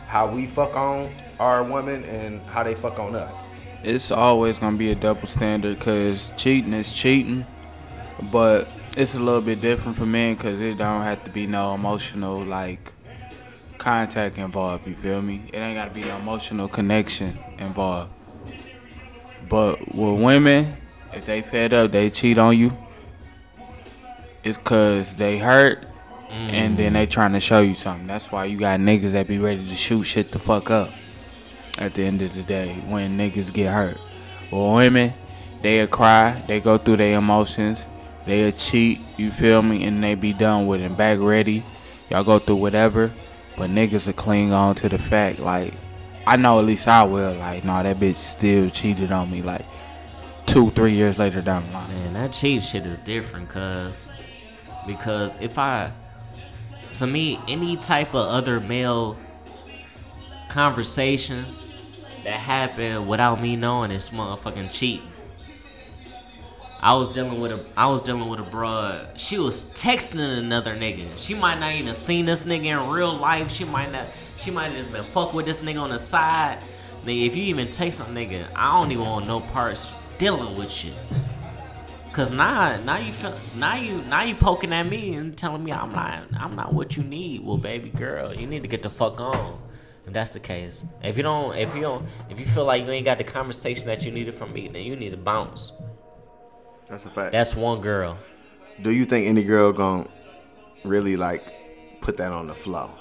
how we fuck on our women and how they fuck on us? It's always gonna be a double standard because cheating is cheating, but it's a little bit different for men because it don't have to be no emotional like contact involved. You feel me? It ain't gotta be no emotional connection involved. But with women, if they fed up, they cheat on you. It's cause they hurt, and then they trying to show you something. That's why you got niggas that be ready to shoot shit the fuck up. At the end of the day, when niggas get hurt, well, women, they'll cry, they go through their emotions, they'll cheat. You feel me? And they be done with it, back ready. Y'all go through whatever, but niggas will cling on to the fact like. I know at least I will. Like, no, that bitch still cheated on me. Like, two, three years later down the line. Man, that cheat shit is different, cuz. Because if I. To me, any type of other male conversations that happen without me knowing is motherfucking cheating. I was dealing with a I was dealing with a broad. She was texting another nigga. She might not even seen this nigga in real life. She might not she might have just been fuck with this nigga on the side. Nigga, if you even text a nigga, I don't even want no parts dealing with you. Cause now, now you feel, now you, now you poking at me and telling me I'm not, I'm not what you need. Well, baby girl, you need to get the fuck on. If that's the case, if you don't, if you don't, if you feel like you ain't got the conversation that you needed from me, then you need to bounce. That's a fact. That's one girl. do you think any girl gonna really like put that on the flow?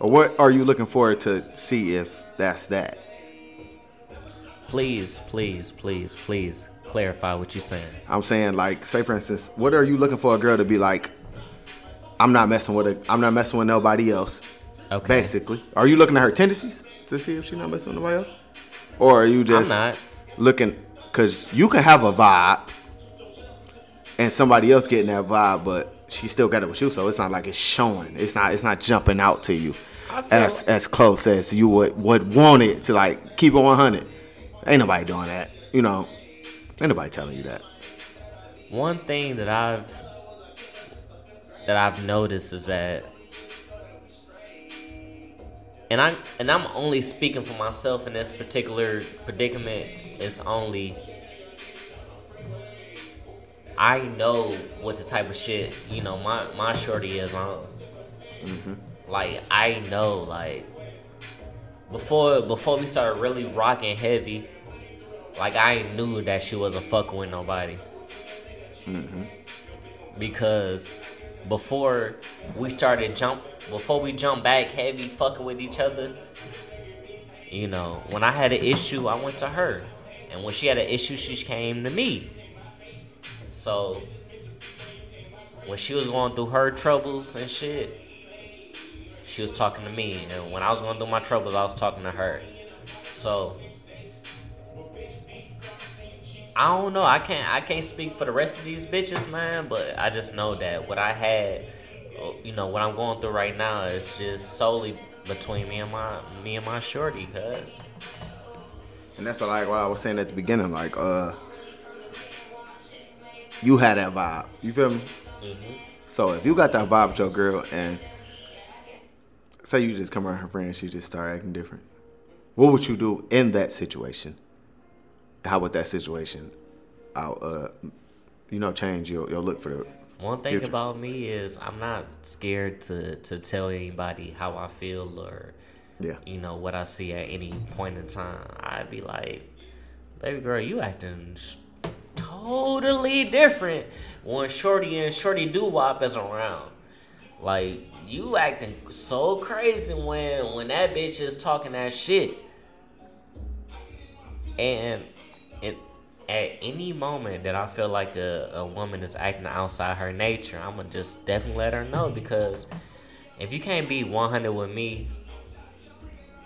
Or what are you looking forward to see if that's that? Please, please, please, please clarify what you're saying. I'm saying like, say for instance, what are you looking for a girl to be like? I'm not messing with a, I'm not messing with nobody else. Okay. Basically, are you looking at her tendencies to see if she's not messing with nobody else, or are you just I'm not. looking? Cause you can have a vibe, and somebody else getting that vibe, but she still got it with you, so it's not like it's showing. It's not. It's not jumping out to you as as close as you would would want it to like keep it 100. Ain't nobody doing that. You know, ain't nobody telling you that. One thing that I've that I've noticed is that and I and I'm only speaking for myself in this particular predicament. It's only I know what the type of shit you know my my shorty is on. Mm-hmm. Like I know like before before we started really rocking heavy, like I knew that she wasn't fucking with nobody. Mm-hmm. Because before we started jump before we jump back heavy fucking with each other you know when i had an issue i went to her. And when she had an issue she came to me. So when she was going through her troubles and shit she was talking to me and when i was going through my troubles i was talking to her so I don't know. I can't. I can't speak for the rest of these bitches, man. But I just know that what I had, you know, what I'm going through right now is just solely between me and my me and my shorty, cuz. And that's like what I was saying at the beginning. Like, uh, you had that vibe. You feel me? So if you got that vibe with your girl, and say you just come around her friend, and she just start acting different, what would you do in that situation? How would that situation, out, uh, you know, change your your look for the One thing future? about me is I'm not scared to to tell anybody how I feel or yeah. you know what I see at any point in time. I'd be like, baby girl, you acting totally different when Shorty and Shorty Doo Wop is around. Like you acting so crazy when when that bitch is talking that shit. And it, at any moment that I feel like a, a woman is acting outside her nature, I'm gonna just definitely let her know because if you can't be 100 with me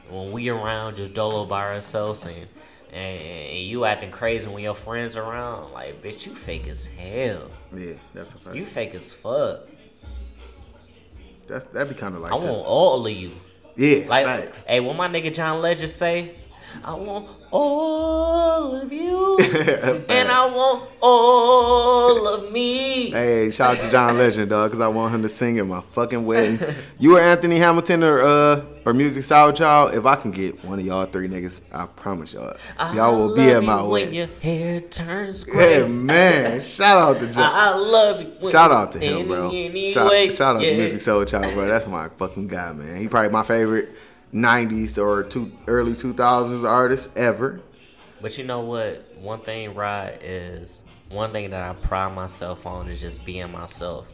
when we around just dolo by ourselves and and, and you acting crazy when your friends around, like bitch, you fake as hell. Yeah, that's a fact. You fake as fuck. That's that'd be kind of like. I want all of you. yeah, Like, facts. hey, what my nigga John Legend say? I want all of you, and I want all of me. Hey, shout out to John Legend, dog, because I want him to sing at my fucking wedding. you or Anthony Hamilton or uh or Musiq Soulchild, if I can get one of y'all three niggas, I promise y'all, y'all will be at my you when wedding. your hair turns gray. Yeah, man. Shout out to John. I, love you. Shout out to him, bro. any Shout, shout out yeah. to Music Soul Child, bro. That's my fucking guy, man. He probably my favorite '90s or two, early 2000s artist ever. But you know what? One thing, Rod, is one thing that I pride myself on is just being myself.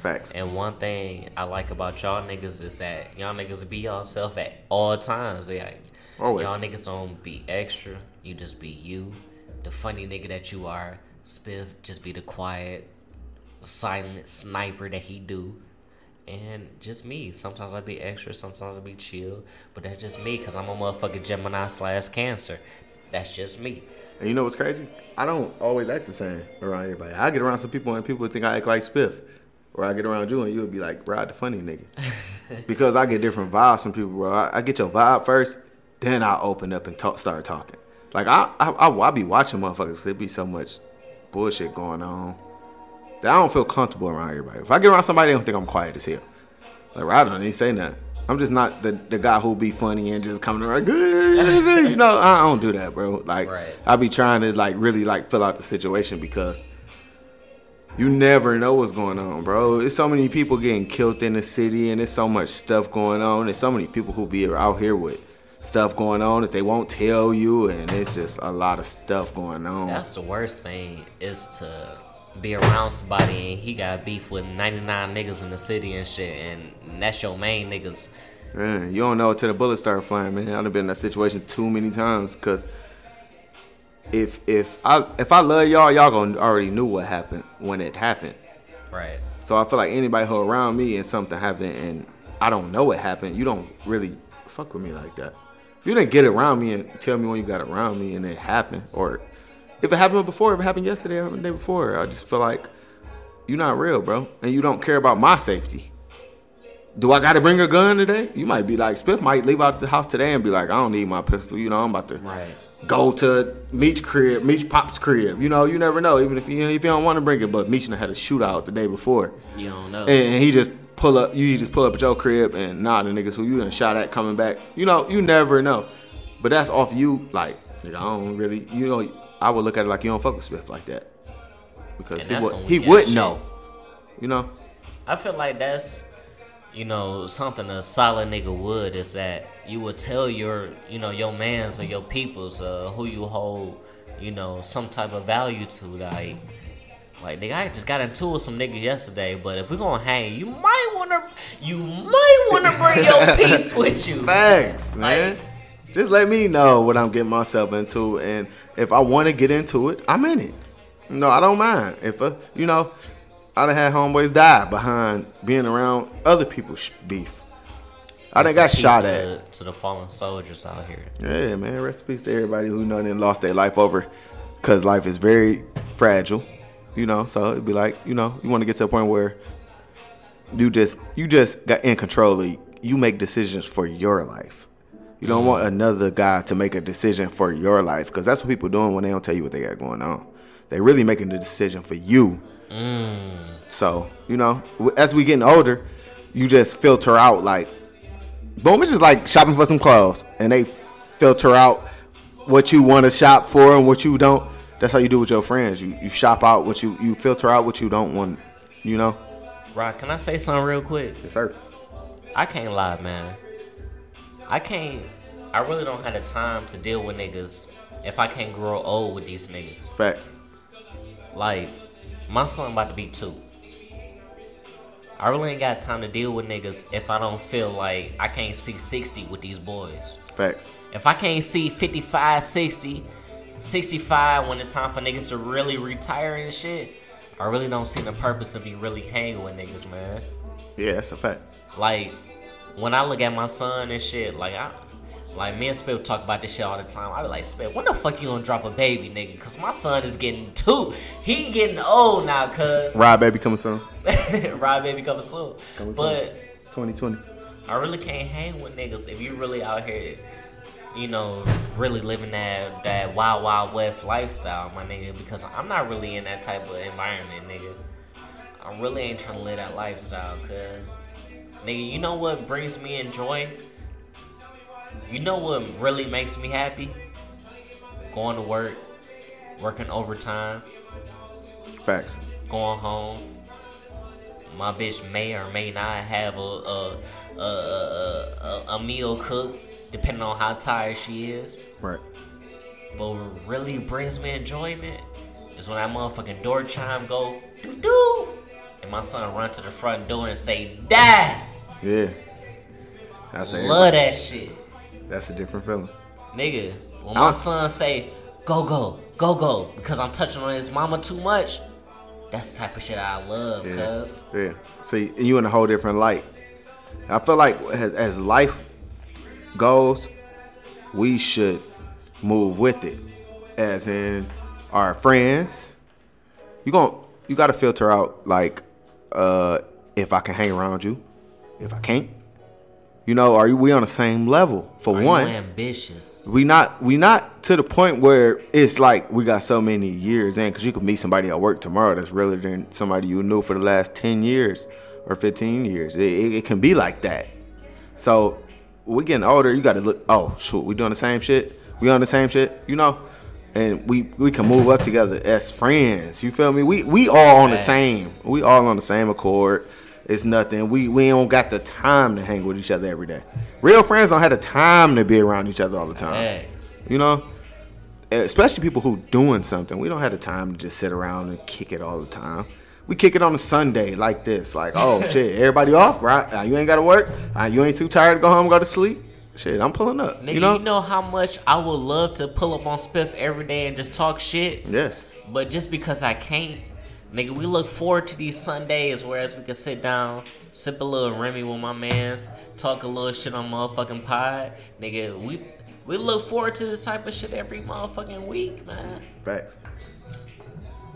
Facts. And one thing I like about y'all niggas is that y'all niggas be yourself at all times. They like, Always. Y'all niggas don't be extra. You just be you. The funny nigga that you are. Spiff just be the quiet, silent sniper that he do. And just me. Sometimes I be extra, sometimes I be chill. But that's just me because I'm a motherfucking Gemini slash Cancer. That's just me. And you know what's crazy? I don't always act the same around everybody. I get around some people and people think I act like Spiff. Or I get around you and you would be like, bro, the funny nigga. because I get different vibes from people, bro. I, I get your vibe first, then I open up and talk, start talking. Like, I, I, I, I be watching motherfuckers. There be so much bullshit going on that I don't feel comfortable around everybody. If I get around somebody, they don't think I'm quiet as hell. Like, I don't even say nothing. I'm just not the, the guy who'll be funny and just coming around, you know, I don't do that, bro. Like, Right. I be trying to like really like fill out the situation because you never know what's going on, bro. There's so many people getting killed in the city, and there's so much stuff going on. There's so many people who be out here with stuff going on that they won't tell you, and it's just a lot of stuff going on. That's the worst thing is to be around somebody and he got beef with 99 niggas in the city and shit, and that's your main niggas. Man, you don't know until the bullets start flying, man. I've been in that situation too many times because if if I if I love y'all, y'all gonna already knew what happened when it happened. Right. So I feel like anybody who around me and something happened and I don't know what happened, you don't really fuck with me like that. If you didn't get around me and tell me when you got around me and it happened, or if it happened before, if it happened yesterday or the day before, I just feel like you're not real, bro, and you don't care about my safety. Do I got to bring a gun today? You might be like, Spiff might leave out the house today and be like, I don't need my pistol. You know, I'm about to Right. go to Meech crib, Meech Pop's crib. You know, you never know. Even if you if you don't want to bring it, but Meech had a shootout the day before, You don't know. and, he just pull up. You just pull up at your crib, and nah, the niggas who you done shot at coming back. You know, you never know. But that's off you. Like, nigga, I don't really. You know, I would look at it like you don't fuck with Spiff like that because And he would he would shit. know. You know. I feel like that's, you know, something a solid nigga would is that you would tell your, you know, your mans or your peoples uh, who you hold, you know, some type of value to. Like, like nigga, I just got into with some nigga yesterday, but if we gonna hang, you might wanna, you might wanna bring your piece with you. Thanks, man. Like- Just let me know what I'm getting myself into, and if I want to get into it, I'm in it. No, I don't mind. If uh, you know, I done had homeboys die behind being around other people's beef. I done got shot to at. the- to the fallen soldiers out here. Yeah, man. Rest in peace to everybody who know they lost their life over, cause life is very fragile. You know, so it'd be like, you know, you want to get to a point where you just you just got in control. Of, you make decisions for your life. You don't want mm-hmm. another guy to make a decision for your life, because that's what people doing when they don't tell you what they got going on. They really making the decision for you. Mm. So you know, as we getting older, you just filter out like Boom, it's just like shopping for some clothes, and they filter out what you want to shop for and what you don't. That's how you do with your friends. You you shop out what you you filter out what you don't want. You know. Rod, can I say something real quick? Yes, sir. I can't lie, man. I can't. I really don't have the time to deal with niggas if I can't grow old with these niggas. Facts. Like, my son about to be two. I really ain't got time to deal with niggas if I don't feel like I can't see 60 with these boys. Facts. If I can't see 55, 60, 65 when it's time for niggas to really retire and shit, I really don't see the purpose of me really hanging with niggas, man. Yeah, that's a fact. Like, when I look at my son and shit, like I, Like me and Spiff talk about this shit all the time. I be like, Spiff, when the fuck you gonna drop a baby, nigga? Cause my son is getting two. He getting old now, cuz. Ride baby coming soon. Ride baby coming soon. Coming but 2020. I really can't hang with niggas if you really out here, you know, really living that that wild wild west lifestyle, my nigga. Because I'm not really in that type of environment, nigga. I really ain't trying to live that lifestyle, cause nigga, you know what brings me in joy? You know what really makes me happy? Going to work, working overtime, Facts. going home. My bitch may or may not have a a a, a, a, a meal cooked, depending on how tired she is. Right. But what really brings me enjoyment is when that motherfucking door chime go doo doo, and my son run to the front door and say, "Dad." Yeah. That's Love that shit, That's a different feeling. nigga. When my I- son say, "Go go go go," because I'm touching on his mama too much. That's the type of shit I love, Yeah. cuz. Yeah. See, you in a whole different light. I feel like as, as life goes, we should move with it. As in our friends, you gon' you gotta filter out like uh if I can hang around you, if I can't. You know, are you we on the same level for Are one? ambitious? we not we not to the point where it's like we got so many years in because you could meet somebody at work tomorrow that's realer than somebody you knew for the last 10 years or 15 years it, it, it can be like that so we getting older you gotta look oh shoot we doing the same shit we on the same shit you know and we we can move up together as friends you feel me we we all on the same we all on the same accord it's nothing. We we don't got the time to hang with each other every day. Real friends don't have the time to be around each other all the time. Facts. You know, especially people who doing something. We don't have the time to just sit around and kick it all the time. We kick it on a Sunday like this, like oh shit, everybody off, right? Uh, you ain't got to work. Uh, you ain't too tired to go home, go to sleep. Shit, I'm pulling up. Nigga, you know? you know how much I would love to pull up on Spiff every day and just talk shit, Yes. but just because I can't, nigga, we look forward to these Sundays, whereas we can sit down, sip a little Remy with my mans, talk a little shit on motherfucking pod, nigga. We we look forward to this type of shit every motherfucking week, man. Facts.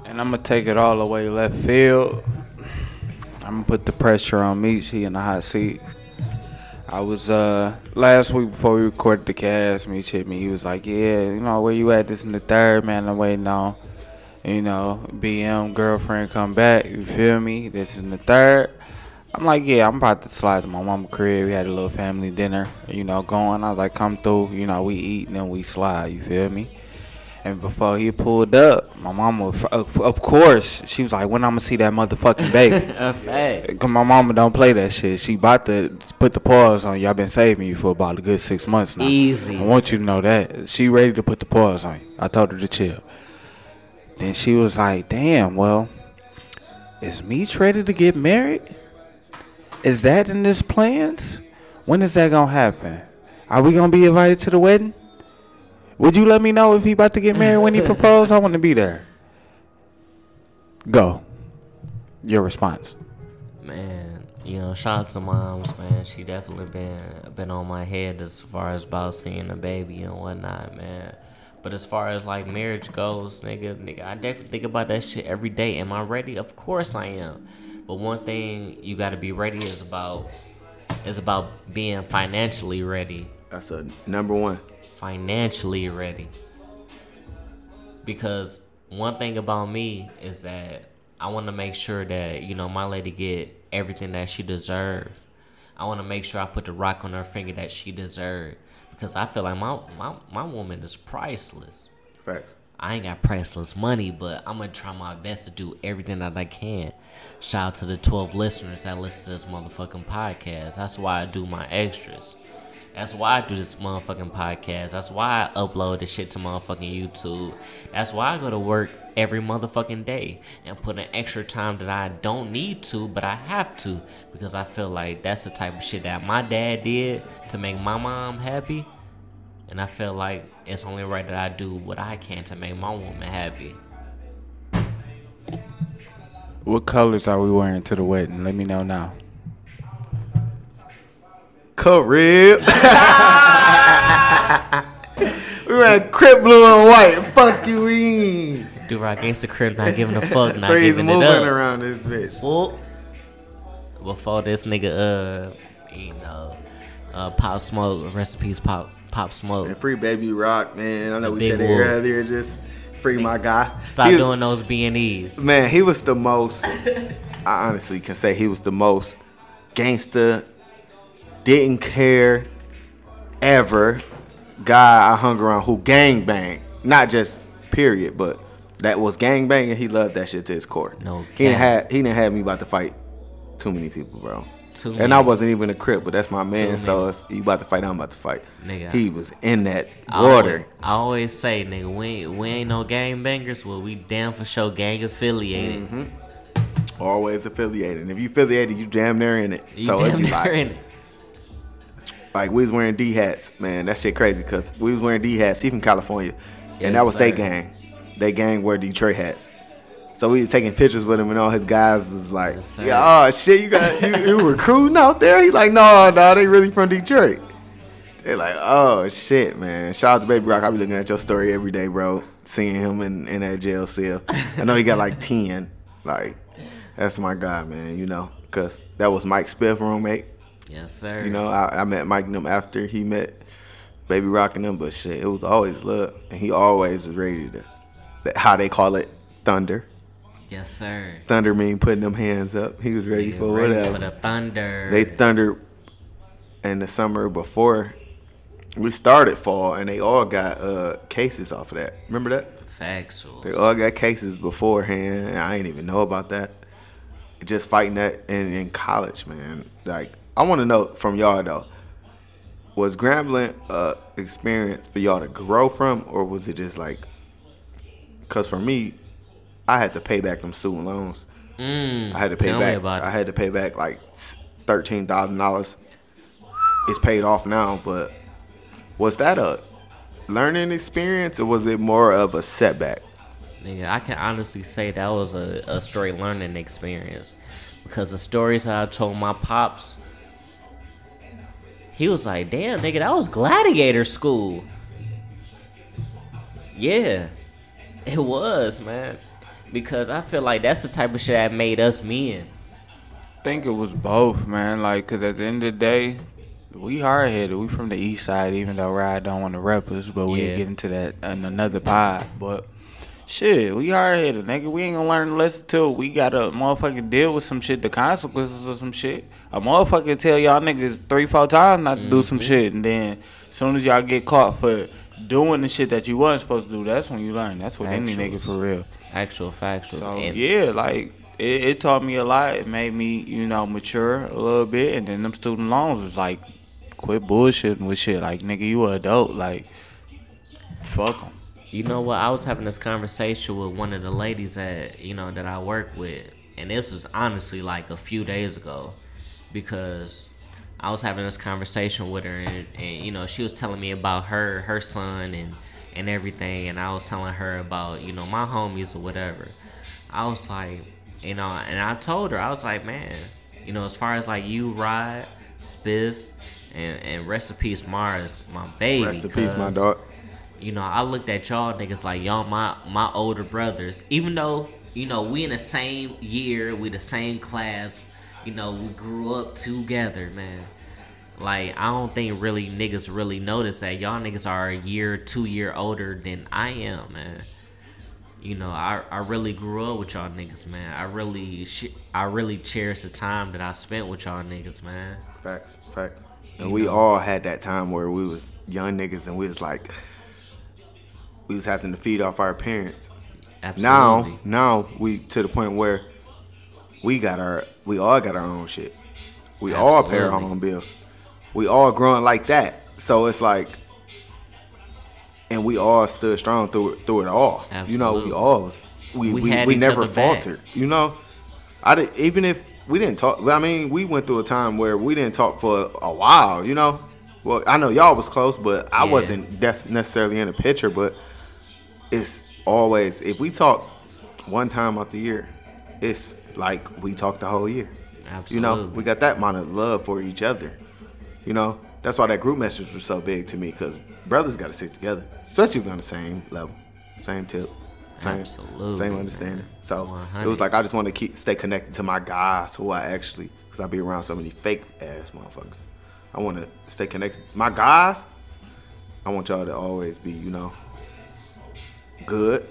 And I'm gonna take it all the way left field. I'm gonna put the pressure on me. She in the hot seat. I was uh last week before we recorded the cast. Meech hit me. He was like, "Yeah, you know where you at? This in the third man. I'm waiting on, you know, BM girlfriend come back. You feel me? This is the third. I'm like, yeah, I'm about to slide to my mama crib. We had a little family dinner, you know, going. I was like, come through. You know, we eat and then we slide. You feel me? And before he pulled up, my mama, of course, she was like, when I'm gonna see that motherfucking baby? Facts. Cause my mama don't play that shit. She about to put the pause on you. I've been saving you for about a good six months now. Easy. I want you to know that. She ready to put the pause on you. I told her to chill. Then she was like, damn, well, is Meech ready to get married? Is that in his plans? When is that gonna happen? Are we gonna be invited to the wedding? Would you let me know if he about to get married when he propose? I want to be there. Go. Your response. Man, you know, shout out to moms, man. She definitely been been on my head as far as about seeing a baby and whatnot, man. But as far as like marriage goes, nigga, nigga, I definitely think about that shit every day. Am I ready? Of course I am. But one thing you gotta be ready is about is about being financially ready. That's a number one. Financially ready. Because one thing about me is that I want to make sure that you know my lady get everything that she deserves. I want to make sure I put the rock on her finger that she deserves because I feel like my my my woman is priceless. Facts. I ain't got priceless money, but I'm gonna try my best to do everything that I can. Shout out to the 12 listeners that listen to this motherfucking podcast. That's why I do my extras. That's why I do this motherfucking podcast. That's why I upload this shit to motherfucking YouTube. That's why I go to work every motherfucking day and put in extra time that I don't need to, but I have to because I feel like that's the type of shit that my dad did to make my mom happy. And I feel like it's only right that I do what I can to make my woman happy. What colors are we wearing to the wedding? Let me know now. Crib. we ran crip blue and white. Fuck you, mean. Do rock against the crib, not giving a fuck, not Threes giving it moving up. around this bitch. Well, before this nigga, uh, you know, uh, Pop Smoke, recipes Pop Pop Smoke. And free baby rock, man. I know The we said it earlier. Just free my guy. Stop doing those B and E's. Man, he was the most. I honestly can say he was the most gangster, didn't care, ever guy I hung around who gang bang. Not just period, but that was gang banging. He loved that shit to his core. No he didn't have he didn't have me about to fight too many people, bro. Too and I wasn't even a crip, but that's my man. So many. if you about to fight, I'm about to fight. Nigga. He was in that I always. I always say, nigga, we ain't, we ain't no gang bangers. Well, we damn for sure gang affiliated. Mm-hmm. Always affiliated. And if you affiliated, you damn near in it. You so damn near like, in it. Like we was wearing D hats, man. That shit crazy because we was wearing D hats. He from California, Yes, and that was they sir. gang. They gang wear Detroit hats. So we was taking pictures with him, and all his guys was like, "Yeah, oh shit, you got you, you recruiting out there?" He like, "No, no, they really from Detroit." They're like, "Oh shit, man." Shout out to Baby Rock. I be looking at your story every day, bro. Seeing him in, in that jail cell. I know he got like ten. Like, that's my guy, man. You know, cause that was Mike Spiff roommate. Yes, sir. You know, I, I met Mike and them after he met Baby Rock and them, but shit, it was always love, and he always was ready to. How they call it, thunder. Yes, sir. Thunder mean putting them hands up. He was ready Nigga, for ready whatever. For the thunder. they thundered in the summer before we started fall, and they all got uh, cases off of that. Remember that? factual. They all got cases beforehand, and I didn't even know about that. Just fighting that in, in college, man. Like, I want to know from y'all though, was Grambling uh experience for y'all to grow from, or was it just like? Cause for me, I had to pay back them student loans. Mm, I had to pay back. about I had to pay back like thirteen thousand dollars. It's paid off now, but was that a learning experience, or was it more of a setback? Nigga, I can honestly say that was a, a straight learning experience. Because the stories that I told my pops, he was like, damn, nigga, that was gladiator school. Yeah, it was, man. Because I feel like that's the type of shit that made us men. I think it was both, man. Like, cause at the end of the day, we hard headed. We from the east side, even though Ride don't want to rep us, but we Yeah. get into that in another pod. But shit, we hard headed, nigga. We ain't gonna learn the lesson till we gotta motherfucking deal with some shit, the consequences of some shit. A motherfucker tell y'all niggas three, four times not to do some mm-hmm. shit, and then as soon as y'all get caught for doing the shit that you wasn't supposed to do, that's when you learn. That's what any nigga for real. Actual factual. So and yeah, like it, it taught me a lot. It made me, you know, mature a little bit. And then them student loans was like, quit bullshitting with shit. Like nigga, you a adult. Like fuck them. You know what? I was having this conversation with one of the ladies that you know that I work with, and this was honestly like a few days ago, because I was having this conversation with her, and, and you know she was telling me about her her son and and everything, and I was telling her about you know my homies or whatever. I was like, you know, and I told her I was like, man, you know, as far as like you ride, Spiff, and and rest in peace Mars, my baby. Rest in peace, my dog. you know, I looked at y'all niggas like y'all my my older brothers. Even though, you know, we in the same year, we the same class, you know, we grew up together, man. Like I don't think really niggas really notice that y'all niggas are a year, two year older than I am, man. You know, I, I really grew up with y'all niggas, man. I really sh- I really cherish the time that I spent with y'all niggas, man. Facts, facts. And You we know. all had that time where we was young niggas and we was like, we was having to feed off our parents. Absolutely. Now, now we to the point where we got our, we all got our own shit. We all pay our own bills. We all growing like that. So it's like, and we all stood strong through it, through it all. You know, we Absolutely. all was, we We we, we never other back. faltered. You know, I did, even if we didn't talk. I mean, we went through a time where we didn't talk for a while. You know, well, I know y'all was close, but I Yeah. wasn't des- necessarily in the picture. But it's always if we talk one time out the year, it's like we talk the whole year. Absolutely. You know, we got that amount of love for each other. You know, that's why that group message was so big to me because brothers got to stick together, especially if you're on the same level, same tip, same, Absolutely, same man. understanding. So it was like I just want to keep stay connected to my guys who I actually, because I be around so many fake ass motherfuckers. I want to stay connected. My guys, I want y'all to always be, you know, good.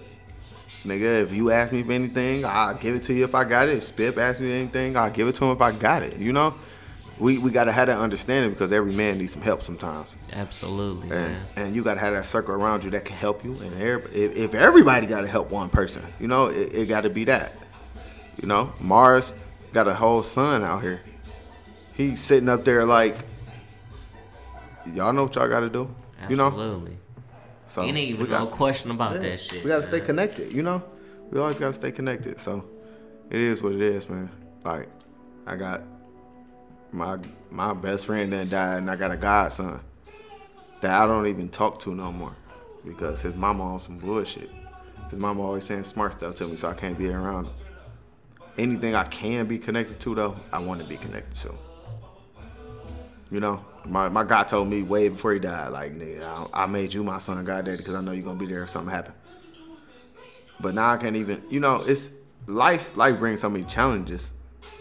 Nigga, if you ask me for anything, I'll give it to you if I got it. If Spiff asks me anything, I'll give it to him if I got it. You know? We we gotta have that understanding because every man needs some help sometimes. Absolutely, And man. and you gotta have that circle around you that can help you. And every, if, if everybody gotta help one person, you know, it, it gotta be that. You know, Mars got a whole son out here. He's sitting up there like, y'all know what y'all gotta do. You know, Absolutely. so Ain't we even got- no question about yeah, that shit. We gotta stay connected, you know? We always gotta stay connected. So it is what it is, man. Like, I got my my best friend that died and I got a godson that I don't even talk to no more. Because his mama on some bullshit. His mama always saying smart stuff to me, so I can't be around him. Anything I can be connected to though, I wanna be connected to. You know, my my guy told me way before he died, like, nigga, I, I made you my son goddaddy because I know you're gonna be there if something happen. But now I can't even, you know, it's life. Life brings so many challenges,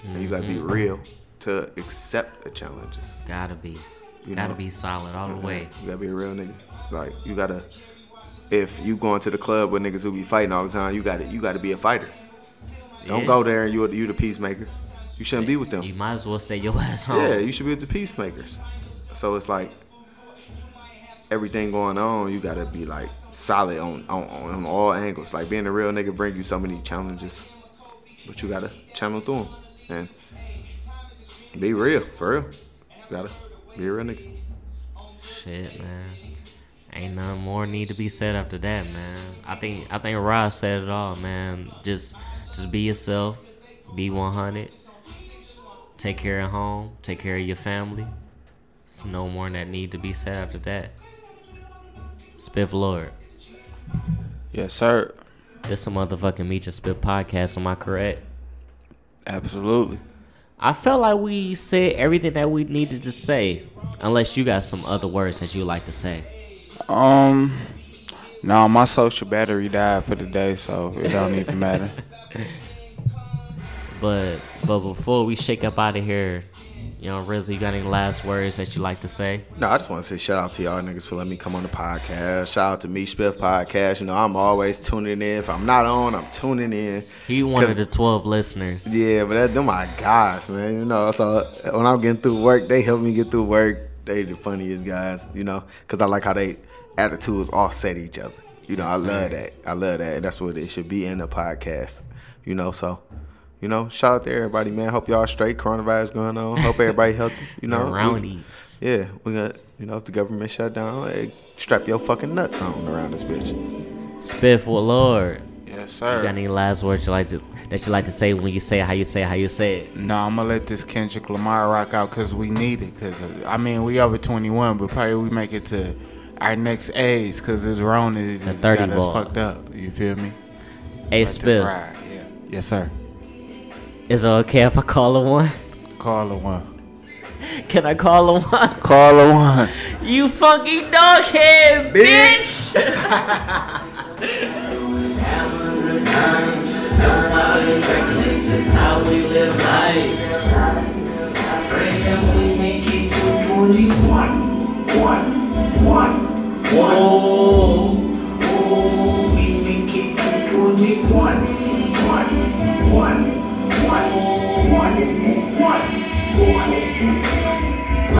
and you gotta be mm-hmm. real to accept the challenges. Gotta be. You Gotta know? be solid all the way. You gotta be a real nigga. Like you gotta, if you going to the club with niggas who be fighting all the time, you gotta you gotta be a fighter. Don't go there and you you the peacemaker. You shouldn't be with them. You might as well stay your ass home. Yeah, you should be with the peacemakers. So it's like everything going on, you gotta be like solid on, on on all angles. Like being a real nigga bring you so many challenges, but you gotta channel through them and be real for real. Gotta be a real nigga. Shit, man. Ain't nothing more need to be said after that, man. I think I think Ross said it all, man. Just just be yourself, be 100. Take care of home, take care of your family. There's no more that need to be said after that. Spiff Lord. Yes, sir. This a motherfucking Meet Your Spit podcast, am I correct? Absolutely. I felt like we said everything that we needed to say, unless you got some other words that you like to say. Um, no, my social battery died for the day, so it don't even matter. But but before we shake up out of here, you know, Rizzo, you got any last words that you like to say? No, I just want to say shout out to y'all niggas for letting me come on the podcast. Shout out to me, Spiff Podcast. You know, I'm always tuning in. If I'm not on, I'm tuning in. He one of the twelve listeners. Yeah, but that, them my guys, man. You know, so when I'm getting through work, they help me get through work. They the funniest guys, you know, because I like how they attitudes offset each other. You know, Yes, I love sir. that. I love that. And that's what it should be in the podcast. You know, so you know, shout out to everybody, man. Hope y'all straight. Coronavirus going on. Hope everybody healthy. You know, we- Roundies. yeah, we got you know if the government shut down, hey, strap your fucking nuts on around this bitch. Spiff well, Lord. Yes, You got sir. any last words you like to that you like to say when you say it, how you say it, how you say it? No, I'm gonna let this Kendrick Lamar rock out because we need it. Cause uh, I mean, we over 21, but probably we make it to our next age because this Rona is The 30 got us fucked up. You feel me? Hey, Let this Spiff, Yeah. Yes, sir. Is it okay if I call a one? Call a one. Can I call a one? Call a one. You fucking doghead, bitch! Oh. oh, we make it to 21 one, one, one, one.